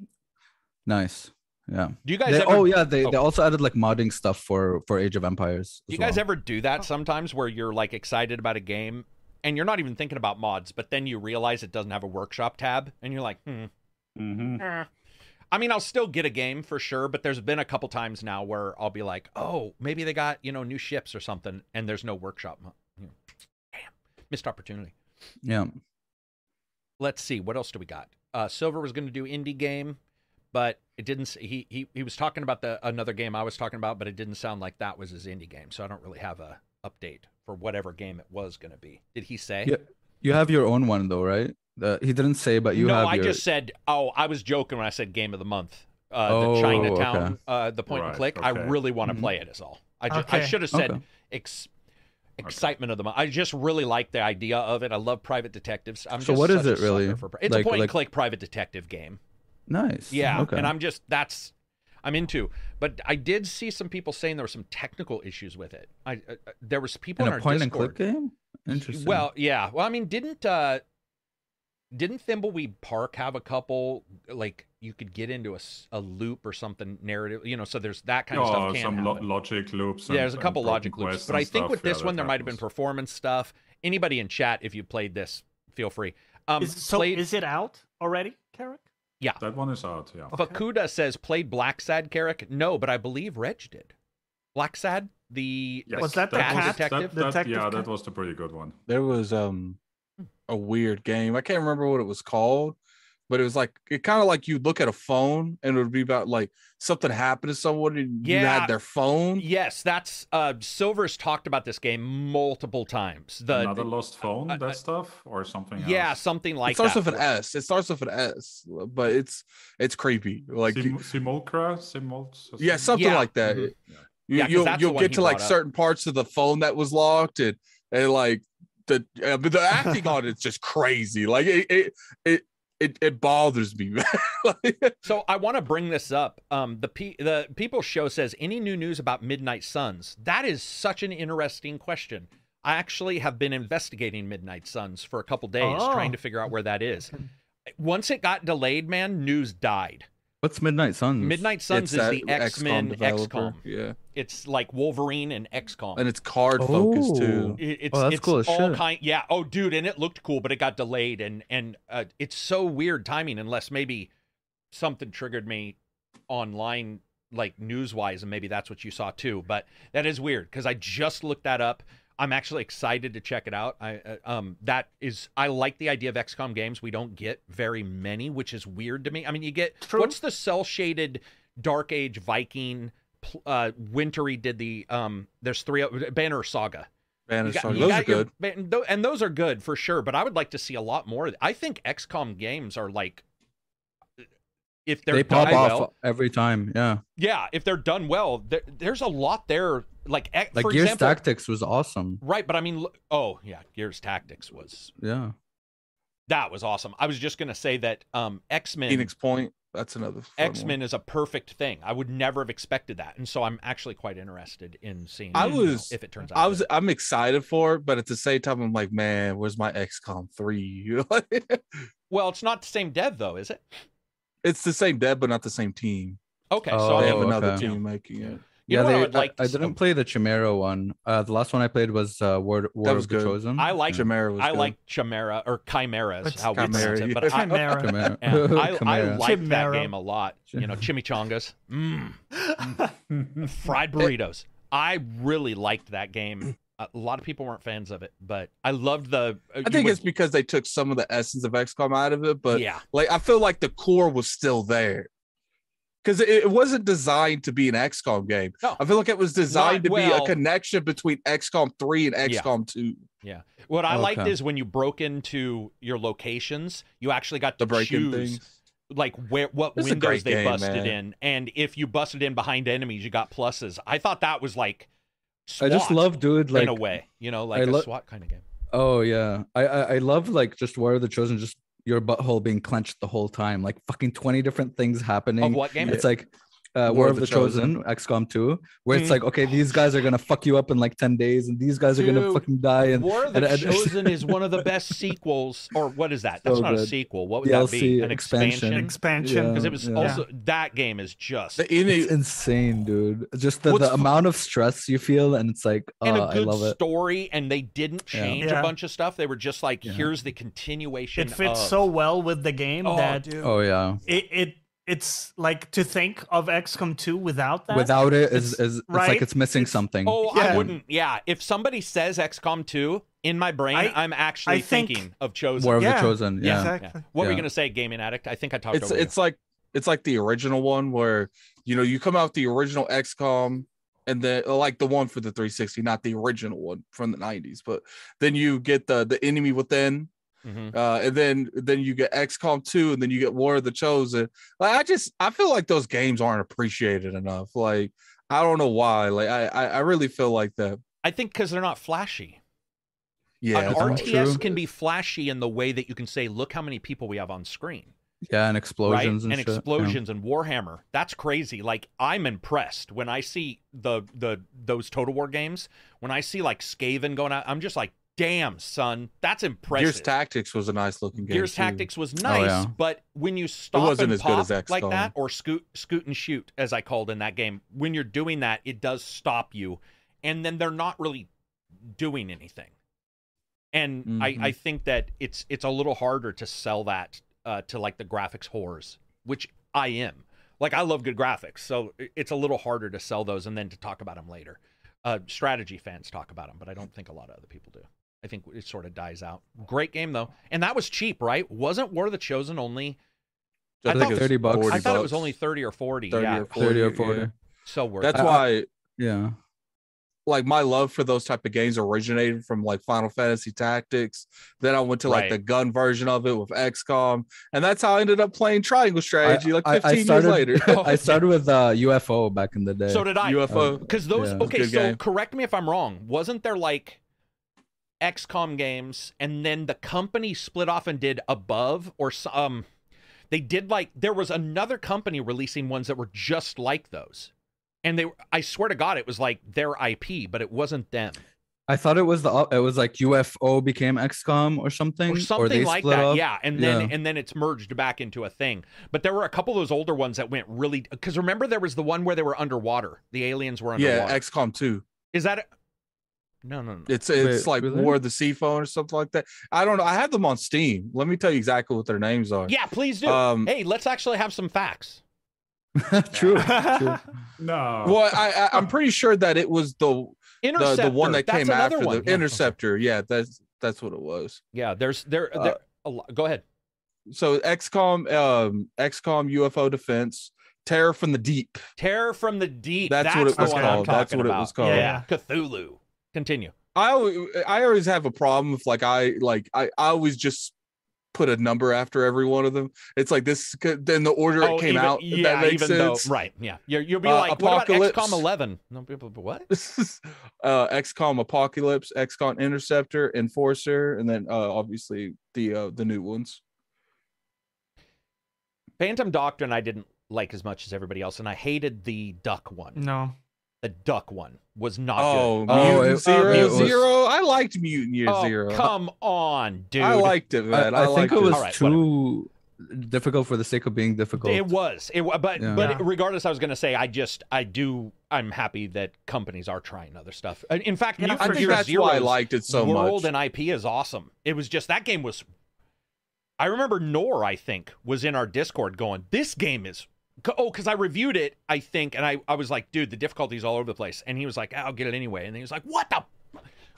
nice yeah Do you guys They- ever, oh yeah they, oh. they also added like modding stuff for for age of empires Do you guys well. ever do that sometimes where you're like excited about a game and you're not even thinking about mods, but then you realize it doesn't have a workshop tab and you're like, hmm. Mm-hmm. eh. I mean, I'll still get a game for sure, but there's been a couple times now where I'll be like, oh, maybe they got, you know, new ships or something and there's no workshop. mo- you know, Damn. Missed opportunity. yeah Let's see. What else do we got? Uh, Silver was going to do indie game, but it didn't. He, he he was talking about the another game I was talking about, but it didn't sound like that was his indie game. So I don't really have a update for whatever game it was going to be. Did he say? Yeah, you have your own one though right the, he didn't say but you no, have I your just said. Oh, I was joking when I said game of the month. Uh, Oh, the Chinatown, okay. uh, the point and Right, click. I really want to Mhm. play it. Is all. I just, I should have said. Okay. Ex- excitement of the month. I just really like the idea of it. I love private detectives. I'm So just what is it really? sucker For, it's Like- a point like- and click private detective game. Nice. Yeah, Okay. and I'm just that's I'm into. But I did see some people saying there were some technical issues with it. I uh, uh, there was people in in a our point and Discord. click game. Interesting. Well, yeah. Well, I mean, didn't uh didn't Thimbleweed Park have a couple like you could get into a, a loop or something narrative, you know? So there's that kind of oh, stuff. Can some lo- logic loops. yeah, there's a couple logic loops, but I think stuff. with Yeah, this one that there might have been performance stuff. Anybody in chat, if you played this, feel free. Um, Is, so played, is it out already, Carrick? Yeah, that one is out. Yeah. Okay. Fakuda says played Blacksad Carrick. No, but I believe Reg did. Blacksad, the Yes, Was that the cat cat? detective. That, that, Detective yeah, cat? that was the pretty good one. there was um a weird game. I can't remember what it was called, but it was like it kind of like you look at a phone and it would be about like something happened to someone and you Yeah. had their phone. Yes, that's uh Silver's talked about this game multiple times. The Another lost phone, uh, that uh, stuff, or something yeah, else. something like it starts that. with an S. It starts with an S, but it's it's creepy. Like Sim- Simulacra, Simul- yeah, something Yeah. like that. Mhm. Yeah. You, Yeah, 'cause you'll that's the you'll one get to like up. certain parts of the phone that was locked and and like the uh, but the acting on it's just crazy. Like it it it it, it bothers me. man. Like, So I want to bring this up. Um, the P- the People Show says any new news about Midnight Suns. That is such an interesting question. I actually have been investigating Midnight Suns for a couple days, Oh. trying to figure out where that is. Once it got delayed, man, news died. What's Midnight Suns? Midnight Suns it's is the X Men developer. XCOM. Yeah, It's like Wolverine and XCOM. and it's card focused too. Oh. It- it's Oh, that's it's cool as all shit. kind yeah oh dude and it looked cool but it got delayed and and uh, it's so weird timing unless maybe something triggered me online like news wise and maybe that's what you saw too but that is weird because i just looked that up i'm actually excited to check it out i uh, um that is i like the idea of xcom games we don't get very many which is weird to me i mean you get True. what's the cell shaded dark age viking uh wintry did the um there's three banner saga Banner got- you those are your- good. and those are good for sure. But I would like to see a lot more. I think XCOM games are like, if they're they pop off well, every time. Yeah. yeah, if they're done well, there, there's a lot there. Like, Like for Gears example, Tactics was awesome. right? But I mean, oh yeah, Gears Tactics was Yeah. that was awesome. I was just gonna say that um, X Men Phoenix Point. That's another. X Men is a perfect thing. I would never have expected that, and so I'm actually quite interested in seeing. I was- if it turns out. I was good. I'm excited for it, but at the same time, I'm like, man, where's my XCOM three? well. It's not the same dev though, is it? it's the same dev, but not the same team. Okay, so Oh, they have another okay. team making it. You yeah, know what I they, would like I, I didn't play the Chimera one. Uh, the last one I played was uh, War, War was of the. Chosen. I like Chimera was I good. like Chimera or Chimera is It's how we Chimera, it. But yeah. I, Chimera. Chimera. yeah, I, I Chimera. like that Chimera. game a lot. You know, chimichangas, mm, fried burritos. I really liked that game. A lot of people weren't fans of it, but I loved the. uh, I think would- it's because they took some of the essence of XCOM out of it, but yeah, like I feel like the core was still there. Because it, it wasn't designed to be an XCOM game. No. I feel like it was designed to be a connection between XCOM 3 and Yeah. XCOM 2. what I liked is when you broke into your locations, you actually got to The breaking choose things. like where what It's a windows they game, busted man. in, and if you busted in behind enemies, you got pluses. I thought that was like. I just love, dude. Like, in a way, you know, like I a lo- SWAT kind of game. oh yeah, I, I I love like just War of the Chosen, just your butthole being clenched the whole time, like fucking twenty different things happening. Of what game? It's like uh, War, of the, Chosen, XCOM 2, where it's Mhm. like, okay, these guys are gonna fuck you up in like 10 days, and these guys are gonna fucking die. And War of the and- and- Chosen is one of the best sequels, or what is that? That's So not a sequel. What would that be? An expansion. expansion? Expansion. Because it was Yeah. also that game is just it's insane, dude. Just the, the fu- amount of stress you feel, and it's like, oh, and a I good love it. story, and they didn't change Yeah. a bunch of stuff. They were just like, Yeah. here's the continuation. It fits of- so well with the game Oh, that dude. Oh yeah, it, it it's like to think of XCOM 2 without that. without it is It's- is it's right? like it's missing It's- something. Oh, I wouldn't. Yeah, if somebody says XCOM 2 in my brain, I- I, am actually I think- thinking of Chosen. War of Yeah. the Chosen, Yeah. yeah. exactly. Yeah. What were you gonna say, Gaming Addict? I think I talked it's over it's like it's like the original one where you know you come out with the original XCOM and then uh, like the one for the 360, not the original one from the 90s, but then you get the the enemy within, Mhm. uh, and then then you get XCOM 2, and then you get War of the Chosen. Like I just I feel like those games aren't appreciated enough. Like I don't know why. Like I I, I really feel like that. I think because they're not flashy. Yeah, An RTS can be flashy in the way that you can say, "Look how many people we have on screen." Yeah, and explosions right? and, shit, yeah. explosions and Warhammer. That's crazy. Like I'm impressed when I see the the those Total War games. When I see like Skaven going out, I'm just like, damn, son, that's impressive. Gears Tactics was a nice looking game. Gears too. Tactics was nice, yeah. but when you stop wasn't and as good pop as like XCOM. that, or scoot scoot and shoot, as I called in that game, when you're doing that, it does stop you, and then they're not really doing anything. And I, Mhm. I think that it's it's a little harder to sell that uh, to like the graphics whores, which I am. Like I love good graphics, so it's a little harder to sell those and then to talk about them later. Uh, strategy fans talk about them, but I don't think a lot of other people do. I think it sort of dies out. Great game though, and that was cheap, right? Wasn't War of the Chosen only? I think thought- it was 30 bucks. I thought it was only thirty or forty. 30 yeah, or 30 or 40, 40. yeah. so worth. That's it. Why Yeah. like my love for those type of games originated from like Final Fantasy Tactics. Then I went to like Right. the gun version of it with XCOM, and that's how I ended up playing Triangle Strategy like 15 I started, years later. I started with uh, UFO back in the day. So did I. UFO. Because those Yeah. okay, so game. correct me if I'm wrong. Wasn't there like XCOM games and then the company split off and did above or um they did like there was another company releasing ones that were just like those. And they I swear to god it was like their IP, but it wasn't them. I thought it was the it was like UFO became XCOM or something, Or something they like that. up. Yeah, and then Yeah. and then it's merged back into a thing. But there were a couple of those older ones that went really cuz remember there was the one where they were underwater. The aliens were underwater. yeah, XCOM 2. Is that. No, no, no. It's it's Wait, like really? War of the Sea Phone or something like that. I don't know. I have them on Steam. Let me tell you exactly what their names are. Yeah, please do. Um, hey, let's actually have some facts. true. true. No. Well, I, I I'm pretty sure that it was the the, Interceptor. the one that that's came another after one. the Yeah, okay. Interceptor. Yeah, that's that's what it was. Yeah, there's there. Uh, there a lot. Go ahead. So XCOM, um, XCOM UFO Defense, Terror from the Deep. Terror from the deep. That's what it was called. That's talking what it was called. Yeah, Cthulhu. Continue. I always, I always have a problem with like I like I, I always just put a number after every one of them. It's like this. Then the order it came Oh, even, out. Yeah, that makes even though right. Yeah, You're, you'll be Uh, like, what Apocalypse. about XCOM 11? No people. but What? uh, XCOM Apocalypse, XCOM Interceptor, Enforcer, and then uh, obviously the uh, the new ones. Phantom Doctrine. I didn't like as much as everybody else, and I hated the duck one. No. The duck one was not Oh, good. Oh, Mutant it- Zero it was- Zero. I liked Mutant Year Oh, Zero. come on, dude. I liked it, I, man. I, I think liked it was All right, too difficult for the sake of being difficult. It was. It wa- but Yeah. but regardless, I was going to say I just I do I'm happy that companies are trying other stuff. Uh, In fact, Yeah, Mutant I think Year that's why I liked it so world much. and IP is awesome. It was just that game was. I remember Nor I think was in our Discord going, "This game is." Oh, because I reviewed it, I think, and I, I was like, dude, the difficulty's all over the place. And he was like, I'll get it anyway. And he was like, what the,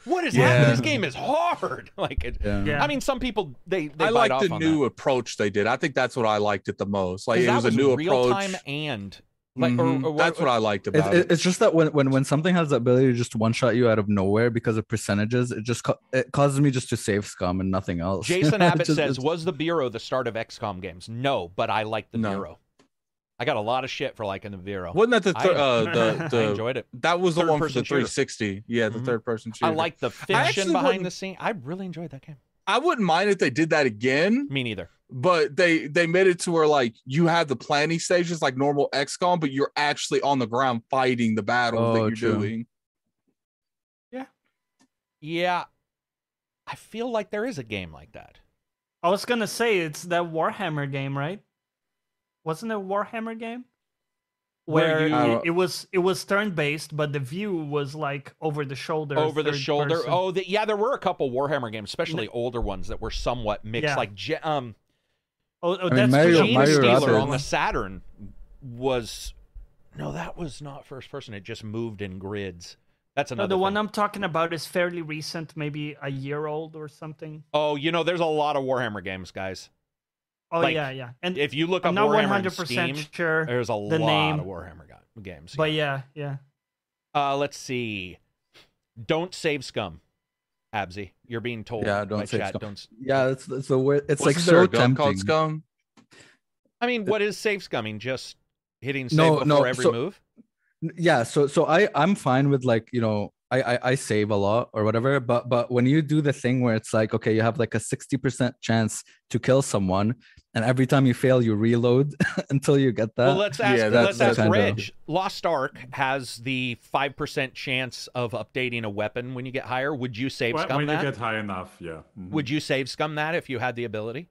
what is happening? This game is hard. like, it, yeah. Yeah. I mean, some people they they I like the on new that. approach they did. I think that's what I liked it the most. Like it that was a new real approach. time and like or- Mhm. or that's what I liked about it- it. it's just that when, when when something has the ability to just one shot you out of nowhere because of percentages, it just it causes me just to save scum and nothing else. Jason Abbott just- says, "Was the Bureau the start of XCOM games?" No, but I like the No. Bureau. I got a lot of shit for liking the Bureau. Wasn't that the I- uh, the I enjoyed it. that was the one for third-person the shooter. 360? Yeah, the Mhm. third person shooter. I like the fiction behind the scene. I really enjoyed that game. I wouldn't mind if they did that again, Me neither. but they they made it to where like you have the planning stages like normal XCOM, but you're actually on the ground fighting the battles that Oh, you're true. doing. Yeah. Yeah, I feel like there is a game like that. I was gonna say it's that Warhammer game, right? Wasn't it a Warhammer game? Where Where, you- it, it was it was turn based, but the view was like over the shoulder. Over the shoulder. person. Oh, the, yeah, there were a couple Warhammer games, especially older ones that were somewhat mixed. Yeah. Like um, oh, oh mean, that's Mario- Gene Mario Stealer on the Saturn was no, that was not first person. It just moved in grids. That's No, another. the one. I'm talking about is fairly recent, maybe a year old or something. Oh, you know, there's a lot of Warhammer games, guys. Oh Like, yeah, yeah. And If you look I'm up not Warhammer 100 on Steam, percent sure, there's a the lot name. of Warhammer ga- games. but yeah, yeah. Uh, let's see. Don't save scum, Absy. You're being told. Yeah, don't save chat, scum. Don't. yeah, it's it's the way it's like Wasn't there so a gun called. Scum? I mean, what is safe scumming? Just hitting save No, before no, every so- move. yeah so so i i'm fine with like you know I, I I save a lot or whatever, but but when you do the thing where it's like okay, you have like a sixty percent chance to kill someone, and every time you fail, you reload until you get that. well, let's ask. yeah, let's that's- ask kinda- Lost Ark has the five percent chance of updating a weapon when you get higher. Would you save When, scum when you that? get high enough, yeah. mhm, Would you save scum that if you had the ability?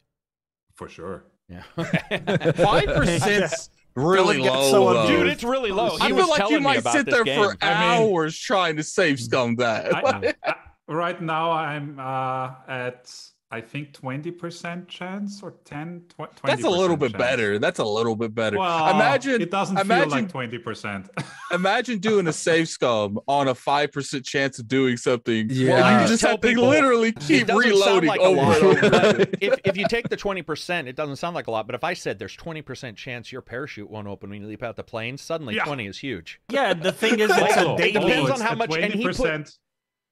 for sure. Yeah. Five percent really Don't low, so though. abused. Dude, it's really low. He I feel like you might sit there game. for I mean- hours trying to save scum that. I, I- right now, I'm uh, at I think twenty percent chance or 10, tw- 20 That's a little bit chance. better. That's a little bit better. Well, imagine, it doesn't imagine, feel like twenty percent. imagine doing a safe scum on a five percent chance of doing something. Yeah. Well, I you just just tell have to people, literally keep doesn't sound reloading like a over lot, and over. if, if you take the 20%, it doesn't sound like a lot. But if I said there's 20% chance your parachute won't open when you leap out the plane, suddenly Yeah. 20 is huge. Yeah, the thing is, it's Also, a it depends on it's how a much- and he put- 20%,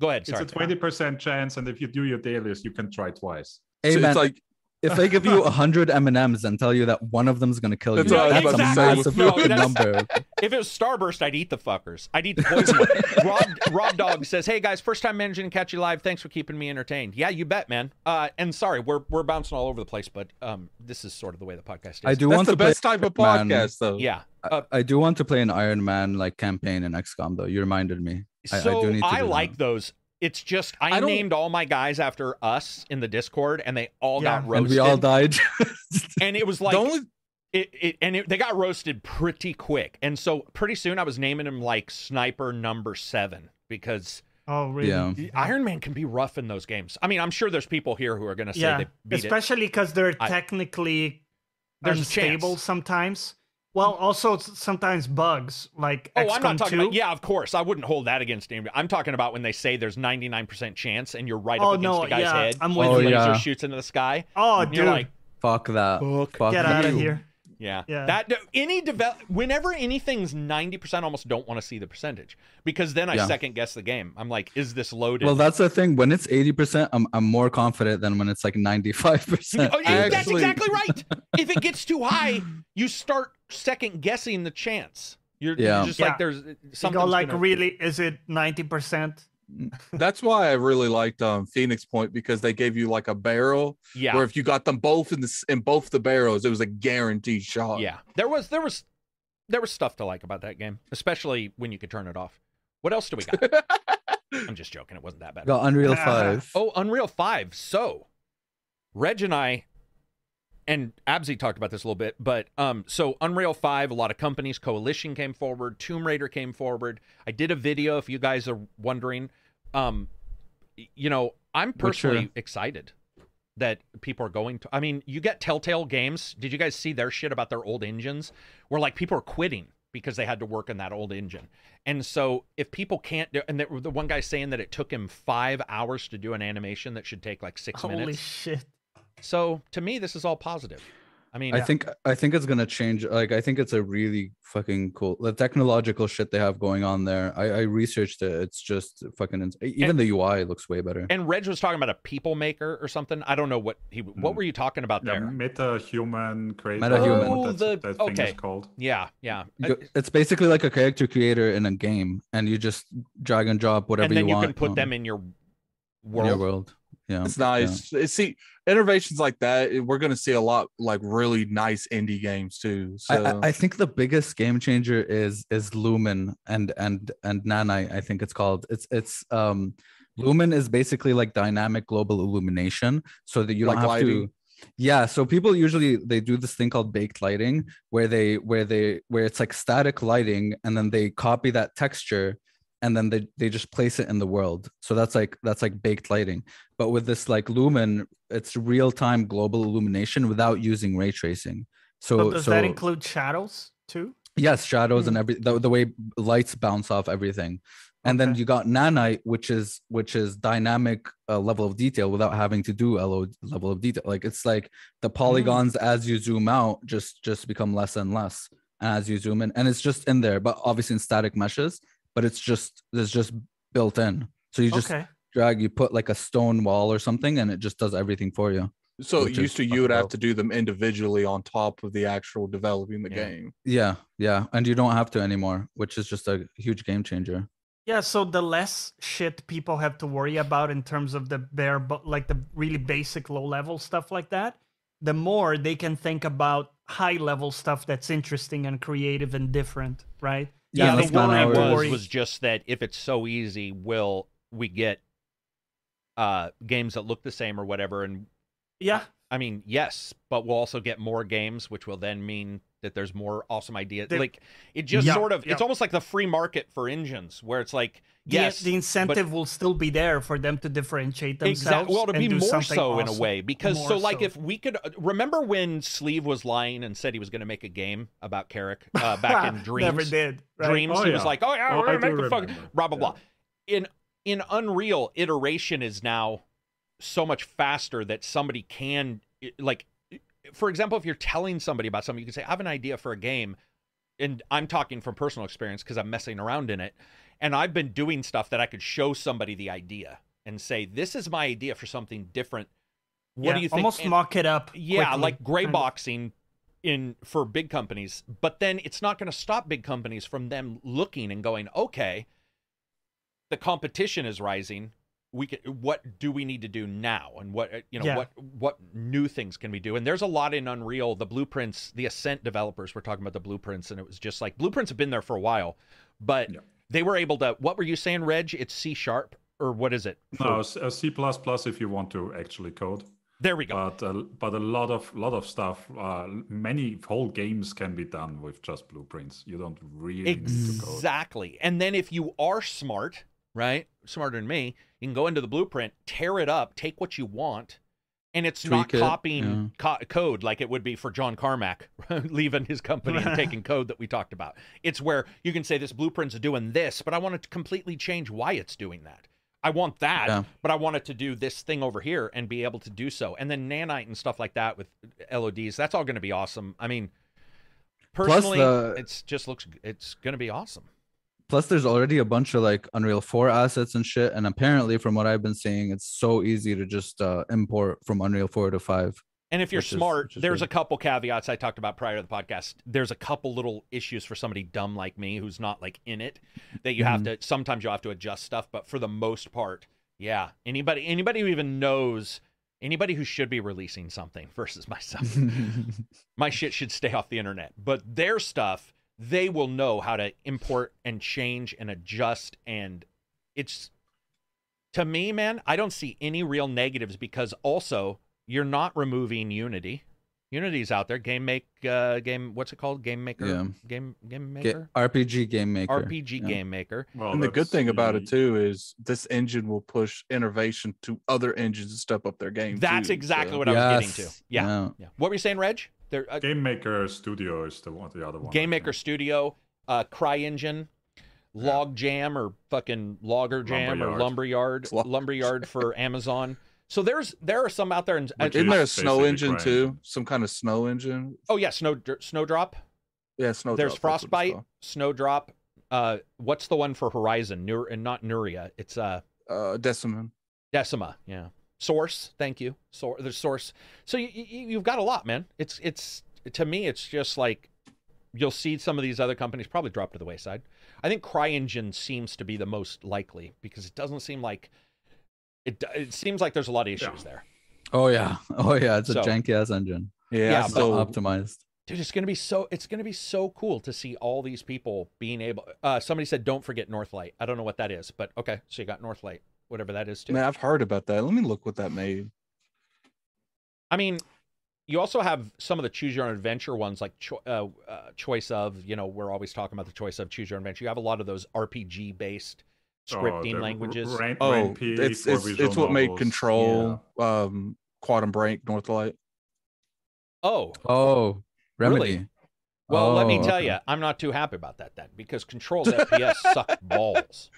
Go ahead. It's a twenty percent chance, and if you do your dailies, you can try twice. hey So man, it's like if they give you a hundred M and M's and tell you that one of them is gonna kill you, what I was that's a about to say. massive No, that's- number. If it was Starburst, I'd eat the fuckers. I'd eat the poison. Rob, Rob Dog says, "Hey guys, first time managing to catch you live. Thanks for keeping me entertained. Yeah, you bet, man. Uh, and sorry, we're we're bouncing all over the place, but um, this is sort of the way the podcast is. I do that's want the best type of Man. podcast, though. Yeah. Uh, I do want to play an Iron Man like campaign in XCOM though. You reminded me. I- I so do need to do like that. those. It's just I, I named all my guys after us in the Discord, and they all Yeah. got And roasted. we all died. and it was like the only it, it and it, they got roasted pretty quick. And so pretty soon I was naming him like Sniper Number Seven because Oh, really? Yeah. Iron Man can be rough in those games. I mean, I'm sure there's people here who are going to say Yeah, they beat it. especially because they're I- technically There's a unstable sometimes. Well, also sometimes bugs like Oh, XCOM I'm not talking 2. about. Yeah, of course. I wouldn't hold that against him. I'm talking about when they say there's 99% chance and you're right Oh, up against no, the guy's yeah, head. I'm and with the you. laser Oh, yeah. shoots into the sky. Oh, and dude, you're like, Fuck that. Fuck get out of here. Yeah. Yeah. That any develop whenever anything's 90%, I almost don't want to see the percentage because then I Yeah. second guess the game. I'm like, is this loaded? Well, that's the thing. When it's eighty percent, I'm I'm more confident than when it's like ninety five percent. Oh, yeah, that's Actually- exactly right. if it gets too high, you start second guessing the chance. You're, you're Yeah. just Yeah. like there's You something go like, really? Is it ninety percent? that's why I really liked um Phoenix Point because they gave you like a barrel Yeah. where if you got them both in the in both the barrels, it was a guaranteed shot. Yeah, there was there was there was stuff to like about that game, especially when you could turn it off. What else do we got? I'm just joking. It wasn't that bad. Got Unreal Five. Oh, Unreal Five. So, Reg and I, and Absy talked about this a little bit, but um, so Unreal Five, a lot of companies, Coalition came forward, Tomb Raider came forward. I did a video. If you guys are wondering, um, you know, I'm Witcher. personally excited that people are going to. I mean, you get Telltale Games. Did you guys see their shit about their old engines? Where like people are quitting because they had to work in that old engine. And so if people can't do, and the, the one guy saying that it took him five hours to do an animation that should take like six Holy minutes. Holy shit! So to me, this is all positive. I mean, I think I think it's gonna change. Like I think it's a really fucking cool the technological shit they have going on there. I, I researched it. It's just fucking ins- even the UI looks way better. and Reg was talking about a people maker or something. I don't know what he. What Mm. were you talking about Yeah, there? meta human creator. Metahuman. Oh, what the- that, that thing okay. is called. Yeah, yeah. It's basically like a character creator in a game, and you just drag and drop whatever you want. and then you, want. can put on- them in your in your world. Yeah, It's yeah. nice. It- See, innovations like that, we're gonna see a lot like really nice indie games too. So I, I think the biggest game changer is is Lumen and and and Nanite. I think it's called. It's it's um Lumen is basically like dynamic global illumination, so that you don't Like have lighting? to. Yeah, so people usually they do this thing called baked lighting, where they where they where it's like static lighting, and then they copy that texture, and then they they just place it in the world. So that's like that's like baked lighting. But with this like Lumen, it's real time global illumination without using ray tracing. So, So does so that include shadows too? Yes, shadows and every the, the way lights bounce off everything. And then you got nanite, which is which is dynamic uh, level of detail without having to do LO level of detail. Like it's like the polygons as you zoom out just just become less and less as you zoom in, and it's just in there, but obviously in static meshes. But it's just it's just built in. So you just okay. drag, you put like a stone wall or something, and it just does everything for you. so which used to you fucking would have to do them individually on top of the actual developing the Yeah. game. Yeah, yeah, and you don't have to anymore, which is just a huge game changer. Yeah, so the less shit people have to worry about in terms of the bare, bu- like the really basic low level stuff like that, the more they can think about high level stuff that's interesting and creative and different, right? Yeah, I that's think what kinda it how it was was just that if it's so easy, will we get uh games that look the same or whatever? And Yeah, I mean, yes, but we'll also get more games, which will then mean that there's more awesome ideas. There- like it just Yeah, sort of, yeah. it's almost like the free market for engines, where it's like, yes, the incentive will still be there for them to differentiate themselves. Exactly. Well, to be more something so in a way, because More so like so. if we could uh, remember when Sleeve was lying and said he was going to make a game about Carrick uh, back in Dreams. Never did. Right? Dreams. Oh, he was like, "Oh yeah, Oh, we're I gonna do make the fucking remember. blah blah Yeah. blah." In in Unreal, iteration is now so much faster that somebody can like, for example, if you're telling somebody about something, you can say, "I have an idea for a game," and I'm talking from personal experience because I'm messing around in it, and I've been doing stuff that I could show somebody the idea and say, "This is my idea for something different." What Yeah, do you think? Almost And- mock it up. yeah, quickly, like gray boxing in for big companies, but then it's not going to stop big companies from them looking and going, okay, the competition is rising. We can, what do we need to do now, and what uh, you know, Yeah. what what new things can we do? And there's a lot in Unreal. The blueprints, the Ascent developers were talking about the blueprints, and it was just like blueprints have been there for a while, but Yeah. they were able to. What were you saying, Reg? It's C sharp or what is it? No, C uh, C++ if you want to actually code. There we go. But uh, but a lot of lot of stuff, uh, many whole games can be done with just blueprints. You don't really need to code. Exactly. And then if you are smart, right, smarter than me, you can go into the blueprint, tear it up, take what you want, and it's not Tweak it, copying co- code like it would be for John Carmack leaving his company and taking code that we talked about. It's where you can say this blueprint's doing this, but I want to completely change why it's doing that. I want that, Yeah. but I want it to do this thing over here and be able to do so. And then nanite and stuff like that with LODs, that's all going to be awesome. I mean, personally, the- it's just looks it's going to be awesome. Plus, there's already a bunch of like Unreal 4 assets and shit. And apparently, from what I've been seeing, it's so easy to just uh, import from Unreal 4 to 5. And if you're Which is- smart, which is there's good. a couple caveats I talked about prior to the podcast. There's a couple little issues for somebody dumb like me who's not like in it that you have Mm-hmm. to sometimes you'll have to adjust stuff, but for the most part, yeah. Anybody anybody who even knows anybody who should be releasing something versus myself. my shit should stay off the internet. But their stuff, they will know how to import and change and adjust and it's to me, man, I don't see any real negatives because also you're not removing Unity. Unity's out there. Game make uh game what's it called? Game maker? Yeah. Game game Ga- maker? RPG game maker. RPG yeah. game maker. Well, and the good thing about it too is this engine will push innovation to other engines to step up their game. That's too, exactly so- what I was getting to. Yeah. yeah. yeah. What were you saying, Reg? There uh, Game Maker Studio is the one, the other one. Game Maker. Studio, uh, Cry Yeah. Log Jam or fucking Logger Jam or Lumberyard. Lumberyard, Log- Lumberyard for Amazon. So there's there are some out there, and Which Isn't there a snow basically engine Cry too? engine. Some kind of snow engine? oh yeah, Snow Snowdrop. Yeah, snow. There's Drop, that's what it's Frostbite. Snowdrop. Uh, what's the one for Horizon? Nur and not Nuria. It's uh Uh, Deciman. Decima. Yeah. Source. Thank you. So there's Source. So you, you you've got a lot, man. It's it's to me, it's just like you'll see some of these other companies probably drop to the wayside. I think CryEngine seems to be the most likely because it doesn't seem like it. It seems like there's a lot of issues Yeah. there, Oh, yeah. Oh, yeah. It's a So- janky ass engine. Yeah, Yeah, I but- still, optimized. dude. It's gonna be so. It's gonna be so cool to see all these people being able. Uh, somebody said, "Don't forget Northlight." I don't know what that is, but okay. So you got Northlight, whatever that is too. man, I've heard about that. Let me look what that made. I mean, you also have some of the choose your own adventure ones, like cho- uh, uh, choice of. You know, we're always talking about the choice of choose your own adventure. You have a lot of those RPG based Oh, scripting the languages. Rain, Oh, Ren'Py it's it's it's what made novels. Control, um, Quantum Break, Northlight. Oh, Oh, Remedy. Really? Well, let me Oh, tell okay. you, I'm not too happy about that then because Control's FPS suck balls.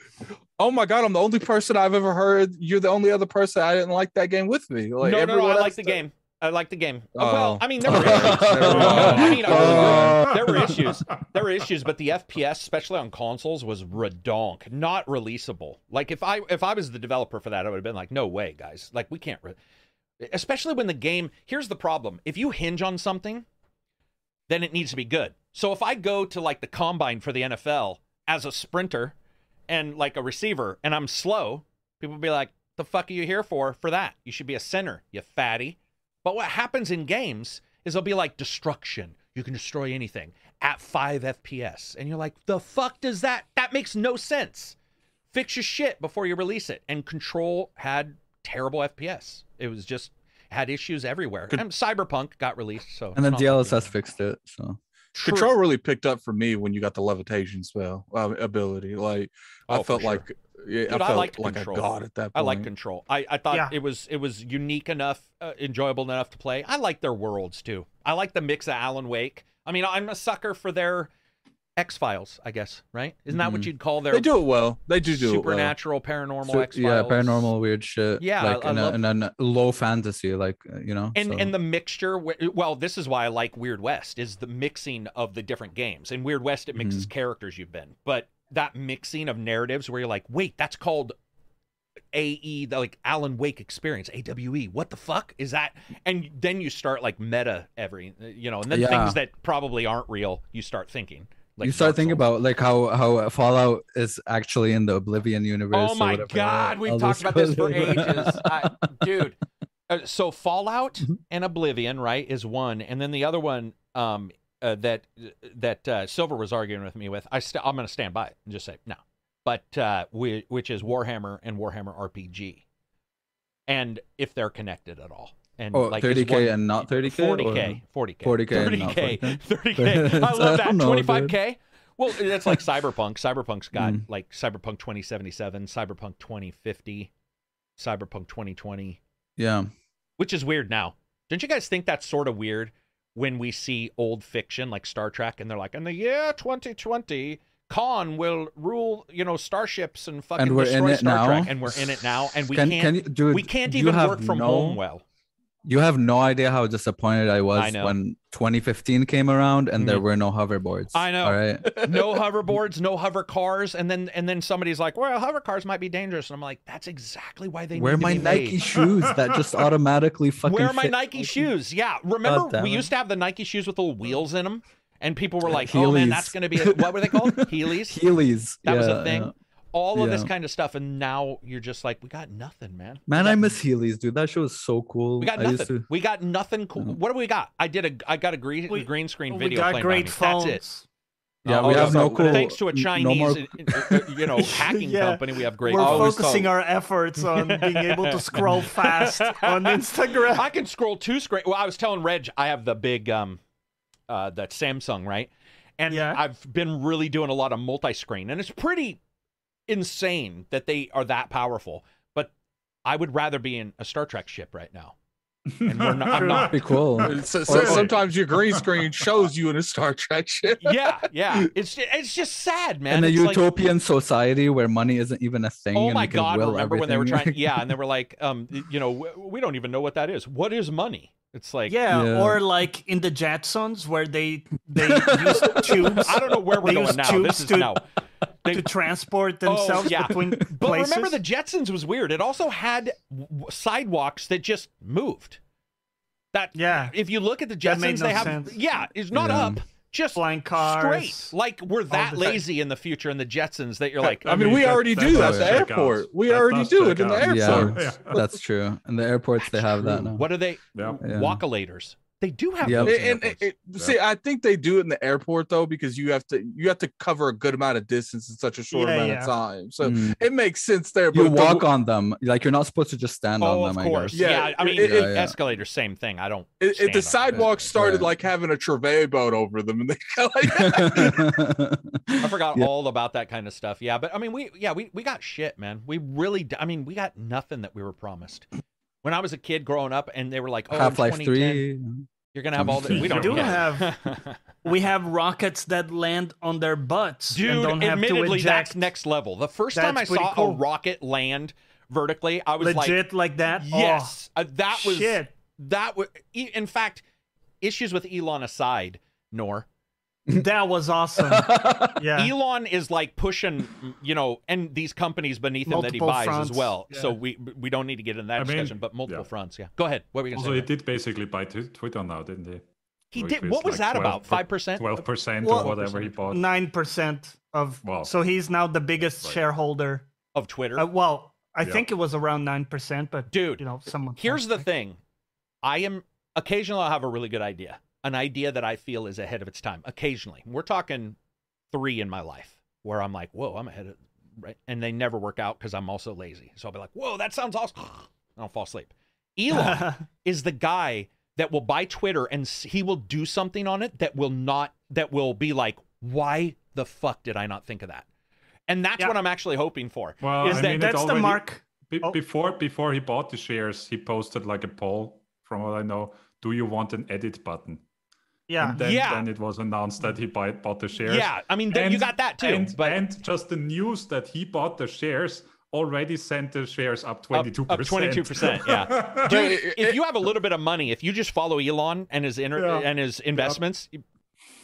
Oh my god, I'm the only person I've ever heard. You're the only other person I didn't like that game with me. Like no, no, no, I like the did. game. I like the game. Oh. Well, I mean, there were issues. I mean, I there were issues. There were issues, but the FPS, especially on consoles, was redonk, not releasable. Like if I if I was the developer for that, I would have been like, no way, guys. Like we can't. Re-. Especially when the game. Here's the problem: if you hinge on something, then it needs to be good. So if I go to like the combine for the NFL as a sprinter, and like a receiver and I'm slow, people be like, "The fuck are you here for? For that? You should be a center, you fatty." But what happens in games is they'll be like destruction. You can destroy anything at 5 FPS. And you're like, "The fuck does that that makes no sense." Fix your shit before you release it. And Control had terrible FPS. It was just had issues everywhere. Could- and Cyberpunk got released, so And then it's not like DLSS fixed it. So True. Control really picked up for me when you got the levitation spell uh, ability. Like Oh, I felt sure. like yeah, Dude, I I felt liked like Control. a god at that point. I like Control. I, I thought Yeah. it was it was unique enough, uh, enjoyable enough to play. I like their worlds too. I like the mix of Alan Wake. I mean, I'm a sucker for their X Files. I guess right? Isn't that what Mhm. you'd call their They do it well. They do do it well. supernatural, paranormal So- X Files? yeah, paranormal weird shit. Yeah, like I- I in, love- a, in a low fantasy, like uh, you know. and so. and the mixture well this is why i like weird west is the mixing of the different games in weird west it mixes characters you've been but that mixing of narratives where you're like wait that's called ae the like alan wake experience awe what the fuck is that and then you start like meta every you know and then Yeah. things that probably aren't real you start thinking like you start thinking about like how how Fallout is actually in the Oblivion universe. Oh my god, we've all talked about this for ages, I, dude. Uh, so Fallout Mm-hmm. and Oblivion, right, is one, and then the other one um, uh, that that uh, Silver was arguing with me with. I st- I'm going to stand by it and just say no, but uh, we, which is Warhammer and Warhammer RPG, and if they're connected at all. And Oh, like 30K one- and not 30K, 40k, 40k, 40K and not 30k, 40K? 30k. I I love that. don't know, 25k. Well, that's like Cyberpunk. Cyberpunk's got Mm. like Cyberpunk 2077, Cyberpunk 2050, Cyberpunk 2020, Yeah, which is weird now. Don't you guys think that's sort of weird when we see old fiction like Star Trek and they're like, in the year 2020, Khan will rule, you know, starships and fucking we're destroy Star now? Trek, and we're in it now, and we can can't, can you, dude? we can't even work from no- home well. You have no idea how disappointed I was I when 2015 came around and there Mhm. were no hoverboards. I know. All right. no hoverboards, no hover cars, and then and then somebody's like, "Well, hover cars might be dangerous," and I'm like, "That's exactly why they Where are need to my Nike made. shoes that just automatically fucking Where are my? Nike shoes? Yeah, remember we used to have the Nike shoes with little wheels in them, and people were like, "Oh man, that's gonna be a, what were they called? Heelys." Heelys. That was a thing. yeah. All of this kind of stuff, and now you're just like, "We got nothing, man." Man, got I miss Healy's, dude. That show was so cool. We got I used nothing. to. We got nothing cool. Yeah. What do we got? I did a. I got a green We- green screen video. we got playing great behind me. phones. That's it. Yeah, Oh, we have no cool. Thanks to a n- no Chinese, more- uh, uh, you know, hacking Yeah. company, we have great. We're always focusing thought- our efforts on being able to scroll fast on Instagram. I can scroll two screen. Well, I was telling Reg, I have the big um, uh, that Samsung, right? And Yeah. I've been really doing a lot of multi-screen, and it's pretty insane that they are that powerful. But I would rather be in a Star Trek ship right now. And we're not, I'm not. Pretty cool. So, so Or- sometimes your green screen shows you in a Star Trek ship. Yeah, yeah. It's it's just sad, man. in a It's like- utopian society where money isn't even a thing. Oh and my God! will Remember when they were trying? Yeah, and they were like, um, you know, we, we don't even know what that is. What is money? It's like, yeah, Yeah. or like in the Jetsons where they they use tubes I don't know where we're They going now. This is to- no. They- to transport Oh, themselves yeah. between But places. remember, the Jetsons was weird. It also had w- w- sidewalks that just moved. That Yeah. If you look at the That made Jetsons, no they have sense. yeah, it's not Yeah. up, just flying cars. straight. Like we're that lazy in the future in the Jetsons that you're like, I mean, we that- already that do does at the check out. airport. We That already do check it in the out. airport. Yeah, Yeah. that's true. In the airports, they have that now. what are they? Yeah. Yeah. Walkolators. They do have Yep. those. And, and airports. it, it- see, I think they do it in the airport though, because you have to you have to cover a good amount of distance in such a short Yeah, amount yeah. of time. So Mm. it makes sense there. you But the- walk on them. Like you're not supposed to just stand Oh, on of them. I course. guess. Yeah, Yeah, I mean, it- it- Yeah, yeah. escalators, same thing. I don't. If, if stand on the it. sidewalk started Right. like having a travail boat over them, and they go like, I forgot Yeah. all about that kind of stuff. Yeah, but I mean, we yeah we we got shit, man. We really, I mean, we got nothing that we were promised. When I was a kid growing up, and they were like, "Oh, in Half Life Three. you're gonna have all the." We We don't do yeah. we have rockets that land on their butts and Dude, don't have to admittedly, eject. that's next level. The first time I That's pretty saw a rocket land vertically, I was legit like, that. like, Oh, "Yes, uh, that was shit. that was." In fact, issues with Elon aside, Nor. That was awesome. Yeah. Elon is like pushing, you know, and these companies beneath him that he buys fronts, as well. So we we don't need to get into that I mean, discussion, but multiple yeah. fronts. Yeah, go ahead. What were we gonna he did basically buy Twi- Twitter now, didn't he? He which did. What was like that about? Five percent. Twelve percent or whatever he bought. Nine percent of. Wow. So he's now the biggest Right. shareholder. of Twitter. Uh, well, I Yeah. think it was around nine percent, but Dude, you know, someone. Here's the thing. I am occasionally I'll have a really good idea. An idea that I feel is ahead of its time. Occasionally. We're talking three in my life where I'm like, whoa, I'm ahead of right. And they never work out because I'm also lazy. So I'll be like, whoa, that sounds awesome. And I'll fall asleep. Elon is the guy that will buy Twitter and he will do something on it that will not that will be like, why the fuck did I not think of that? And that's Yeah. what I'm actually hoping for. Well, Is I that mean, it that's the mark? Be- Oh. Before before he bought the shares, he posted like a poll. From what I know, do you want an edit button? Yeah. And then, Yeah. then it was announced that he buy, bought the shares. Yeah, I mean, th- you got that too. And, but and just the news that he bought the shares already sent the shares up up, twenty two up percent. 22%. Yeah. Dude, if you have a little bit of money, if you just follow Elon and his inter- Yeah. and his investments, you,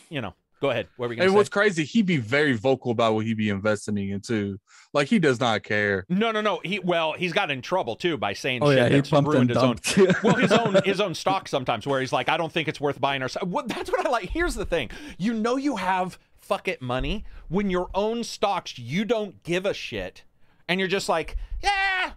you know, go ahead. What were we And going to what's crazy, He'd be very vocal about what he'd be investing into. Like he does not care. No, no, no. He well, he's got in trouble too by saying Oh shit yeah, he that's pumped ruined and his own. dumped. well, his own his own stock sometimes, where he's like, I don't think it's worth buying or. so- Well, that's what I like. Here's the thing: you know, you have fuck it money when your own stocks you don't give a shit, and you're just like, yeah.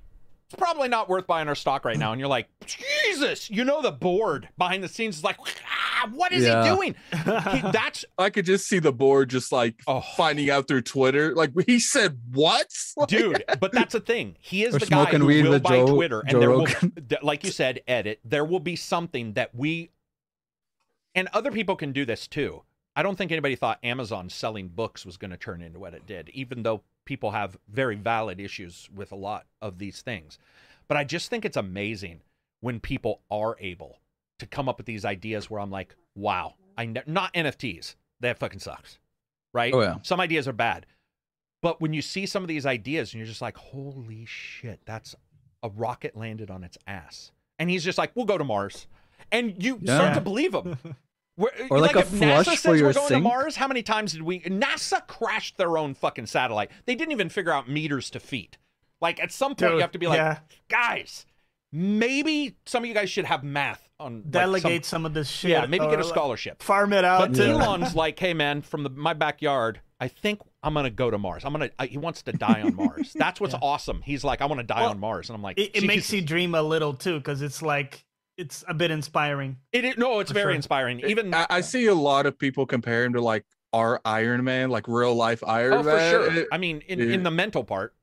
It's probably not worth buying our stock right now. And you're like, Jesus, you know, the board behind the scenes is like, ah, what is Yeah. he doing? He, that's I could just see the board just like Oh. finding out through Twitter. Like he said, what? Like, dude but that's the thing he is Or the guy smoking who weed will with buy Joe- twitter and there will Rogan. th- like you said edit there will be something that we and other people can do this too i don't think anybody thought amazon selling books was going to turn into what it did even though people have very valid issues with a lot of these things but i just think it's amazing when people are able to come up with these ideas where i'm like wow i ne- not nfts that fucking sucks right Oh, yeah. some ideas are bad but when you see some of these ideas and you're just like, holy shit, that's a rocket landed on its ass. And he's just like, we'll go to Mars. And you Yeah. start to believe him. We're- Or like a if NASA says for your we're going to. Mars, how many times did we? NASA crashed their own fucking satellite. They didn't even figure out meters to feet. Like at some point, you have to be like, yeah. guys, maybe some of you guys should have math on like, some- Delegate some, of this shit. yeah, maybe get a like, uh, scholarship. farm it out. But Elon's like, hey man, from the, my backyard, I think I'm gonna go to Mars. I'm gonna. I, he wants to die on Mars. That's what's awesome. He's like, I want to die Well, on Mars, and I'm like, it, it makes you dream a little too, because it's like it's a bit inspiring. It, it- no, it's very sure. inspiring. Even I, I see a lot of people compare him to like our Iron Man, like real life Iron oh, for Man. sure. It- I mean, in, yeah. in the mental part.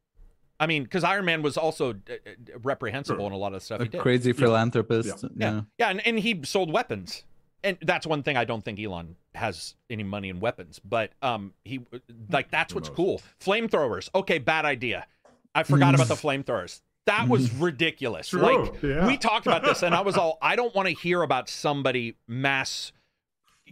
I mean, because Iron Man was also uh, uh, reprehensible Sure. in a lot of stuff a he did. crazy philanthropist. Yeah. Yeah. Yeah, yeah, and, and he sold weapons, and that's one thing I don't think Elon has any money in weapons. But um, he like that's what's cool. Flamethrowers, okay, bad idea. I forgot about the flamethrowers. That was mm-hmm. ridiculous. True, Like yeah. we talked about this, and I was all, I don't want to hear about somebody mass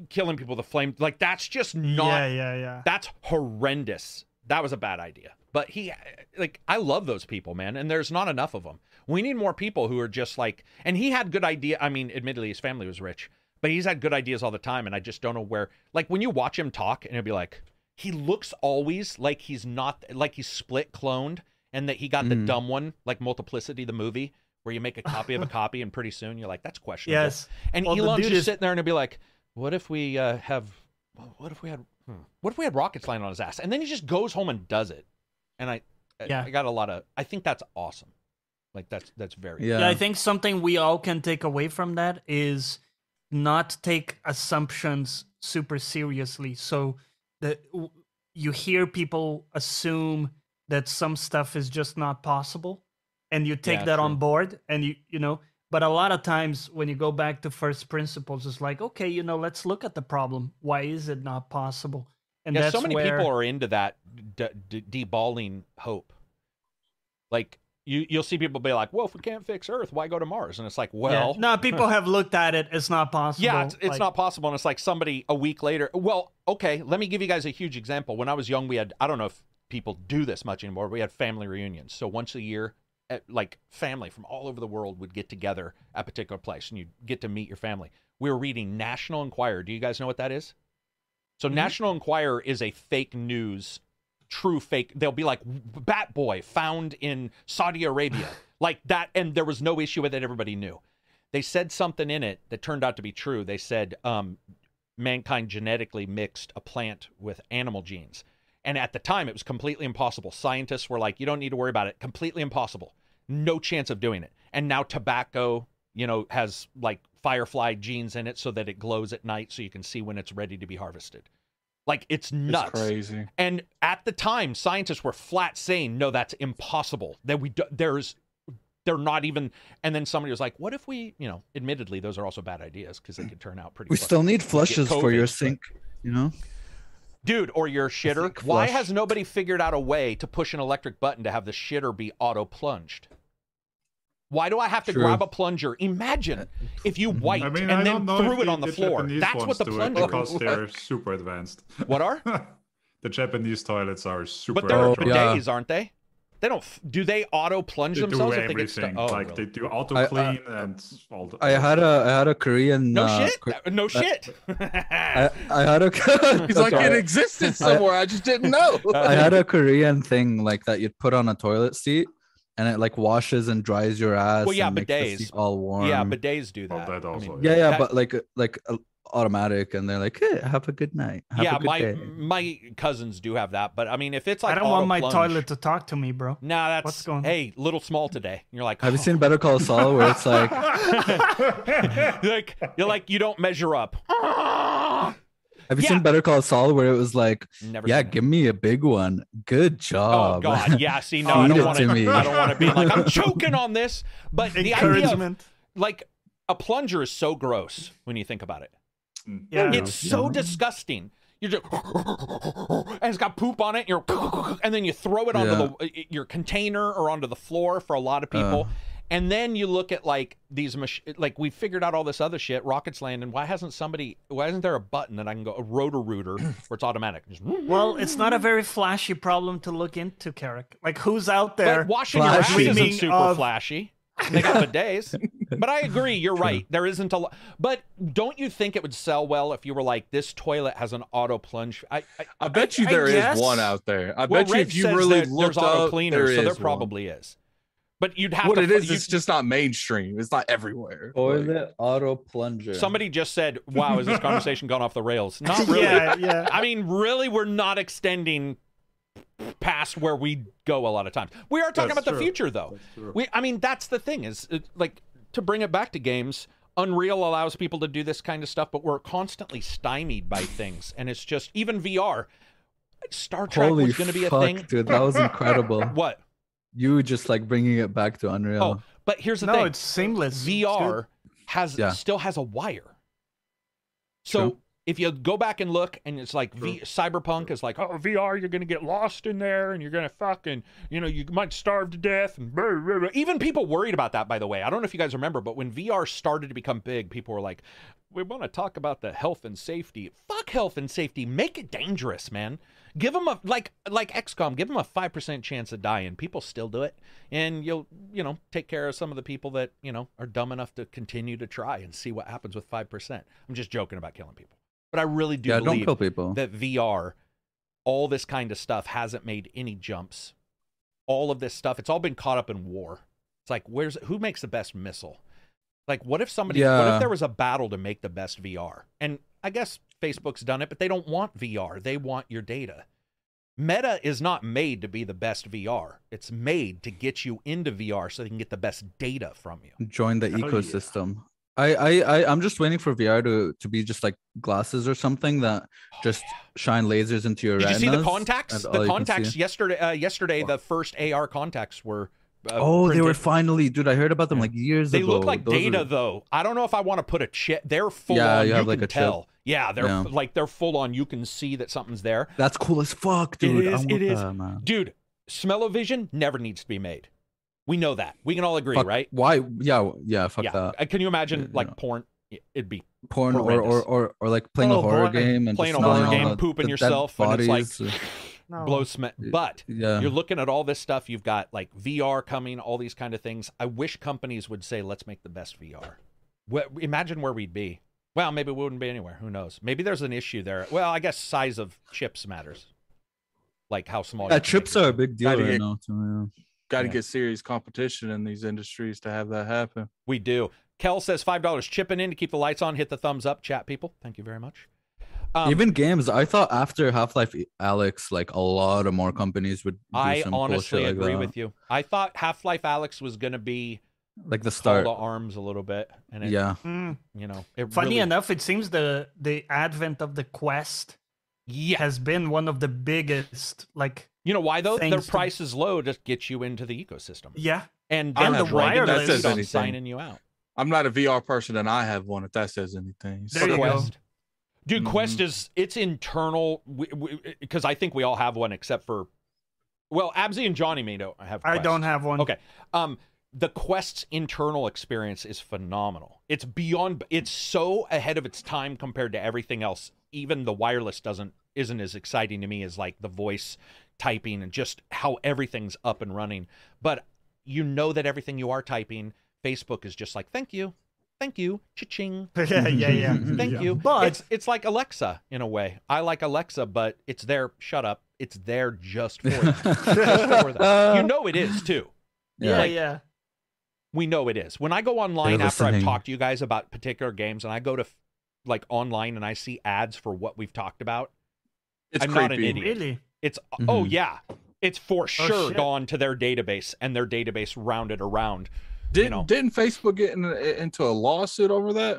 killing people with a flame. Like that's just not yeah, yeah, yeah. that's horrendous. That was a bad idea. But he, like, I love those people, man, and there's not enough of them. We need more people who are just like, and he had good idea. I mean, admittedly, his family was rich, but he's had good ideas all the time, and I just don't know where. Like when you watch him talk, and it'll be like, he looks always like he's not like he's split cloned, and that he got the Mm. dumb one, like Multiplicity, the movie, where you make a copy of a copy, and pretty soon you're like, that's questionable. Yes. And Well, the Elon's dude just is- sitting there and he'll be like, "What if we uh, have? What if we had? Hmm, what if we had rockets landing on his ass?" And then he just goes home and does it. And I, I- Yeah. I got a lot of. I think that's awesome. Like that's that's very. Yeah. Yeah, I think something we all can take away from that is not take assumptions super seriously. So that w- you hear people assume that some stuff is just not possible, and you take Yeah, that on board, and you you know. But a lot of times when you go back to first principles, it's like, okay, you know, let's look at the problem. Why is it not possible? And yeah, so many where, people are into that d- d- deballing hope. Like you, you'll see people be like, "Well, if we can't fix Earth, why go to Mars?" And it's like, Yeah. well, no, people have looked at it. It's not possible. Yeah, it's, it's Like, not possible. And it's like somebody a week later. Well, okay, let me give you guys a huge example. When I was young, we had, I don't know if people do this much anymore, we had family reunions. So once a year, eh, like family from all over the world would get together at a particular place and you get to meet your family. We were reading National Enquirer. Do you guys know what that is? So National Enquirer is a fake news, true fake. They'll be like Bat Boy found in Saudi Arabia, like that, and there was no issue with it. Everybody knew. they said something in it that turned out to be true. They said um, mankind genetically mixed a plant with animal genes. And at the time, it was completely impossible. Scientists were like, you don't need to worry about it. Completely impossible. No chance of doing it. And now tobacco, you know, has like firefly genes in it so that it glows at night so you can see when it's ready to be harvested. Like it's nuts. It's crazy. And at the time, scientists were flat saying, "No, that's impossible. That we do, there's they're not even." And then somebody was like, "What if we, you know, admittedly, those are also bad ideas because they could turn out pretty." We still need flushes for your COVID, but- sink, you know? Dude, or your shitter. Why has nobody figured out a way to push an electric button to have the shitter be auto plunged? Why do I have to True. grab a plunger? Imagine uh, if you wiped I mean, and I then threw it the- on the, the floor. Japanese That's what the do it plunger. because they're super advanced. What are? the Japanese toilets are super But they're Oh, advanced. yeah. bidets, aren't they? They don't. Do they auto plunge They do themselves if they get everything. stuck? Oh, like really? they do auto I- I- clean and all the. I had a I had a Korean no uh, shit. Kor- no shit. I, I had a He's like, Sorry. it existed somewhere. I just didn't know. I had a Korean thing like that you'd put on a toilet seat and it like washes and dries your ass. Well, yeah, and makes the bidets. seat all warm. yeah, bidets do Well, that. that I also, mean, yeah, yeah, that- but like like uh, automatic, and they're like, hey, have a good night. Have yeah, a good my day. my cousins do have that, but I mean, if it's like I don't want my auto-plunge- toilet to talk to me, bro. Nah, that's What's going on? Hey, little small today. You're like, Have you oh. seen Better Call Saul where it's like, you're like you're like you don't measure up. have you Yeah. seen Better Call Saul where it was like, Never. yeah, seen it. give me a big one. Good Oh job. God, yeah. See, no, Feed I don't want to me. I don't want to be like I'm choking on this. But the idea, of, like a plunger, is so gross when you think about it. Mm. Yeah. It's so disgusting. You're just and it's got poop on it. You're and then you throw it onto Yeah. the your container or onto the floor for a lot of people. and then you look at like these mach- like we figured out all this other shit. Rockets landing. Why hasn't somebody? Why isn't there a button that I can go a Roto-Rooter where it's automatic? Just, Well, it's not a very flashy problem to look into, Carrick. Like, who's out there? but washing your ass isn't super of- flashy. They got bidets. but I agree, you're right. There isn't a lot. But don't you think it would sell well if you were like, this toilet has an auto plunge? I, I, I bet you I there is guess- one out there. I well, bet you if you really that looked there's auto up, cleaners, there so there is one. probably is. But you'd have What to. it fu- is, you- it's just not mainstream. It's not everywhere. Like, Toilet auto plunger. somebody just said, "Wow, is this conversation gone off the rails?" Not really. yeah, yeah. I mean, really, we're not extending past where we go a lot of times. We are talking That's about the future, though. We, I mean, that's the thing is it, like to bring it back to games. Unreal allows people to do this kind of stuff, but we're constantly stymied by things, and it's just even VR. Star Trek Holy was going to be a fuck, thing. dude. That was incredible. What? you just like bringing it back to Unreal. Oh, but here's the no, thing: it's seamless. It's. VR has Yeah. still has a wire. So True. If you go back and look, and it's like v- Cyberpunk is like, oh VR, you're gonna get lost in there, and you're gonna fucking, you know, you might starve to death, and blah, blah, blah. even people worried about that. By the way, I don't know if you guys remember, but when VR started to become big, people were like, we want to talk about the health and safety. Fuck health and safety. Make it dangerous, man. Give them a like like XCOM. Give them a five percent chance of dying. People still do it, and you'll you know take care of some of the people that you know are dumb enough to continue to try and see what happens with five percent. I'm just joking about killing people, but I really do yeah, don't believe kill people. that VR, all this kind of stuff hasn't made any jumps. All of this stuff, it's all been caught up in war. It's like, where's who makes the best missile? Like, what if somebody, yeah. what if there was a battle to make the best VR? And I guess Facebook's done it, but they don't want VR. They want your data. Meta is not made to be the best VR. It's made to get you into VR so they can get the best data from you. Join the Hell yeah. ecosystem. I, I, I, I'm just waiting for VR to, to be just like glasses or something that just shine lasers into your Did you see the contacts? The contacts yesterday. Uh, yesterday, the first AR contacts were. Uh, Oh, they were finally, dude. I heard about them like years They ago. They look like Those data are- though. I don't know if I want to put a chip. They're full Yeah, on. you You, have, like, can a chip. Yeah, they're Yeah. like they're full on. You can see that something's there. That's cool as fuck, dude. I want it is. that, man. Dude, smell-o-vision never needs to be made. We know that. We can all agree, Fuck, right? Why? Yeah, yeah. Fuck yeah. that. Uh, Can you imagine Yeah, like yeah. porn? It'd be Porn or, or or or like playing Oh, a horror game and Playing a horror game, the- pooping the dead yourself, and it's like- No. blow smell. Yeah. But yeah. You're looking at all this stuff. You've got like VR coming, all these kind of things. I wish companies would say, "Let's make the best VR." Wh- imagine where we'd be. Well, maybe we wouldn't be anywhere. Who knows? Maybe there's an issue there. Well, I guess size of chips matters, like how small. Yeah, chips are a big deal right now. Too, Got to Yeah. get serious competition in these industries to have that happen. We do. Kel says five dollars chipping in to keep the lights on. Hit the thumbs up, chat people. Thank you very much. Um, Even games, I thought after Half Life Alyx, like a lot of more companies would. Do I some cool honestly shit like agree that. with you. I thought Half Life Alyx was gonna be Like the call start. the arms a little bit, and it, Yeah. Mm. you know, it Funny really, enough, it seems the the advent of the Quest yeah. has been one of the biggest. Like, You know why though? Their Thanks to- price is low just get you into the ecosystem, yeah, and I they're have That says feet on signing you out. I'm not a VR person, and I have one. If that says anything, There you go. Quest. Dude, Quest Mhm. is it's internal because I think we all have one except for well, Absy and Johnny may don't have. I don't have one. Okay. Um, the Quest's internal experience is phenomenal. It's beyond. It's so ahead of its time compared to everything else. Even the wireless doesn't isn't as exciting to me as like the voice typing and just how everything's up and running. But you know that everything you are typing, Facebook is just like, thank you, thank you, cha-ching. yeah, yeah, yeah. Thank Yeah. you. But- it's it's like Alexa in a way. I like Alexa, but it's there. Shut up. It's there just for that. Just for that. You know it is too. Yeah, Like- yeah. We know it is. When I go online after I've talked to you guys about particular games, and I go to like online and I see ads for what we've talked about, it's I'm creepy. not an idiot. Really? It's oh Mhm. yeah, it's for sure shit. gone to their database and their database rounded around. Didn't know. didn't Facebook get in, into a lawsuit over that?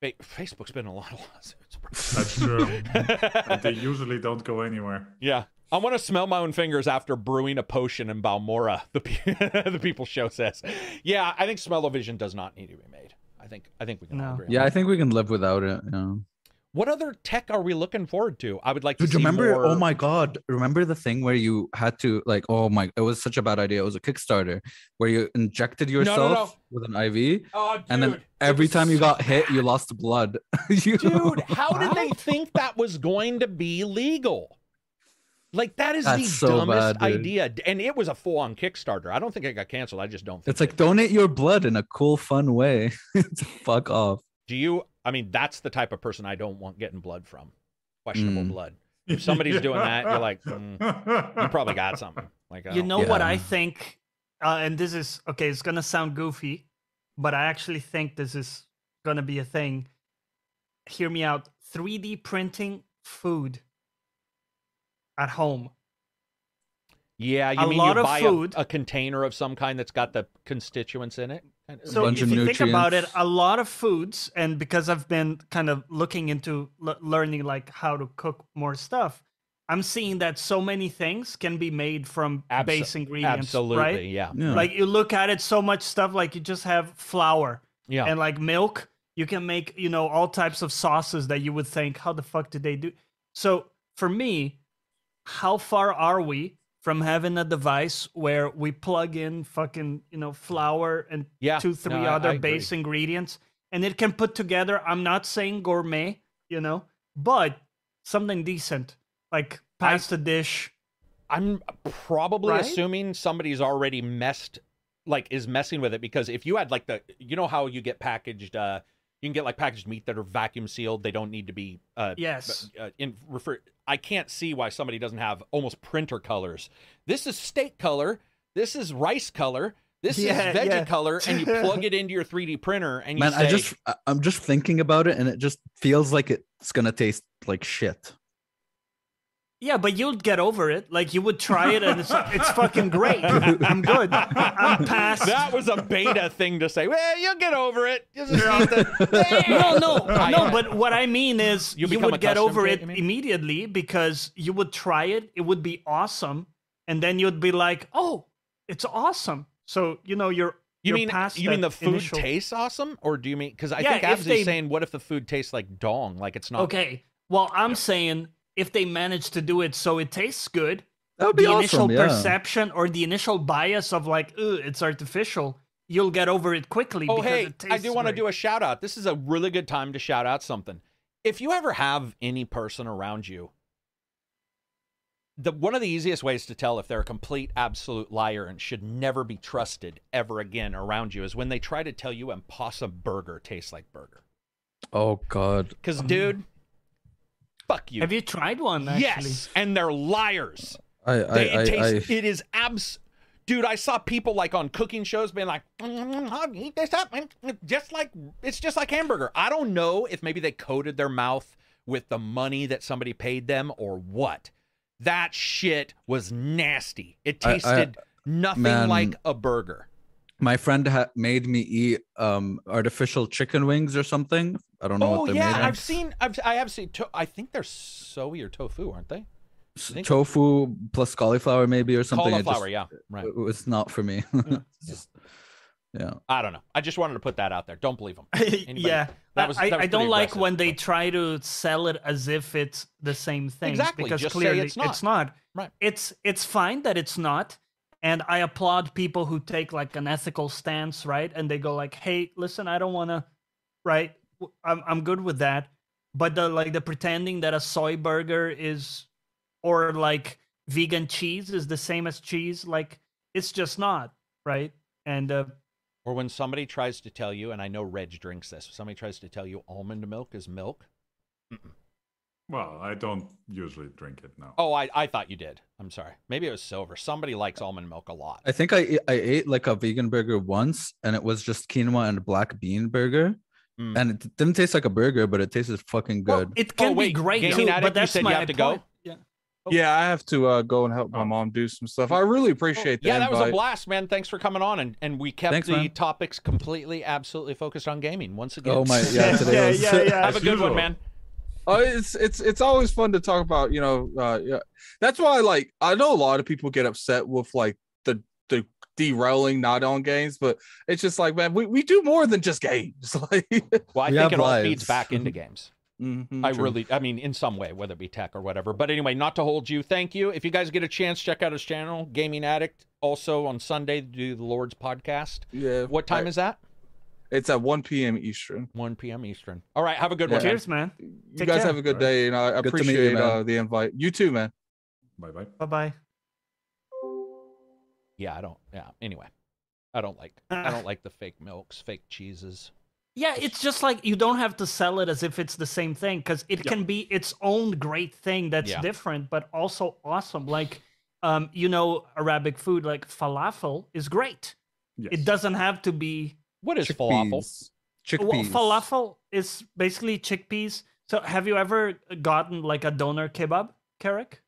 Fa- Facebook's been in a lot of lawsuits. That's true. and they usually don't go anywhere. Yeah. I want to smell my own fingers after brewing a potion in Balmora. The pe- the people show says, "Yeah, I think smell-o-vision does not need to be made. I think I think we can No. agree. on Yeah, I think we can live without it. Yeah. What other tech are we looking forward to? I would like to Dude, remember? Oh more. Oh my god! Remember the thing where you had to like? Oh my! It was such a bad idea. It was a Kickstarter where you injected no, no. yourself with an IV, Oh, dude, and then every time you got hit, you lost blood. You- Dude, how did they think that was going to be legal? Like that is That's the so dumbest bad, idea, and it was a full-on Kickstarter. I don't think it got canceled. I just don't. Think It's like donate your blood in a cool, fun way. Fuck off. Do you? I mean, that's the type of person I don't want getting blood from. Questionable Mm. blood. If somebody's doing that, you're like, mm, you probably got something. Like, I You don't- know what I think, uh, and this is okay. It's gonna sound goofy, but I actually think this is gonna be a thing. Hear me out. 3D printing food at home. Yeah, you A mean lot you of buy a- A, container of some kind that's got the constituents in it? Kind of- So if of you think about it, a lot of foods, and because I've been kind of looking into l- learning like how to cook more stuff, I'm seeing that so many things can be made from Abso- base ingredients, Absolutely, right? yeah. Yeah. Like you look at it, so much stuff. Like you just have flour Yeah. and like milk. You can make you know all types of sauces that you would think, how the fuck did they do? So for me, how far are we from having a device where we plug in fucking you know flour and yeah. two, three no, I- I other agree. base ingredients, and it can put together. I'm not saying gourmet, you know, but something decent, like pasta dish. I'm probably Right? assuming somebody's already messed, like, is messing with it because if you had like the, you know how you get packaged, uh, you can get like packaged meat that are vacuum sealed. They don't need to be, uh, Yes. uh, in refer. I can't see why somebody doesn't have almost printer colors. This is steak color. This is rice color. This Yeah, is veggie yeah. color, and you plug it into your 3D printer, and you Man, say, I just I- I'm just thinking about it, and it just feels like it's gonna taste like shit. Yeah, but you'll get over it. Like you would try it, and it's it's fucking great. I'm good. I'm past. that was a beta thing to say. Well, you'll get over it. You just need no, no, no. But what I mean is, You you, would get over it, it immediately because you would try it. It would be awesome, and then you'd be like, "Oh, it's awesome." So you know you're. You you're mean past you mean the food initial- tastes awesome, or do you mean because I Yeah, think if Absy's they- saying, what if the food tastes like dong, like it's not? Okay. Well, I'm saying if they manage to do it so it tastes good, That would be the initial. Yeah. perception or the initial bias of like, "Ugh, it's artificial," you'll get over it quickly. Oh, because hey, it I do want to do a shout out. This is a really good time to shout out something. If you ever have any person around you, the one of the easiest ways to tell if they're a complete absolute liar and should never be trusted ever again around you is when they try to tell you Impossible Burger tastes like burger. Oh God. Because, dude, fuck you. Have you tried one? Actually? yes, and they're liars. I I They, it I, tastes. I It is abs. Dude, I saw people like on cooking shows being like, "Mm, I'll eat this up. Just like, it's just like hamburger. I don't know if maybe they coated their mouth with the money that somebody paid them or what. That shit was nasty. It I- I- tasted nothing man. like a burger. My friend ha- made me eat um artificial chicken wings or something. I don't know Oh what they're yeah, made I've seen. I've I have seen. To- I think they're soy or tofu, aren't they? S- think- Tofu plus cauliflower maybe or something. Cauliflower, just- yeah, right. It was not for me. It's just- yeah. I don't know. I just wanted to put that out there. Don't believe them. yeah, That was- I, that was I don't like aggressive, when they try to sell it as if it's the same thing. Exactly, because just say clearly it's not. It's not. Right. It's it's fine that it's not, and I applaud people who take like an ethical stance, right? And they go like, "Hey, listen, I don't want to, right? W- I'm I'm good with that." But the like the pretending that a soy burger is, or like vegan cheese is the same as cheese, like it's just not, right? And uh, Or when somebody tries to tell you, and I know Reg drinks this, somebody tries to tell you almond milk is milk. Well, I don't usually drink it now. Oh, I, I thought you did. I'm sorry. Maybe it was silver. Somebody likes almond milk a lot. I think I I ate like a vegan burger once and it was just quinoa and black bean burger. Mm. And it didn't taste like a burger, but it tasted fucking well, good. it can wait, be great too, Addict, but you that's said you my have to go? point. Yeah. Yeah, I have to uh, go and help my Oh. mom do some stuff. I really appreciate that. yeah, that was a blast, man. Thanks for coming on, and, and we kept Thanks, the man. topics completely, absolutely focused on gaming once again. Oh my yeah, today Yeah, was yeah, yeah. Have a As good one, man. Uh, it's it's it's always fun to talk about. You know, uh, yeah. That's why like I know a lot of people get upset with like the the derailing not on games, but it's just like man, we, we do more than just games. like, Well, I We think have it all feeds back into games. Mhm, I true. really, I mean, in some way, whether it be tech or whatever. But anyway, not to hold you. Thank you. If you guys get a chance, check out his channel, Gaming Addict. Also on Sunday, do the Lord's podcast. yeah. What time is that? It's at 1 p.m. Eastern. 1 p.m. Eastern. All right. Have a good Yeah. one. Cheers, man. You Take guys care. have a good day, and I Good to meet you, appreciate uh, the invite. You too, man. Bye bye. Bye bye. Yeah, I don't. Yeah. Anyway, I don't like. I don't like the fake milks, fake cheeses. Yeah, it's just like you don't have to sell it as if it's the same thing because it Yeah. can be its own great thing that's Yeah. different, but also awesome. Like, um, you know, Arabic food like falafel is great. Yes. It doesn't have to be. What is falafel? Chickpeas. Well, falafel is basically chickpeas. So, have you ever gotten like a doner kebab, Carrick?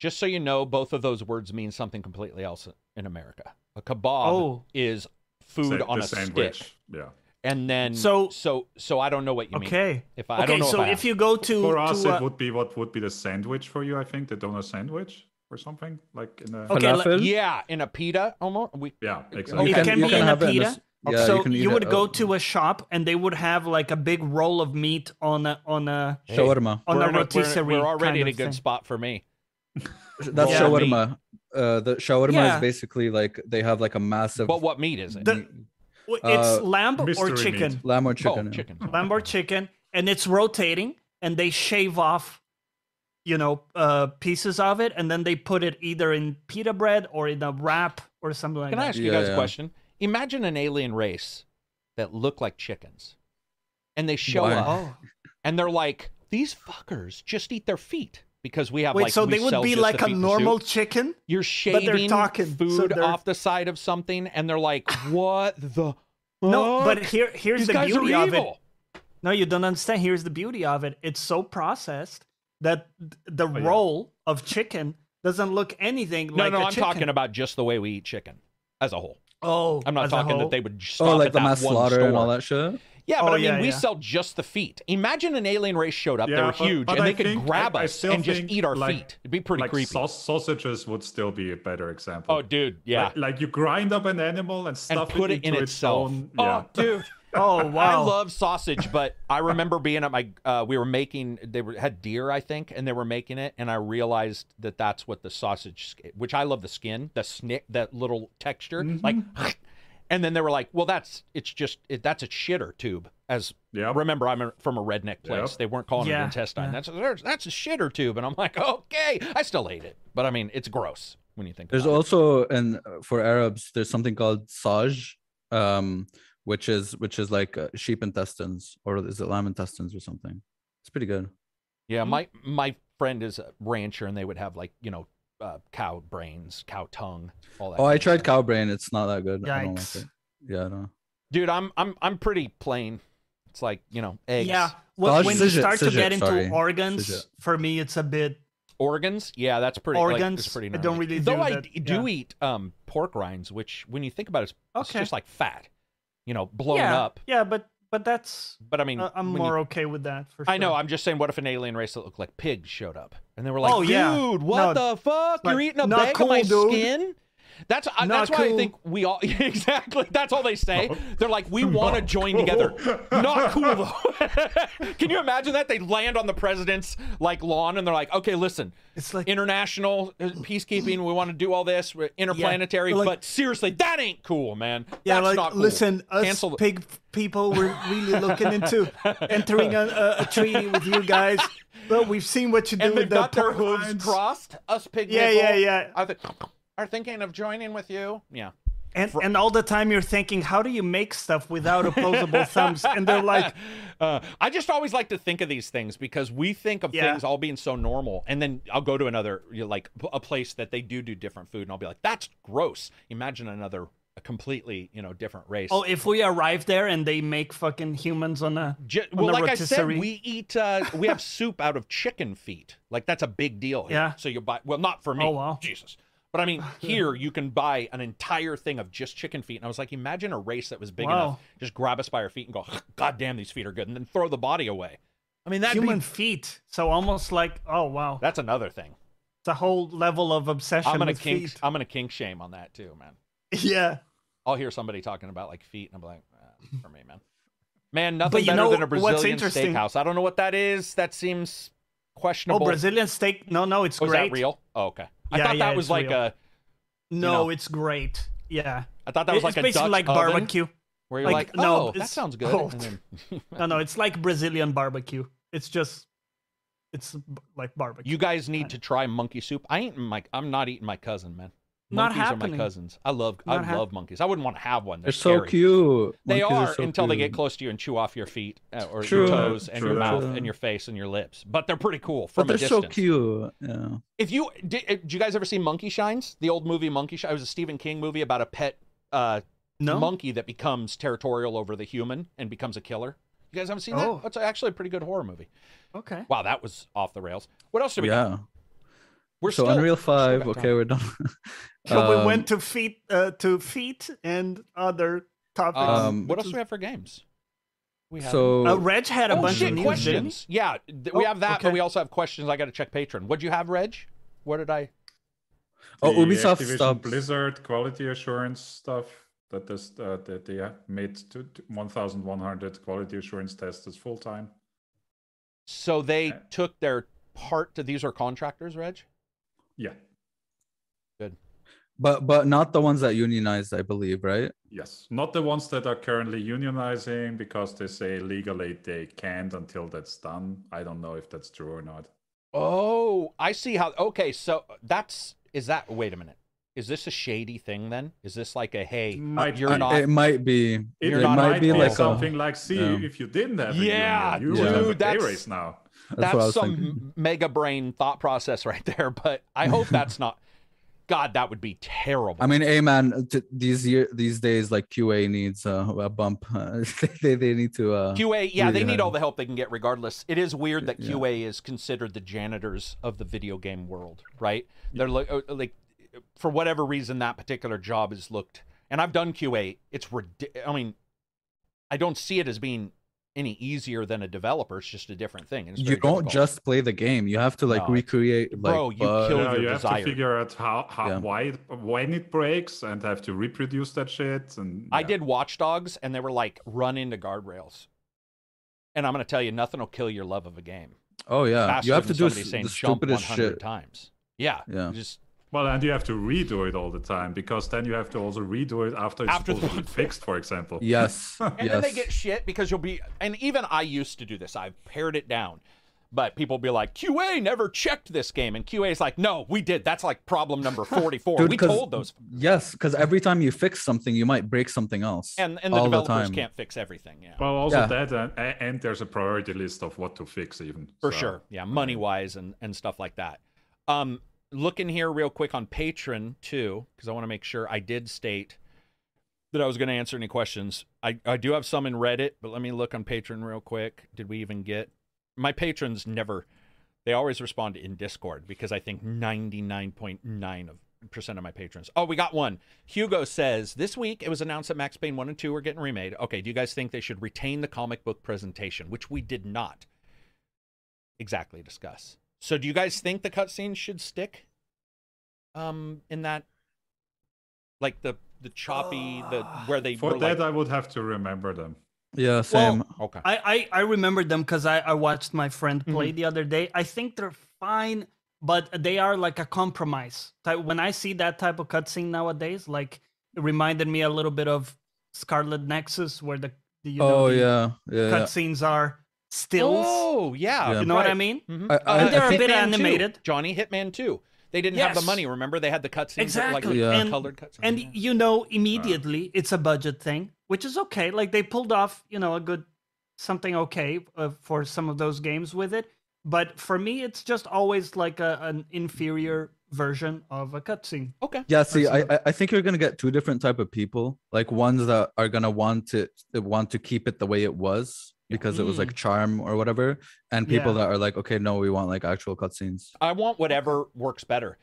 Just so you know, both of those words mean something completely else in America. A kebab Oh. is food Sa- on the a sandwich. stick, Yeah. and then So- so so I don't know what you mean. Okay. If I, I okay, don't know so if, if you go to For us, to, it would be what would be the sandwich for you? I think the donut sandwich or something like in a. Okay, let- Falafel? yeah, in a pita almost. We Yeah, You exactly. It can, can you be can in a have it in pita. s- Yeah, so you you would it, go uh, to a shop and they would have like a big roll of meat on a on a shawarma. on we're, a in a- we're, rotisserie. we're already kind in a good thing. spot for me. That's Yeah. shawarma. Uh, the shawarma Yeah. is basically like they have like a massive But what meat is it? The- W- It's Uh, lamb or chicken, meat. lamb or oh, chicken. yeah. chicken. lamb or chicken, and it's rotating, and they shave off, you know, uh, pieces of it, and then they put it either in pita bread or in a wrap or something like that. Can I that. ask you Yeah, guys a question? Imagine an alien race that look like chickens, and they show Why? up, Oh, and they're like, "These fuckers just eat their feet." Because we have wait, like so they would be like a normal soup. chicken? You're but they're shaving talking, so food they're- off the side of something, and they're like, "What the?" No, but here here's these the guys beauty are of it. No, you don't understand. Here's the beauty of it. It's so processed that th- the oh, yeah. roll of chicken doesn't look anything No, like no, a I'm chicken. talking about just the way we eat chicken as a whole. Oh, I'm not as a talking whole? that they would oh, stop Oh, like at the that mass one slaughter store. and all that shit. Yeah, but Oh, I mean, yeah, we yeah. sell just the feet. Imagine an alien race showed up; they Yeah, were but- huge, but and I they could grab I- I us still and just eat our like- feet. It'd be pretty like creepy. saus- sausages would still be a better example. oh, dude, yeah, Like, like you grind up an animal and stuff and put it in into itself. Its own, Oh, dude. Oh wow! I love sausage, but I remember being at my. Uh, we were making. They were had deer, I think, and they were making it, and I realized that that's what the sausage, which I love the skin, the snick, that little texture, like. And then they were like, "Well, that's it's just it, that's a shitter tube." As Yep. remember, I'm a, from a redneck place. Yep. They weren't calling it Yeah, intestine. yeah. That's there's- that's a shitter tube, and I'm like, okay, I still ate it, but I mean, it's gross when you think. There's about it. also and for Arabs, there's something called saj, um, which is which is like uh, sheep intestines or is it lamb intestines or something? It's pretty good. Yeah, my my friend is a rancher, and they would have like you know uh, cow brains, cow tongue, all that. Oh, I tried stuff. cow brain. It's not that good. I don't like Yikes. it. Yeah, no. Dude, I'm I'm I'm pretty plain. It's like you know eggs. Yeah. Well, Sausage- when you Sausage- start to sausage, get into sorry. organs, Sausage. for me, it's a bit. Organs, yeah, that's pretty. like, Organs, it's pretty I don't gnarly. really Though do I that, do yeah. eat um pork rinds, which when you think about it, it's, it's just like fat, you know, blown yeah, up. Yeah, but but that's. But I mean, Uh, I'm when you- more okay with that for sure. I know. I'm just saying, what if an alien race that looked like pigs showed up and they were like, Oh, yeah. "Dude, what No, the fuck? You're eating a bag of my dude. skin." That's I, Not that's why I think we all exactly. That's all they say. They're like, "We want to join cool. together." Not cool though. Can you imagine that they land on the president's like lawn and they're like, "Okay, listen, It's like international uh, peacekeeping. We want to do all this. We're interplanetary, like- but seriously, that ain't cool, man. yeah, That's like not cool. listen, us Cancel the- pig people, we're really looking into entering a, a, a treaty with you guys. But we've seen what you do and with they've the got their hooves crossed. Us pig Yeah, people yeah, yeah. Are, th- are thinking of joining with you. Yeah. And and all the time you're thinking, how do you make stuff without opposable thumbs? And they're like, Uh, I just always like to think of these things because we think of Yeah. things all being so normal, and then I'll go to another, you know, like a place that they do do different food, and I'll be like, "That's gross." Imagine another, a completely, you know, different race. oh, if we arrive there and they make fucking humans on a Ju- on well, the like I said, we eat, uh, we have soup out of chicken feet. Like that's a big deal. Here. Yeah. So you buy, well, not for me. Oh, wow. Jesus. But I mean, here you can buy an entire thing of just chicken feet. And I was like, imagine a race that was big Wow. enough, just grab us by our feet and go, God damn, these feet are good, and then throw the body away. I mean, that human feet. So almost like, oh wow, that's another thing. it's a whole level of obsession I'm gonna with kink. feet. I'm gonna kink shame on that too, man. Yeah, I'll hear somebody talking about like feet, and I'm like, ah, for me, man. Man, nothing you better know than a Brazilian steakhouse. I don't know what that is. That seems questionable. oh. Brazilian steak. No, no, it's Was great. that real? Oh, okay. I Yeah, thought yeah, that was like real. a. No, know. it's great. Yeah, I thought that was it's like a basically Dutch like oven, barbecue. where you're like, like- no, oh, that sounds good. oh. and then- No, no, it's like Brazilian barbecue. It's just, it's like barbecue. you guys need to try monkey soup. I ain't my. I'm not eating my cousin, man. Not Monkeys are my cousins. I love. Not I hap- love monkeys. I wouldn't want to have one. They're, They're so cute. They Monkeys are so until they get close to you and chew off your feet uh, or True. your toes and your mouth True. and your face and your lips. But they're pretty cool But from they're so cute. Yeah. If you did, uh, did you guys ever see Monkey Shines? The old movie Monkey Shines. It was a Stephen King movie about a pet uh, no, monkey that becomes territorial over the human and becomes a killer. You guys haven't seen Oh. that? That's actually a pretty good horror movie. okay. Wow, that was off the rails. What else do we got? Yeah. We're so still Unreal Five. got Okay, time. we're done. So we Um, went to feet, uh, to feet and other topics. Um, what else do we have for games? We have So uh, Reg had a oh bunch shit, of news. didn't questions. Yeah, th- we Oh, have that, but we also have questions. I got to check Patreon. What'd you have, Reg? What did I? oh, The Ubisoft Activision stopped. Blizzard quality assurance stuff that is uh, that they have made to, to 1,100 quality assurance testers full time. So they Uh, took their part to these are contractors, Reg. Yeah. Good. But but not the ones that unionized, I believe, right? Yes, not the ones that are currently unionizing because they say legally they can't until that's done. I don't know if that's true or not. Oh, I see how. Okay, so that's is that. Wait a minute. Is this a shady thing then? Is this like a hey, Might you're be. not? It might be. It, it might might be be like something a, like, see, yeah. if you didn't have a Yeah, union, you would have a dude, day that's- race now. That's, was some thinking. mega brain thought process right there. But I hope that's not. God, that would be terrible. I mean, hey man, t- these year these days, like QA needs uh, a bump. they they need to. Uh, QA, yeah, they need all the help they can get regardless. It is weird that Yeah. QA is considered the janitors of the video game world, right? They're like, uh, like for whatever reason, that particular job is looked. And I've done QA. It's ridiculous. I mean, I don't see it as being any easier than a developer. It's just a different thing. and you don't difficult. just play the game. You have to like No. recreate. Like, Bro, you bugs. killed Yeah, your you have to figure out how, how Yeah. why it, when it breaks and have to reproduce that shit. And I did Watch Dogs, and they were like run into guardrails. And I'm going to tell you, nothing will kill your love of a game. Oh yeah, faster you have to do somebody s- the jump stupidest 100 shit. times. Yeah, Yeah. just Well, and you have to redo it all the time because then you have to also redo it after it's After supposed to be fixed, for example. Yes. and yes. then they get shit because you'll be and even I used to do this. I've pared it down. But people be like, QA never checked this game. And QA is like, no, we did. That's like problem number 44. Dude, we 'cause- told those. Yes, because every time you fix something, you might break something else. And, and the all the developers can't fix everything. Yeah. Well, also Yeah. that, and, and there's a priority list of what to fix, even For So, sure. Yeah. Money wise and, and stuff like that. Um, looking here real quick on Patreon too, because I want to make sure I did state that I was going to answer any questions. I, I do have some in Reddit, but let me look on Patreon real quick. Did we even get my patrons? Never. They always respond in Discord because I think ninety nine point nine of percent of my patrons. Oh, we got one. Hugo says this week it was announced that Max Payne one and two are getting remade. Okay, do you guys think they should retain the comic book presentation, which we did not exactly discuss? So, do you guys think the cutscenes should stick? Um, in that, like the the choppy, the where they For were that, like, I would have to remember them. Yeah, same. okay. I, I, I remembered them because I, I watched my friend Mm-hmm. play the other day. I think they're fine, but they are like a compromise. When I see that type of cutscene nowadays, like it reminded me a little bit of Scarlet Nexus, where the, the you know, oh the yeah, yeah. yeah. cutscenes are stills. Oh yeah, Yeah. you know what I right. mean? Mhm. I- Uh, I- And they're a think- bit Hitman 2, animated. Johnny Hitman 2. They didn't have the money. Remember, they had the cutscenes, that, like Exactly. Yeah. And, colored cutscenes. and you know immediately it's a budget thing, which is okay. Like they pulled off, you know, a good something okay uh, for some of those games with it. But for me, it's just always like a, an inferior version of a cutscene. okay, Yeah, see, I I- I think you're gonna get two different type of people. Like ones that are gonna want to want to keep it the way it was because it was like charm or whatever, and people Mm. Yeah. that are like, okay, no, we want like actual cutscenes. I want whatever works better.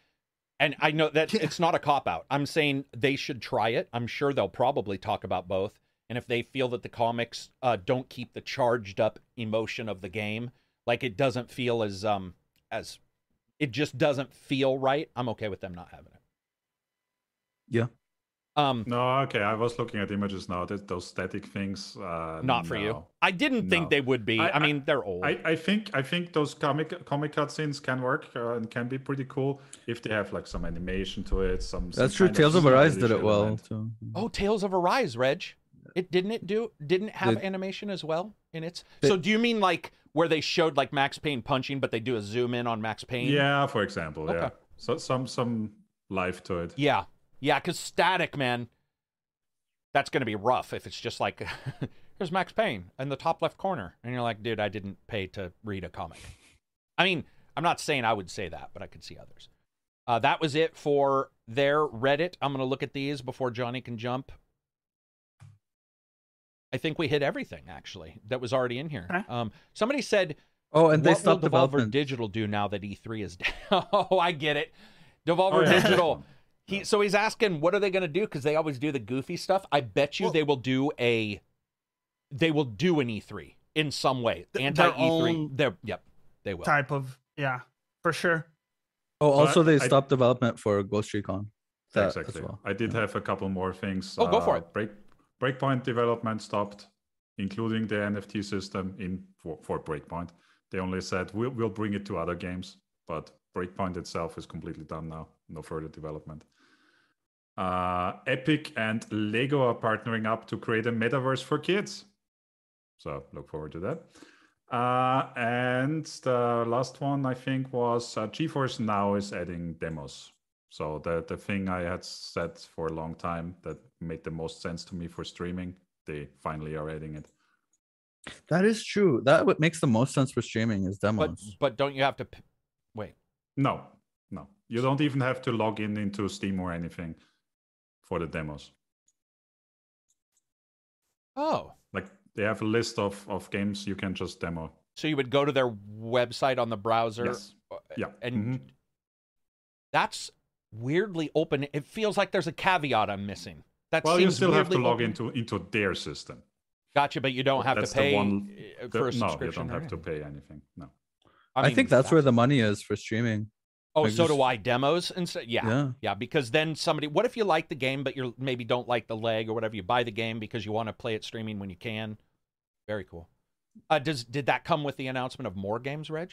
And I know that Yeah. it's not a cop out. I'm saying they should try it. I'm sure they'll probably talk about both. And if they feel that the comics uh, don't keep the charged up emotion of the game, like it doesn't feel as um as it just doesn't feel right, I'm okay with them not having it. Yeah. Um, No, okay. I was looking at images now. That those static things. Uh, not for you. I didn't think they would be. I, I- I- mean, they're old. I, I think I think those comic comic cutscenes can work uh, and can be pretty cool if they have like some animation to it. Some. some That's true. Tales of Arise did it well element. too. Oh, Tales of Arise, Reg. It didn't it do didn't have Did- animation as well in its. Did- so do you mean like where they showed like Max Payne punching, but they do a zoom in on Max Payne? Yeah, for example. Yeah. So some some life to it. Yeah. Yeah, because static, man, that's gonna be rough if it's just like here's Max Payne in the top left corner. And you're like, dude, I didn't pay to read a comic. I mean, I'm not saying I would say that, but I could see others. Uh, that was it for their Reddit. I'm gonna look at these before Johnny can jump. I think we hit everything actually that was already in here. Okay. Um, somebody said, Oh, and they "What will stopped Devolver. Digital do now that E3 is down?" oh, I get it. Devolver Oh, yeah. Digital. He so he's asking, what are they going to do? Because they always do the goofy stuff. I bet you Well- they will do a, they will do an E3 in some way. Th- Anti E3. They're yep, they will. Type of yeah, for sure. Oh, But also they I- stopped development for Ghost Recon. That exactly. well. I did have a couple more things. Oh, go for Uh, it. Break Breakpoint development stopped, including the NFT system in for, for Breakpoint. They only said we'll we'll bring it to other games, but Breakpoint itself is completely done now. No further development. Uh, Epic and Lego are partnering up to create a metaverse for kids. So look forward to that. Uh, and the last one I think was uh, GeForce Now is adding demos. So the the thing I had said for a long time that made the most sense to me for streaming, they finally are adding it. That is true. That what makes the most sense for streaming is But demos. but don't you have to p- wait? No, no, you don't even have to log in into Steam or anything for the demos. Oh, Like they have a list of of games you can just demo. so you would go to their website on the browser, Yes. uh, Yeah. and Mhm. that's weirdly open. It feels like there's a caveat I'm missing. That Well, you still have to log open. into into their system. Gotcha, but you don't have That's to the pay one- uh, The- for a no, you don't or have to anything. pay anything. No. I, mean, think that's where the money is for streaming. Oh, like so do I. Demos and so, yeah, yeah, Yeah. Because then somebody, what if you like the game but you maybe don't like the leg or whatever? You buy the game because you want to play it streaming when you can. Very cool. Uh, does did that come with the announcement of more games, Reg?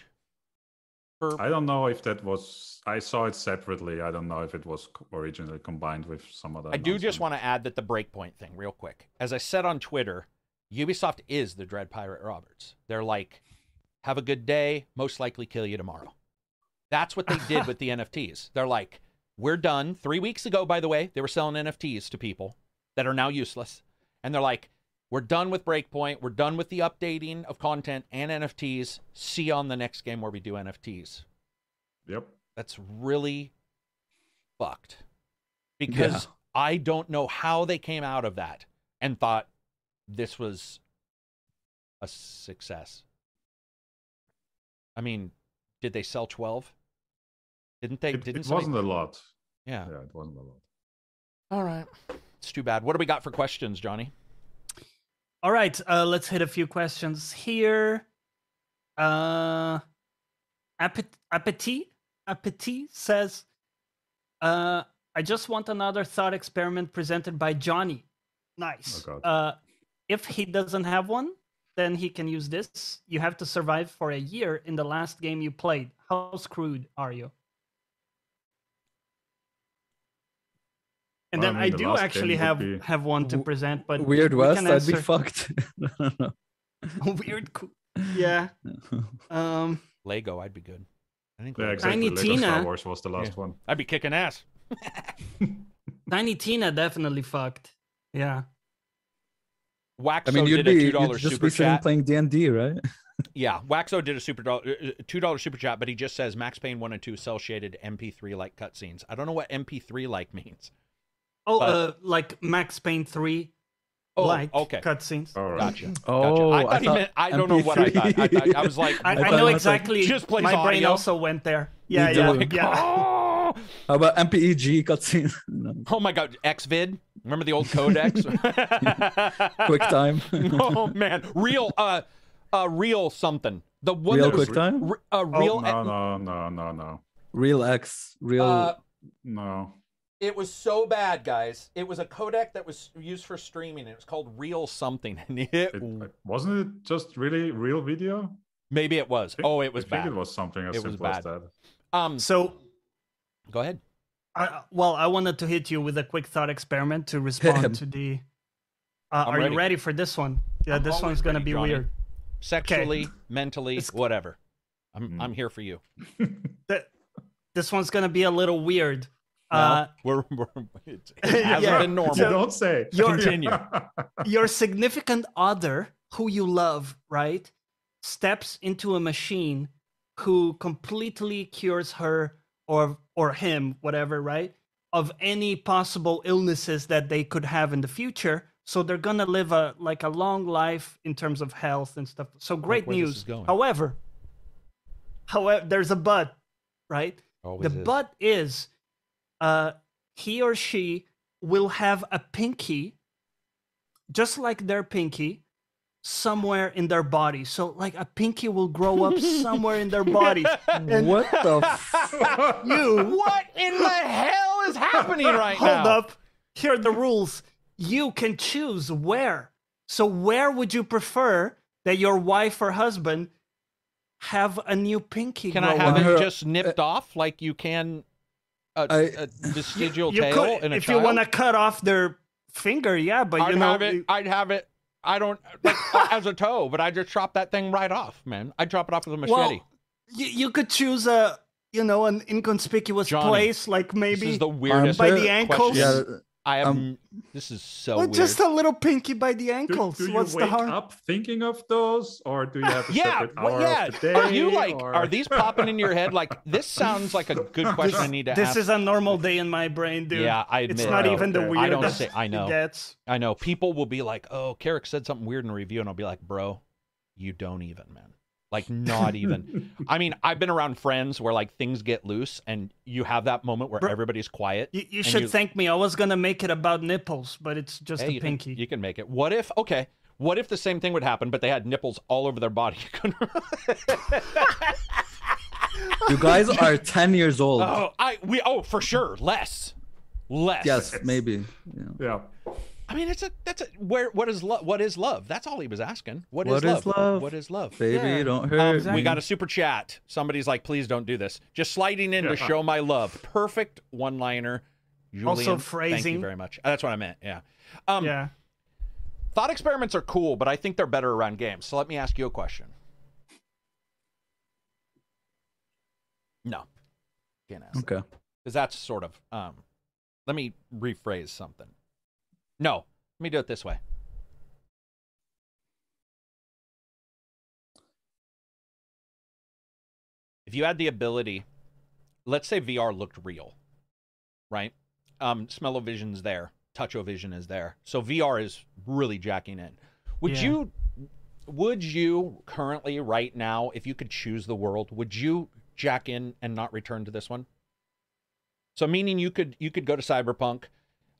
For I don't know if that was. I saw it separately. I don't know if it was originally combined with some other. I do just want to add that the breakpoint thing, real quick. As I said on Twitter, Ubisoft is the Dread Pirate Roberts. They're like, have a good day, most likely kill you tomorrow. That's what they did with the NFTs. They're like, we're done. Three weeks ago, by the way, they were selling NFTs to people that are now useless. And they're like, we're done with Breakpoint. We're done with the updating of content and NFTs. See you on the next game where we do NFTs. Yep. that's really fucked because I don't know how they came out of that and thought this was a success. I mean, did they sell 12? Didn't they? It, didn't it somebody- wasn't a lot. Yeah. Yeah, it wasn't a lot. All right. It's too bad. What do we got for questions, Johnny? All right, uh, let's hit a few questions here. Uh, Appet- Appetit Appetit says, uh, "I just want another thought experiment presented by Johnny. Nice. Oh, God. uh, if he doesn't have one, then he can use this. You have to survive for a year in the last game you played. How screwed are you?" And Well, I then mean, I the do last actually have be- have one to present, but Weird we West, can I'd be fucked. I don't weird. co- Yeah. Um. Lego, I'd be good. I think Yeah, Lego- exactly. Tiny Lego Star Tina- Wars was the last one. I'd be kicking ass. Tiny Tina definitely fucked. Yeah. Waxo I mean, you'd did be a two you'd just super be sitting chat. playing D and D, right? Yeah, Waxo did a super dollar, uh, two dollar super chat, but he just says Max Payne one and two cel shaded MP3 like cutscenes. I don't know what MP3 like means. Oh, But- uh, like Max Payne three, Oh, like okay, cutscenes. All right. gotcha. Oh, gotcha. I thought he meant. I don't know what I thought. I, thought, I was like, I, I I, know it like- exactly. Just plays my brain audio. also went there. Yeah, Me yeah, like, yeah. oh, How about MPEG cutscene? No. oh my god, XVid. Remember the old codex? QuickTime. oh man, real, uh, uh, real something. The one Real that was, QuickTime? re- uh, real. No, no, no, no, no. Real X. Real. uh, No. It was so bad, guys. It was a codec that was used for streaming. It was called Real Something, and it, It, wasn't it just really real video? maybe it was. Think- Oh, it was I think bad. it was something as It simple as that. Um, So, go ahead. I, well, I wanted to hit you with a quick thought experiment to respond to the. Uh, are ready. you ready for this one? Yeah, I'm this one's gonna ready, be Johnny. weird. Sexually, mentally, It's- whatever. I'm Mm. I'm here for you. This one's gonna be a little weird. Well, Uh, we're, we're it, it hasn't Yeah. been normal. You don't say. Your- Continue. your significant other who you love, right, steps into a machine who completely cures her or or him, whatever, right, of any possible illnesses that they could have in the future. So they're gonna live a like a long life in terms of health and stuff. So great where this news. However, however, there's a but, right? Always the is. but is uh he or she will have a pinky just like their pinky somewhere in their body so like a pinky will grow up somewhere in their body and what the? F- you What in the hell is happening right hold now? Hold up here are the rules you can choose where so where would you prefer that your wife or husband have a new pinky Can I have up? it just nipped off like you can a, I- a vestigial you tail could, in a if child? you want to cut off their finger yeah but I'd you know have it. you- I'd have it. I don't like, as a toe, but I just chop that thing right off, man. I'd chop it off with a machete. Well, you, you could choose a you know an inconspicuous Johnny, place like this maybe is the weirdest. by the ankles. question. yeah. I am. um, this is so or weird. just a little pinky by the Do, ankles. do you What's the wake harm? up thinking of those, or do you have a yeah, separate well, hour yeah. of the day? Are you like? or- Are these popping in your head? Like this sounds like a good question. I need to ask. This ask. is a normal day in my brain, dude. yeah, I admit. it's not even the okay. weirdest I don't say. I know. it gets. I know. People will be like, "Oh, Carrick said something weird in a review," and I'll be like, "Bro, you don't even, man. Like, not even." I mean, I've been around friends where like things get loose, and you have that moment where Bro- everybody's quiet. You, you should you- thank me. I was gonna make it about nipples, but it's just Hey, a you can- pinky. you can make it. What if? Okay. What if the same thing would happen, but they had nipples all over their body? You couldn't- You guys are ten years old. oh, I we oh for sure less, less. Yes, maybe. Yeah. yeah. I mean, it's a that's a where what is love? What is love? That's all he was asking. What is is love? What is love? Baby, Yeah. don't Um, hurt. We got a super chat. Somebody's like, please don't do this. Just sliding in to show my love. Perfect one liner. Julian, Also Thank you phrasing. very much. That's what I meant. Yeah. Um, yeah. Thought experiments are cool, but I think they're better around games. So let me ask you a question. No. Can't ask. Okay. Because that's sort of. Um, let me rephrase something. No. Let me do it this way. If you had the ability let's say VR looked real, right? Um, smell-o-vision's there, touch-o-vision is there, so VR is really jacking in. Would Yeah. you, would you currently right now, if you could choose the world, would you jack in and not return to this one? So meaning you could you could go to Cyberpunk,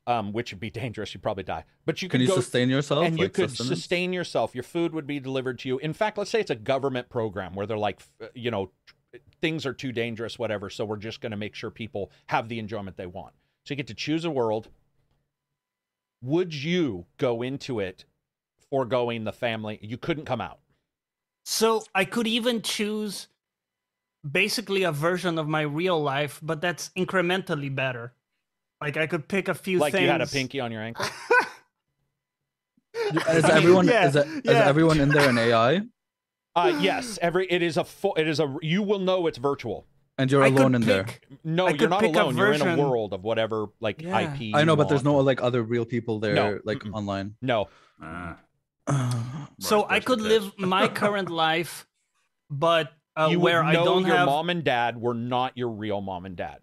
um, which would be dangerous. You'd probably die, but you Can could you go sustain yourself? and you could sustenance? sustain yourself. Your food would be delivered to you. In fact, let's say it's a government program where they're like, you know, things are too dangerous, whatever. So we're just going to make sure people have the enjoyment they want. So you get to choose a world. Would you go into it foregoing the family? You couldn't come out. So I could even choose basically a version of my real life, but that's incrementally better. Like I could pick a few things. like things. you had a pinky on your ankle. Is everyone Yeah, is, it, is yeah. everyone in there an AI? Uh, yes, every it is a full. It is a. You will know it's virtual. And you're I alone in there. pick- No, I you're not alone. You're in a world of whatever like Yeah. IP. I know, you but there's no like other real people there, like mm-mm. online. no. Ah, So right, I could live my current life, but uh, you where would I don't your have. mom and dad were not your real mom and dad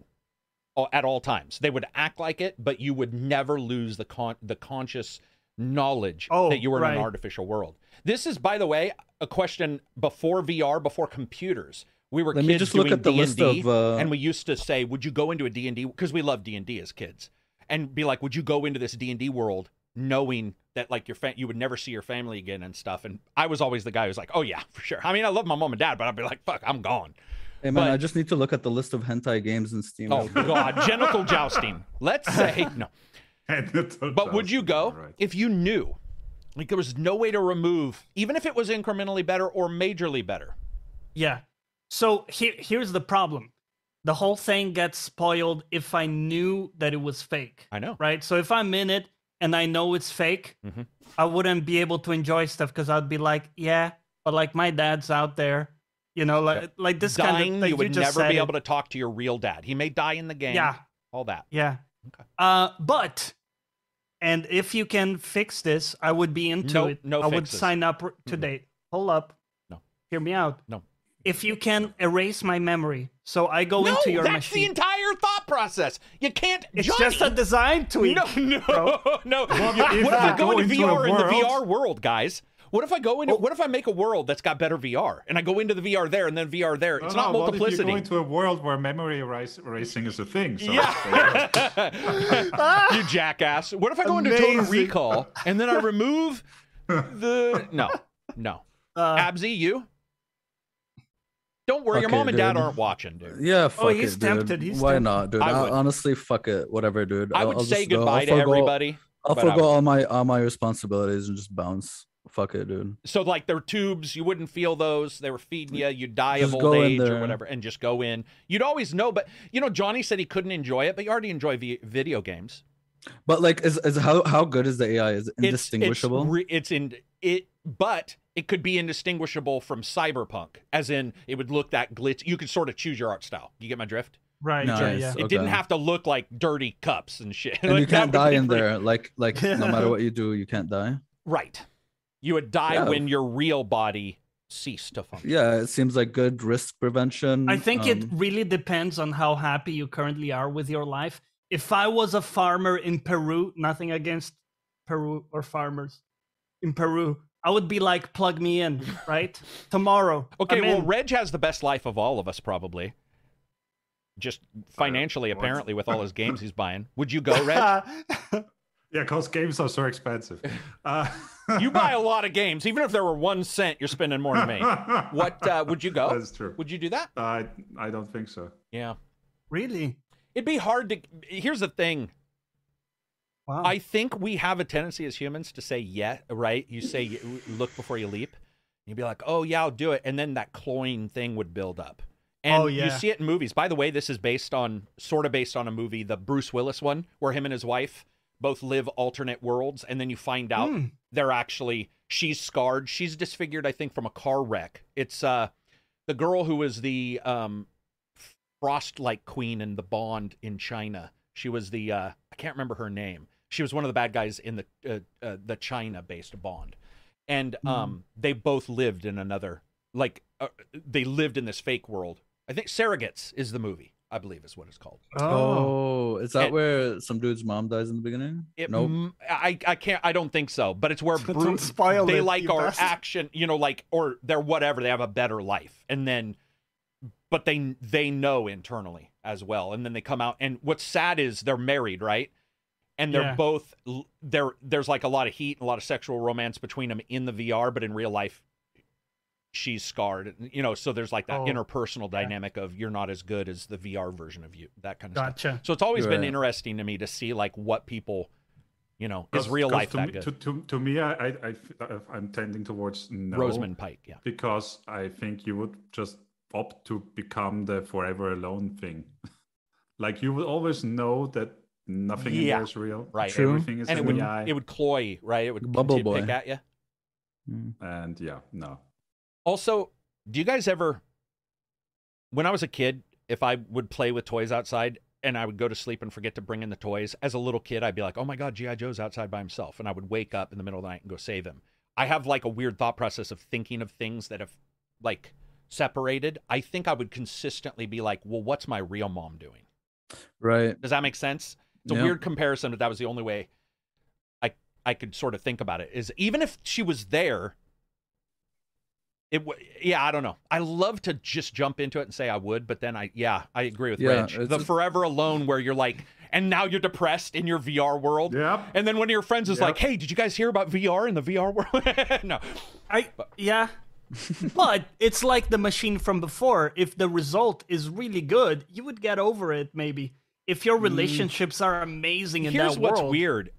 at all times. They would act like it, but you would never lose the con- the conscious knowledge Oh, that you were in an artificial world. This is, by the way, a question before VR, before computers. We were Let kids me just look doing at the D&D, list of, uh, and we used to say, "Would you go into a D and D?" Because we loved D and D as kids, and be like, "Would you go into this D and D world?" knowing that like your fa- you would never see your family again and stuff and i was always the guy who's like oh yeah for sure i mean i love my mom and dad but i'd be like fuck i'm gone Hey man, But- I just need to look at the list of hentai games in Steam. Oh God, genital jousting. Let's say no. But would you go Right. if you knew, like there was no way to remove, even if it was incrementally better or majorly better? Yeah. So here, here's the problem. The whole thing gets spoiled if I knew that it was fake, I know. right? So if I'm in it and I know it's fake, Mhm. I wouldn't be able to enjoy stuff because I'd be like, yeah, but like my dad's out there, you know, like like this Dying, kind of like you would just never be it. able to talk to your real dad. He may die in the game. Yeah, all that. yeah. Okay. Uh, but and if you can fix this, I would be into No- it. no I would sign up today. Hold up. No. Hear me out. No. If you can erase my memory, so I go no, into your that's the entire thought process. You can't. it's Johnny, just a design tweak. No, no, bro. no. Well, what if I you go into VR in the VR world, guys? What if I go Oh. into? What if I make a world that's got better VR, and I go into the VR there, and then VR there? It's No, not no, what if multiplicity. you go into a world where memory erase- erasing is a thing? So Yeah. you jackass. What if I go into Total Recall and then I remove the no, no. Uh, Absy, you. Don't worry, your Okay, mom and dad dude. aren't watching, dude. Yeah, fuck Oh, he's it, dude. tempted, he's Why tempted. not, dude? I I honestly, fuck it. Whatever, dude. I I'll- would I'll say just goodbye I'll to forgo- everybody. I'll but I forgo would. all my all my responsibilities and just bounce. Fuck it, dude. So like their tubes, you wouldn't feel those. They were feeding you. You'd die Just of old age or whatever, and just go in. You'd always know. But you know, Johnny said he couldn't enjoy it, but you already enjoy v- video games. But like, is is how how good is the AI? Is it indistinguishable? It's, re- it's in it, but it could be indistinguishable from cyberpunk, as in it would look that glitch. You could sort of choose your art style. You get my drift? right. Nice. Yeah, yeah. It didn't have to look like dirty cups and shit. and Like, you can't die in pretty- there. Like like no matter what you do, you can't die. Right. You would die Yeah. when your real body ceased to function. Yeah, it seems like good risk prevention. I think it um, really depends on how happy you currently are with your life. If I was a farmer in Peru, nothing against Peru or farmers in Peru, I would be like, plug me in, right? Tomorrow. Okay, I'm well, in. Reg has the best life of all of us, probably. Just financially, apparently, with all his games he's buying. Would you go, Reg? yeah, because games are so expensive. Uh, you buy a lot of games, even if there were one cent, you're spending more than me. What uh, would you go? That's true. Would you do that? I I don't think so. Yeah, really? it'd be hard to. Here's the thing. Wow. I think we have a tendency as humans to say yeah, right? You say look before you leap. You'd be like, oh yeah, I'll do it, and then that cloying thing would build up. And Oh, you see it in movies. By the way, this is based on sort of based on a movie, the Bruce Willis one, where him and his wife both live alternate worlds, and then you find out Hmm. they're actually she's scarred. She's disfigured, I think, from a car wreck. It's uh the girl who was the um frost like queen in the Bond in China. She was the uh I can't remember her name. She was one of the bad guys in the uh, uh, the China based Bond, and um they both lived in another like uh, they lived in this fake world. I think Surrogates is the movie. I believe is what it's called. Oh, is that And- where some dude's mom dies in the beginning? It, nope. I I can't I don't think so, but it's where Don't they it, like our are bastard. action, you know, like or they're whatever. They have a better life, and then, but they they know internally as well, and then they come out. And what's sad is they're married, right? And they're Yeah. both there. There's like a lot of heat and a lot of sexual romance between them in the VR, but in real life, she's scarred. You know, so there's like that Oh, interpersonal dynamic of you're not as good as the VR version of you, that kind of stuff. Gotcha. So it's always been interesting to me to see like what people, you know, is real life to that me, good? To, to, to me, I, I, I, I'm tending towards no. Rosamund Pike, yeah. Because I think you would just opt to become the forever alone thing. like you would always know that nothing in there is real. right. True. Everything is And it would it would cloy, right? It would Bubble boy. pick at you. Mm. And yeah, no. Also, do you guys ever when I was a kid, if I would play with toys outside and I would go to sleep and forget to bring in the toys, as a little kid, I'd be like, "Oh my god, GI Joe's outside by himself." And I would wake up in the middle of the night and go save him. I have like a weird thought process of thinking of things that have like separated. I think I would consistently be like, "Well, what's my real mom doing?" Right. Does that make sense? It's a Yeah. weird comparison, but that was the only way I I could sort of think about it. Is even if she was there, it w- yeah, I don't know. I love to just jump into it and say I would, but then I yeah, I agree with Yeah, Rich. The a- forever alone where you're like, and now you're depressed in your VR world. Yep. And then one of your friends is Yep. like, "Hey, did you guys hear about VR in the VR world?" no, I yeah. but it's like the machine from before. If the result is really good, you would get over it maybe. If your relationships are amazing in Mm. Here's that what's weird.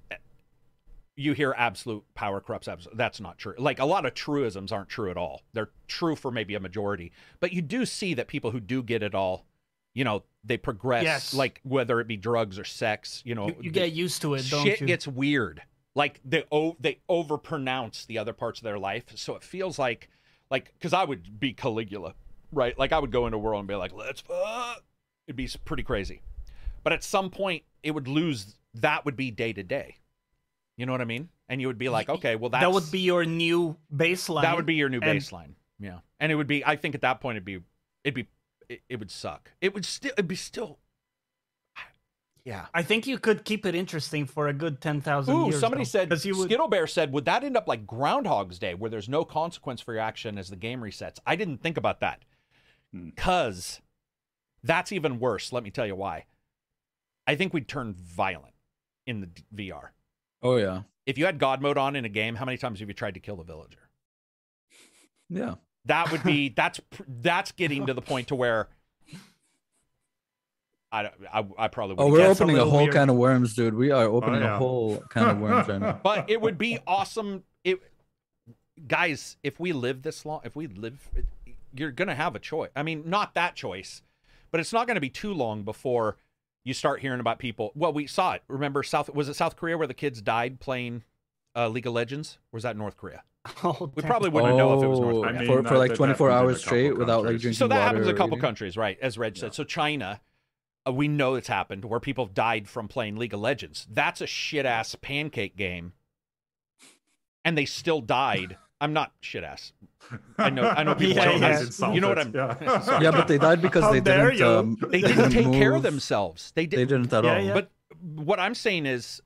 You hear absolute power corrupts absolute. That's not true. Like a lot of truisms aren't true at all. They're true for maybe a majority, but you do see that people who do get it all, you know, they progress. Yes. Like whether it be drugs or sex, you know, You, you get used to it, don't shit you? gets weird. Like they o- they overpronounce the other parts of their life, so it feels like like because I would be Caligula, right? Like I would go into a world and be like, "Let's fuck." It'd be pretty crazy, but at some point it would lose. That would be day to day. You know what I mean? And you would be like, okay, well that's that would be your new baseline. that would be your new and- baseline. Yeah, and it would be. I think at that point it'd be it'd be it, it would suck. It would still it'd be still. Yeah. I think you could keep it interesting for a good ten thousand Ooh, years. somebody though, said 'cause you would. Skittle Bear said, would that end up like Groundhog's Day, where there's no consequence for your action as the game resets? I didn't think about that, Hmm. cause that's even worse. Let me tell you why. I think we'd turn violent in the d- VR. Oh yeah. If you had God mode on in a game, how many times have you tried to kill the villager? Yeah. That would be that's that's getting to the point to where I I, I probably Oh, would we're gets a opening a whole weird. can of worms, dude. We are opening oh, yeah. a whole can of worms right now. but it would be awesome it guys if we live this long if we live you're gonna have a choice i mean not that choice but it's not gonna be too long before you start hearing about people. Well we saw it. Remember south was it south korea where the kids died playing uh, league of legends? Or was that north korea? Oh, we damn. probably wouldn't know if it was north Oh, korea. I mean, for, that- for like that 24 happens hours couple straight without like drinking so that water happens in a couple eating? countries right as reg said. So china uh, we know it's happened where people have died from playing league of legends. That's a shit ass pancake game. And they still died i'm not shit ass I know- I know people Yeah, don't- yeah. I- you know what I'm- Yeah. Yeah, but they died because they didn't. Um, they didn't take care of themselves they did They didn't at Yeah, all. yeah. but what i'm saying is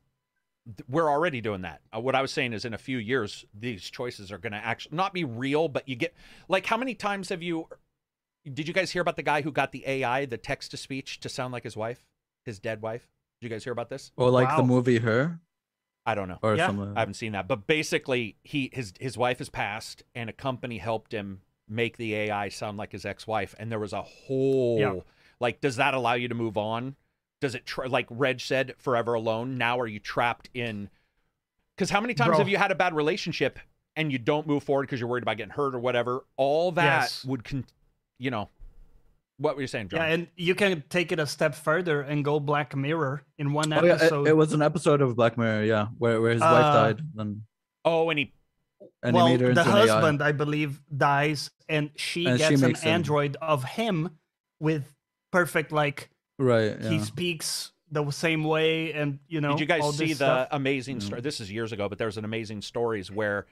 we're already doing that uh, what i was saying is in a few years these choices are going to actually not be real but you get like how many times have you did you guys hear about the guy who got the ai the text to speech to sound like his wife his dead wife did you guys hear about this Or like the movie Her i don't know or Yeah. something. I haven't seen that, but basically, he his his wife has passed, and a company helped him make the AI sound like his ex-wife, and there was a whole Yeah. like, does that allow you to move on? Does it tr- like Reg said, forever alone? Now are you trapped in? Because how many times Bro. have you had a bad relationship and you don't move forward because you're worried about getting hurt or whatever? All that Yes. would con, you know, what were you saying, John? Yeah, and you can take it a step further and go Black Mirror in one Oh, yeah, it, episode. it was an episode of Black Mirror, yeah, where, where his wife Uh, died, then oh, and he and well, he made her the into an AI. husband, I believe, dies, and she And she gets an makes him. android of him with perfect like Right. Yeah. he speaks the same way, and you know. Did you guys all see the stuff. amazing No. story? This is years ago, but there was an amazing stories where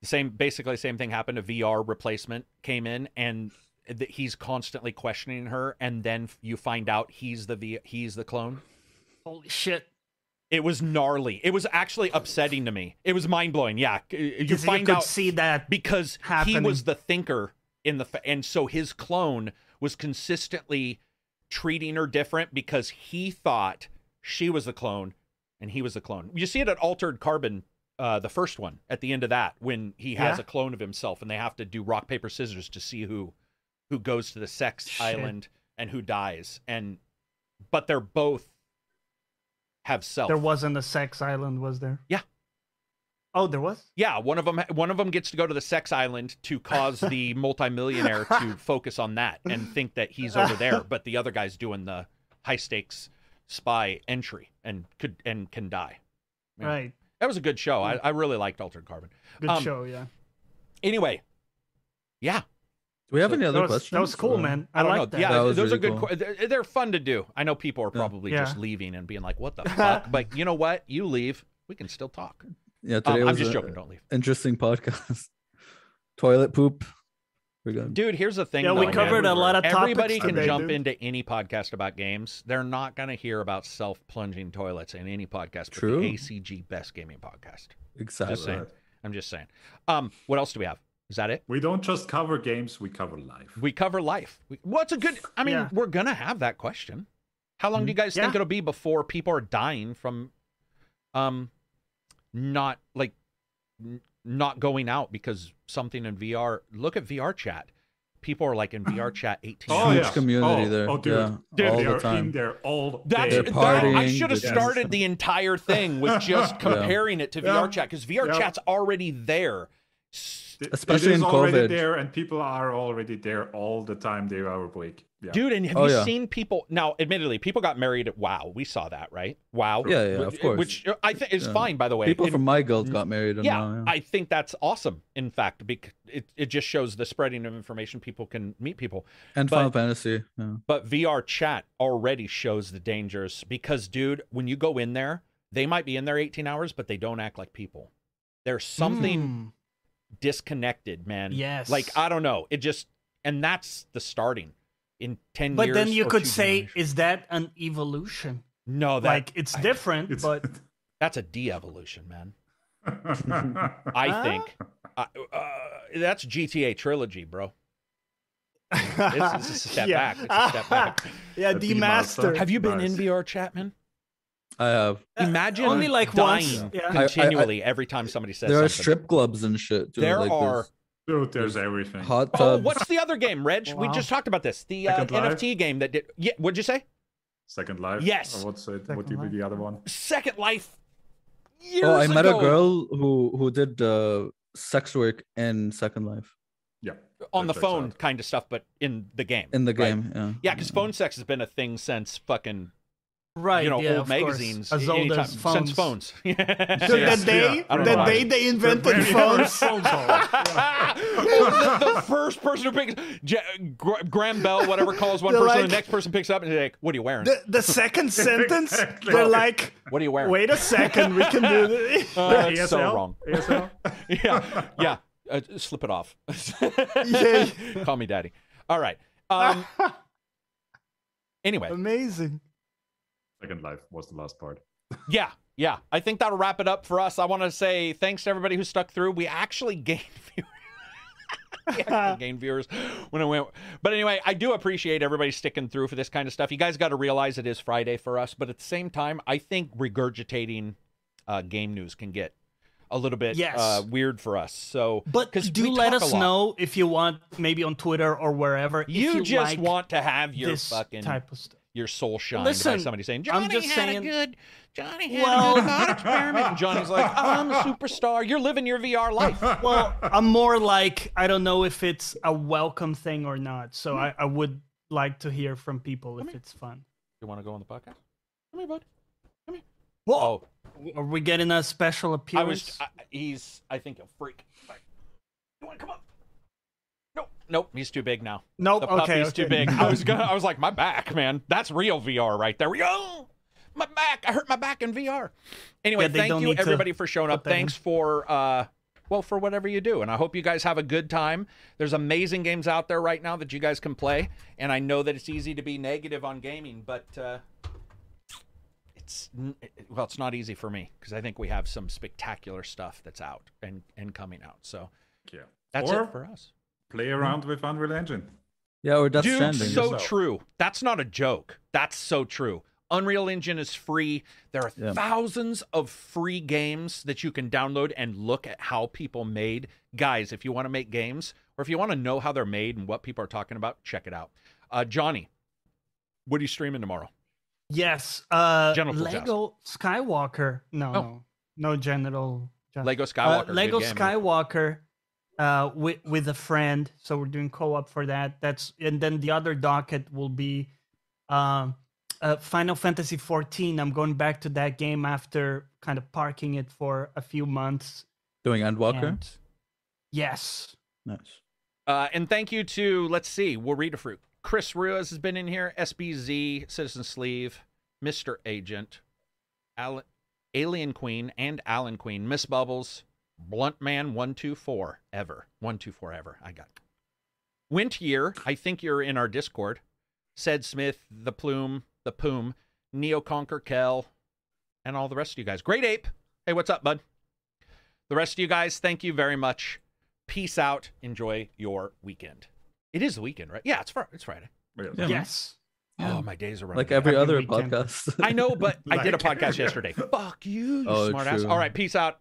the same, basically, the same thing happened. A VR replacement came in, and that he's constantly questioning her, and then you find out he's the he's the clone. Holy shit! It was gnarly. It was actually upsetting to me. It was mind blowing. Yeah, you find could out see that. because he was the thinker in the and so his clone was consistently treating her different because he thought she was the clone and he was the clone. You see it at Altered Carbon, uh, the first one at the end of that when he has Yeah. a clone of himself and they have to do rock paper scissors to see who who goes to the sex Shit. island and who dies and but they're both have self. There wasn't a sex island, was there? Yeah. Oh, there was. Yeah, one of them one of them gets to go to the sex island to cause the multimillionaire to focus on that and think that he's over there, but the other guy's doing the high stakes spy entry and could and can die. Yeah. Right. That was a good show. I, I really liked Altered Carbon. Good Um, show. Yeah. Anyway, yeah, Do we have So any other That was, questions? that was cool, or- man. I, I like that. Yeah, That was those are good. cool. que- They're, they're fun to do. I know people are probably Yeah. just leaving and being like, "What the fuck?" but you know what? You leave, we can still talk. Yeah, Um, today I'm just joking. Don't leave, interesting podcast. Toilet poop. We're good. dude. Here's the thing. yeah, though, we man. covered a lot of topics Everybody can today, jump dude. into any podcast about games. They're not going to hear about self-plunging toilets in any podcast. But True. The ACG Best Gaming Podcast. Exactly. Just saying. I'm just saying. Um, what else do we have? Is that it? We don't just cover games; we cover life. We cover life. We, what's a good? I mean, Yeah. we're gonna have that question. How long do you guys think it'll be before people are dying from, um, not like, n- not going out because something in VR? Look at VR chat. People are like in VR chat 18. Oh Huge yeah, community oh, there. Oh dude, Yeah, Dude, all they the are time. in there all That's day. They're that, I should have just- started the entire thing with just comparing it to Yeah. VR chat because VR Yeah. chat's already there. S- It- Especially it is in already COVID. there, and people are already there all the time. They are awake. Yeah. Dude, and have Oh, you yeah. seen people now? Admittedly, people got married at WoW. We saw that, right? WoW. Yeah, yeah, of course. Which I think is Yeah. fine, by the way. People It- from my guild got married. Yeah, now, yeah. I think that's awesome. In fact, because it, it just shows the spreading of information. People can meet people. and but- Final Fantasy. Yeah. But VR chat already shows the dangers because, dude, when you go in there, they might be in there 18 hours, but they don't act like people. There's something Mm, disconnected, man. Yes. Like I don't know. It just and that's the starting. In 10 But years. then you could say, is that an evolution? no, that like it's I- different, It's- but that's a de-evolution, man. I I Huh? think uh, uh, that's GTA trilogy, bro. It's, it's a step Yeah. back. It's a step back. yeah, The the Demaster. master. Have you been in Nice. VR chat, man? I have. Uh, Imagine only like dying once. Yeah. I- I- continually every time somebody says There are strip clubs and shit. Too. There like, are- Dude, there's everything. hot Oh, what's the other game, Reg? We just talked about this. The uh, NFT game that did. Yeah, what'd you say? Second Life. Yes. Or what's it? Second what would Life. be the other one? Second Life. Years Oh, I met a girl who who did uh, sex work in Second Life Yeah. on the phone, out. kind of stuff, but in the game. in the right? game. Yeah. Yeah, because phone sex has been a thing since fucking right. you know yeah, old of course. magazines As old anytime- as phones. since phones. The, Yes, the day, yeah. The know day they invented very phones. first phone call. Oh, the, the first person who picks Graham Bell, whatever, calls one They're person, like- the next person picks up and they're like, "What are you wearing? The, the second sentence, Exactly. they're like, What are you wearing?" wait a second, we can do this. Uh, that's so wrong. ASL? yeah, yeah. Uh, slip it off. Yeah. Call me daddy. All right. Um. Anyway, Amazing. Second Life was the last part. yeah, yeah. I think that'll wrap it up for us. I want to say thanks to everybody who stuck through. We actually gained viewers. we actually gained viewers when I went. But anyway, I do appreciate everybody sticking through for this kind of stuff. You guys got to realize it is Friday for us, but at the same time, I think regurgitating uh, game news can get a little bit Yes. uh, weird for us. So, But 'cause do let us know if you want, maybe on Twitter or wherever. if You, you just like want to have your this fucking type of stuff. Your soul shined Listen, by somebody saying I'm Johnny just had saying- a good Johnny had Well- a good thought experiment. And Johnny's like, I'm a superstar. You're living your VR life. Well, I'm more like I don't know if it's a welcome thing or not. So mm-hmm. I, I would like to hear from people if here. it's fun. You want to go on the podcast? Come here, bud. Come here. Whoa, Oh, are we getting a special I appearance? was. I, he's. I think a freak. You want to come up? Nope. Nope. He's too big now. nope. The puppy's okay, okay. too big. I was gonna. I was like, my back, man. That's real VR right there. Oh, my back. I hurt my back in VR. Anyway, Yeah, thank you everybody for showing up. put in. Thanks for uh, well, for whatever you do. And I hope you guys have a good time. There's amazing games out there right now that you guys can play. And I know that it's easy to be negative on gaming, but uh, it's well, it's not easy for me because I think we have some spectacular stuff that's out and and coming out. So Yeah. that's or it for us. Play around with Unreal Engine. Yeah, or Death Dude, Stranding. so yourself. true. That's not a joke. That's so true. Unreal Engine is free. There are Yeah. thousands of free games that you can download and look at how people made. Guys, if you want to make games or if you want to know how they're made and what people are talking about, check it out. Uh, Johnny, what are you streaming tomorrow? Yes. Uh, Genital joust. Lego Skywalker. No, Oh. no, no genital. joust. Lego Uh, Skywalker. good Lego game. Skywalker. Uh, with with a friend, so we're doing co-op for that. That's and then the other docket will be, um, uh, Final Fantasy 14. I'm going back to that game after kind of parking it for a few months. Doing Endwalker. And yes, Nice. Uh, and thank you to, let's see, we'll read a fruit. Chris Ruiz has been in here, SBZ, Citizen Sleeve, Mr. Agent, Al- Alien Queen, and Alan Queen, Miss Bubbles, Blunt Man 124, ever. 124 ever. I got it. Wint Year, I think you're in our Discord. Said Smith, The Plume, The Poom, Neo Conquer Kel, and all the rest of you guys. Great Ape. Hey, what's up, bud? The rest of you guys, thank you very much. Peace out. Enjoy your weekend. It is the weekend, right? Yeah, it's Fri it's Friday. Yes. Yeah, yes. Oh, my days are running. Like together. every Happy other weekend. podcast. I know, but I did a podcast yesterday. Fuck you, you Oh, smart ass. All right, peace out.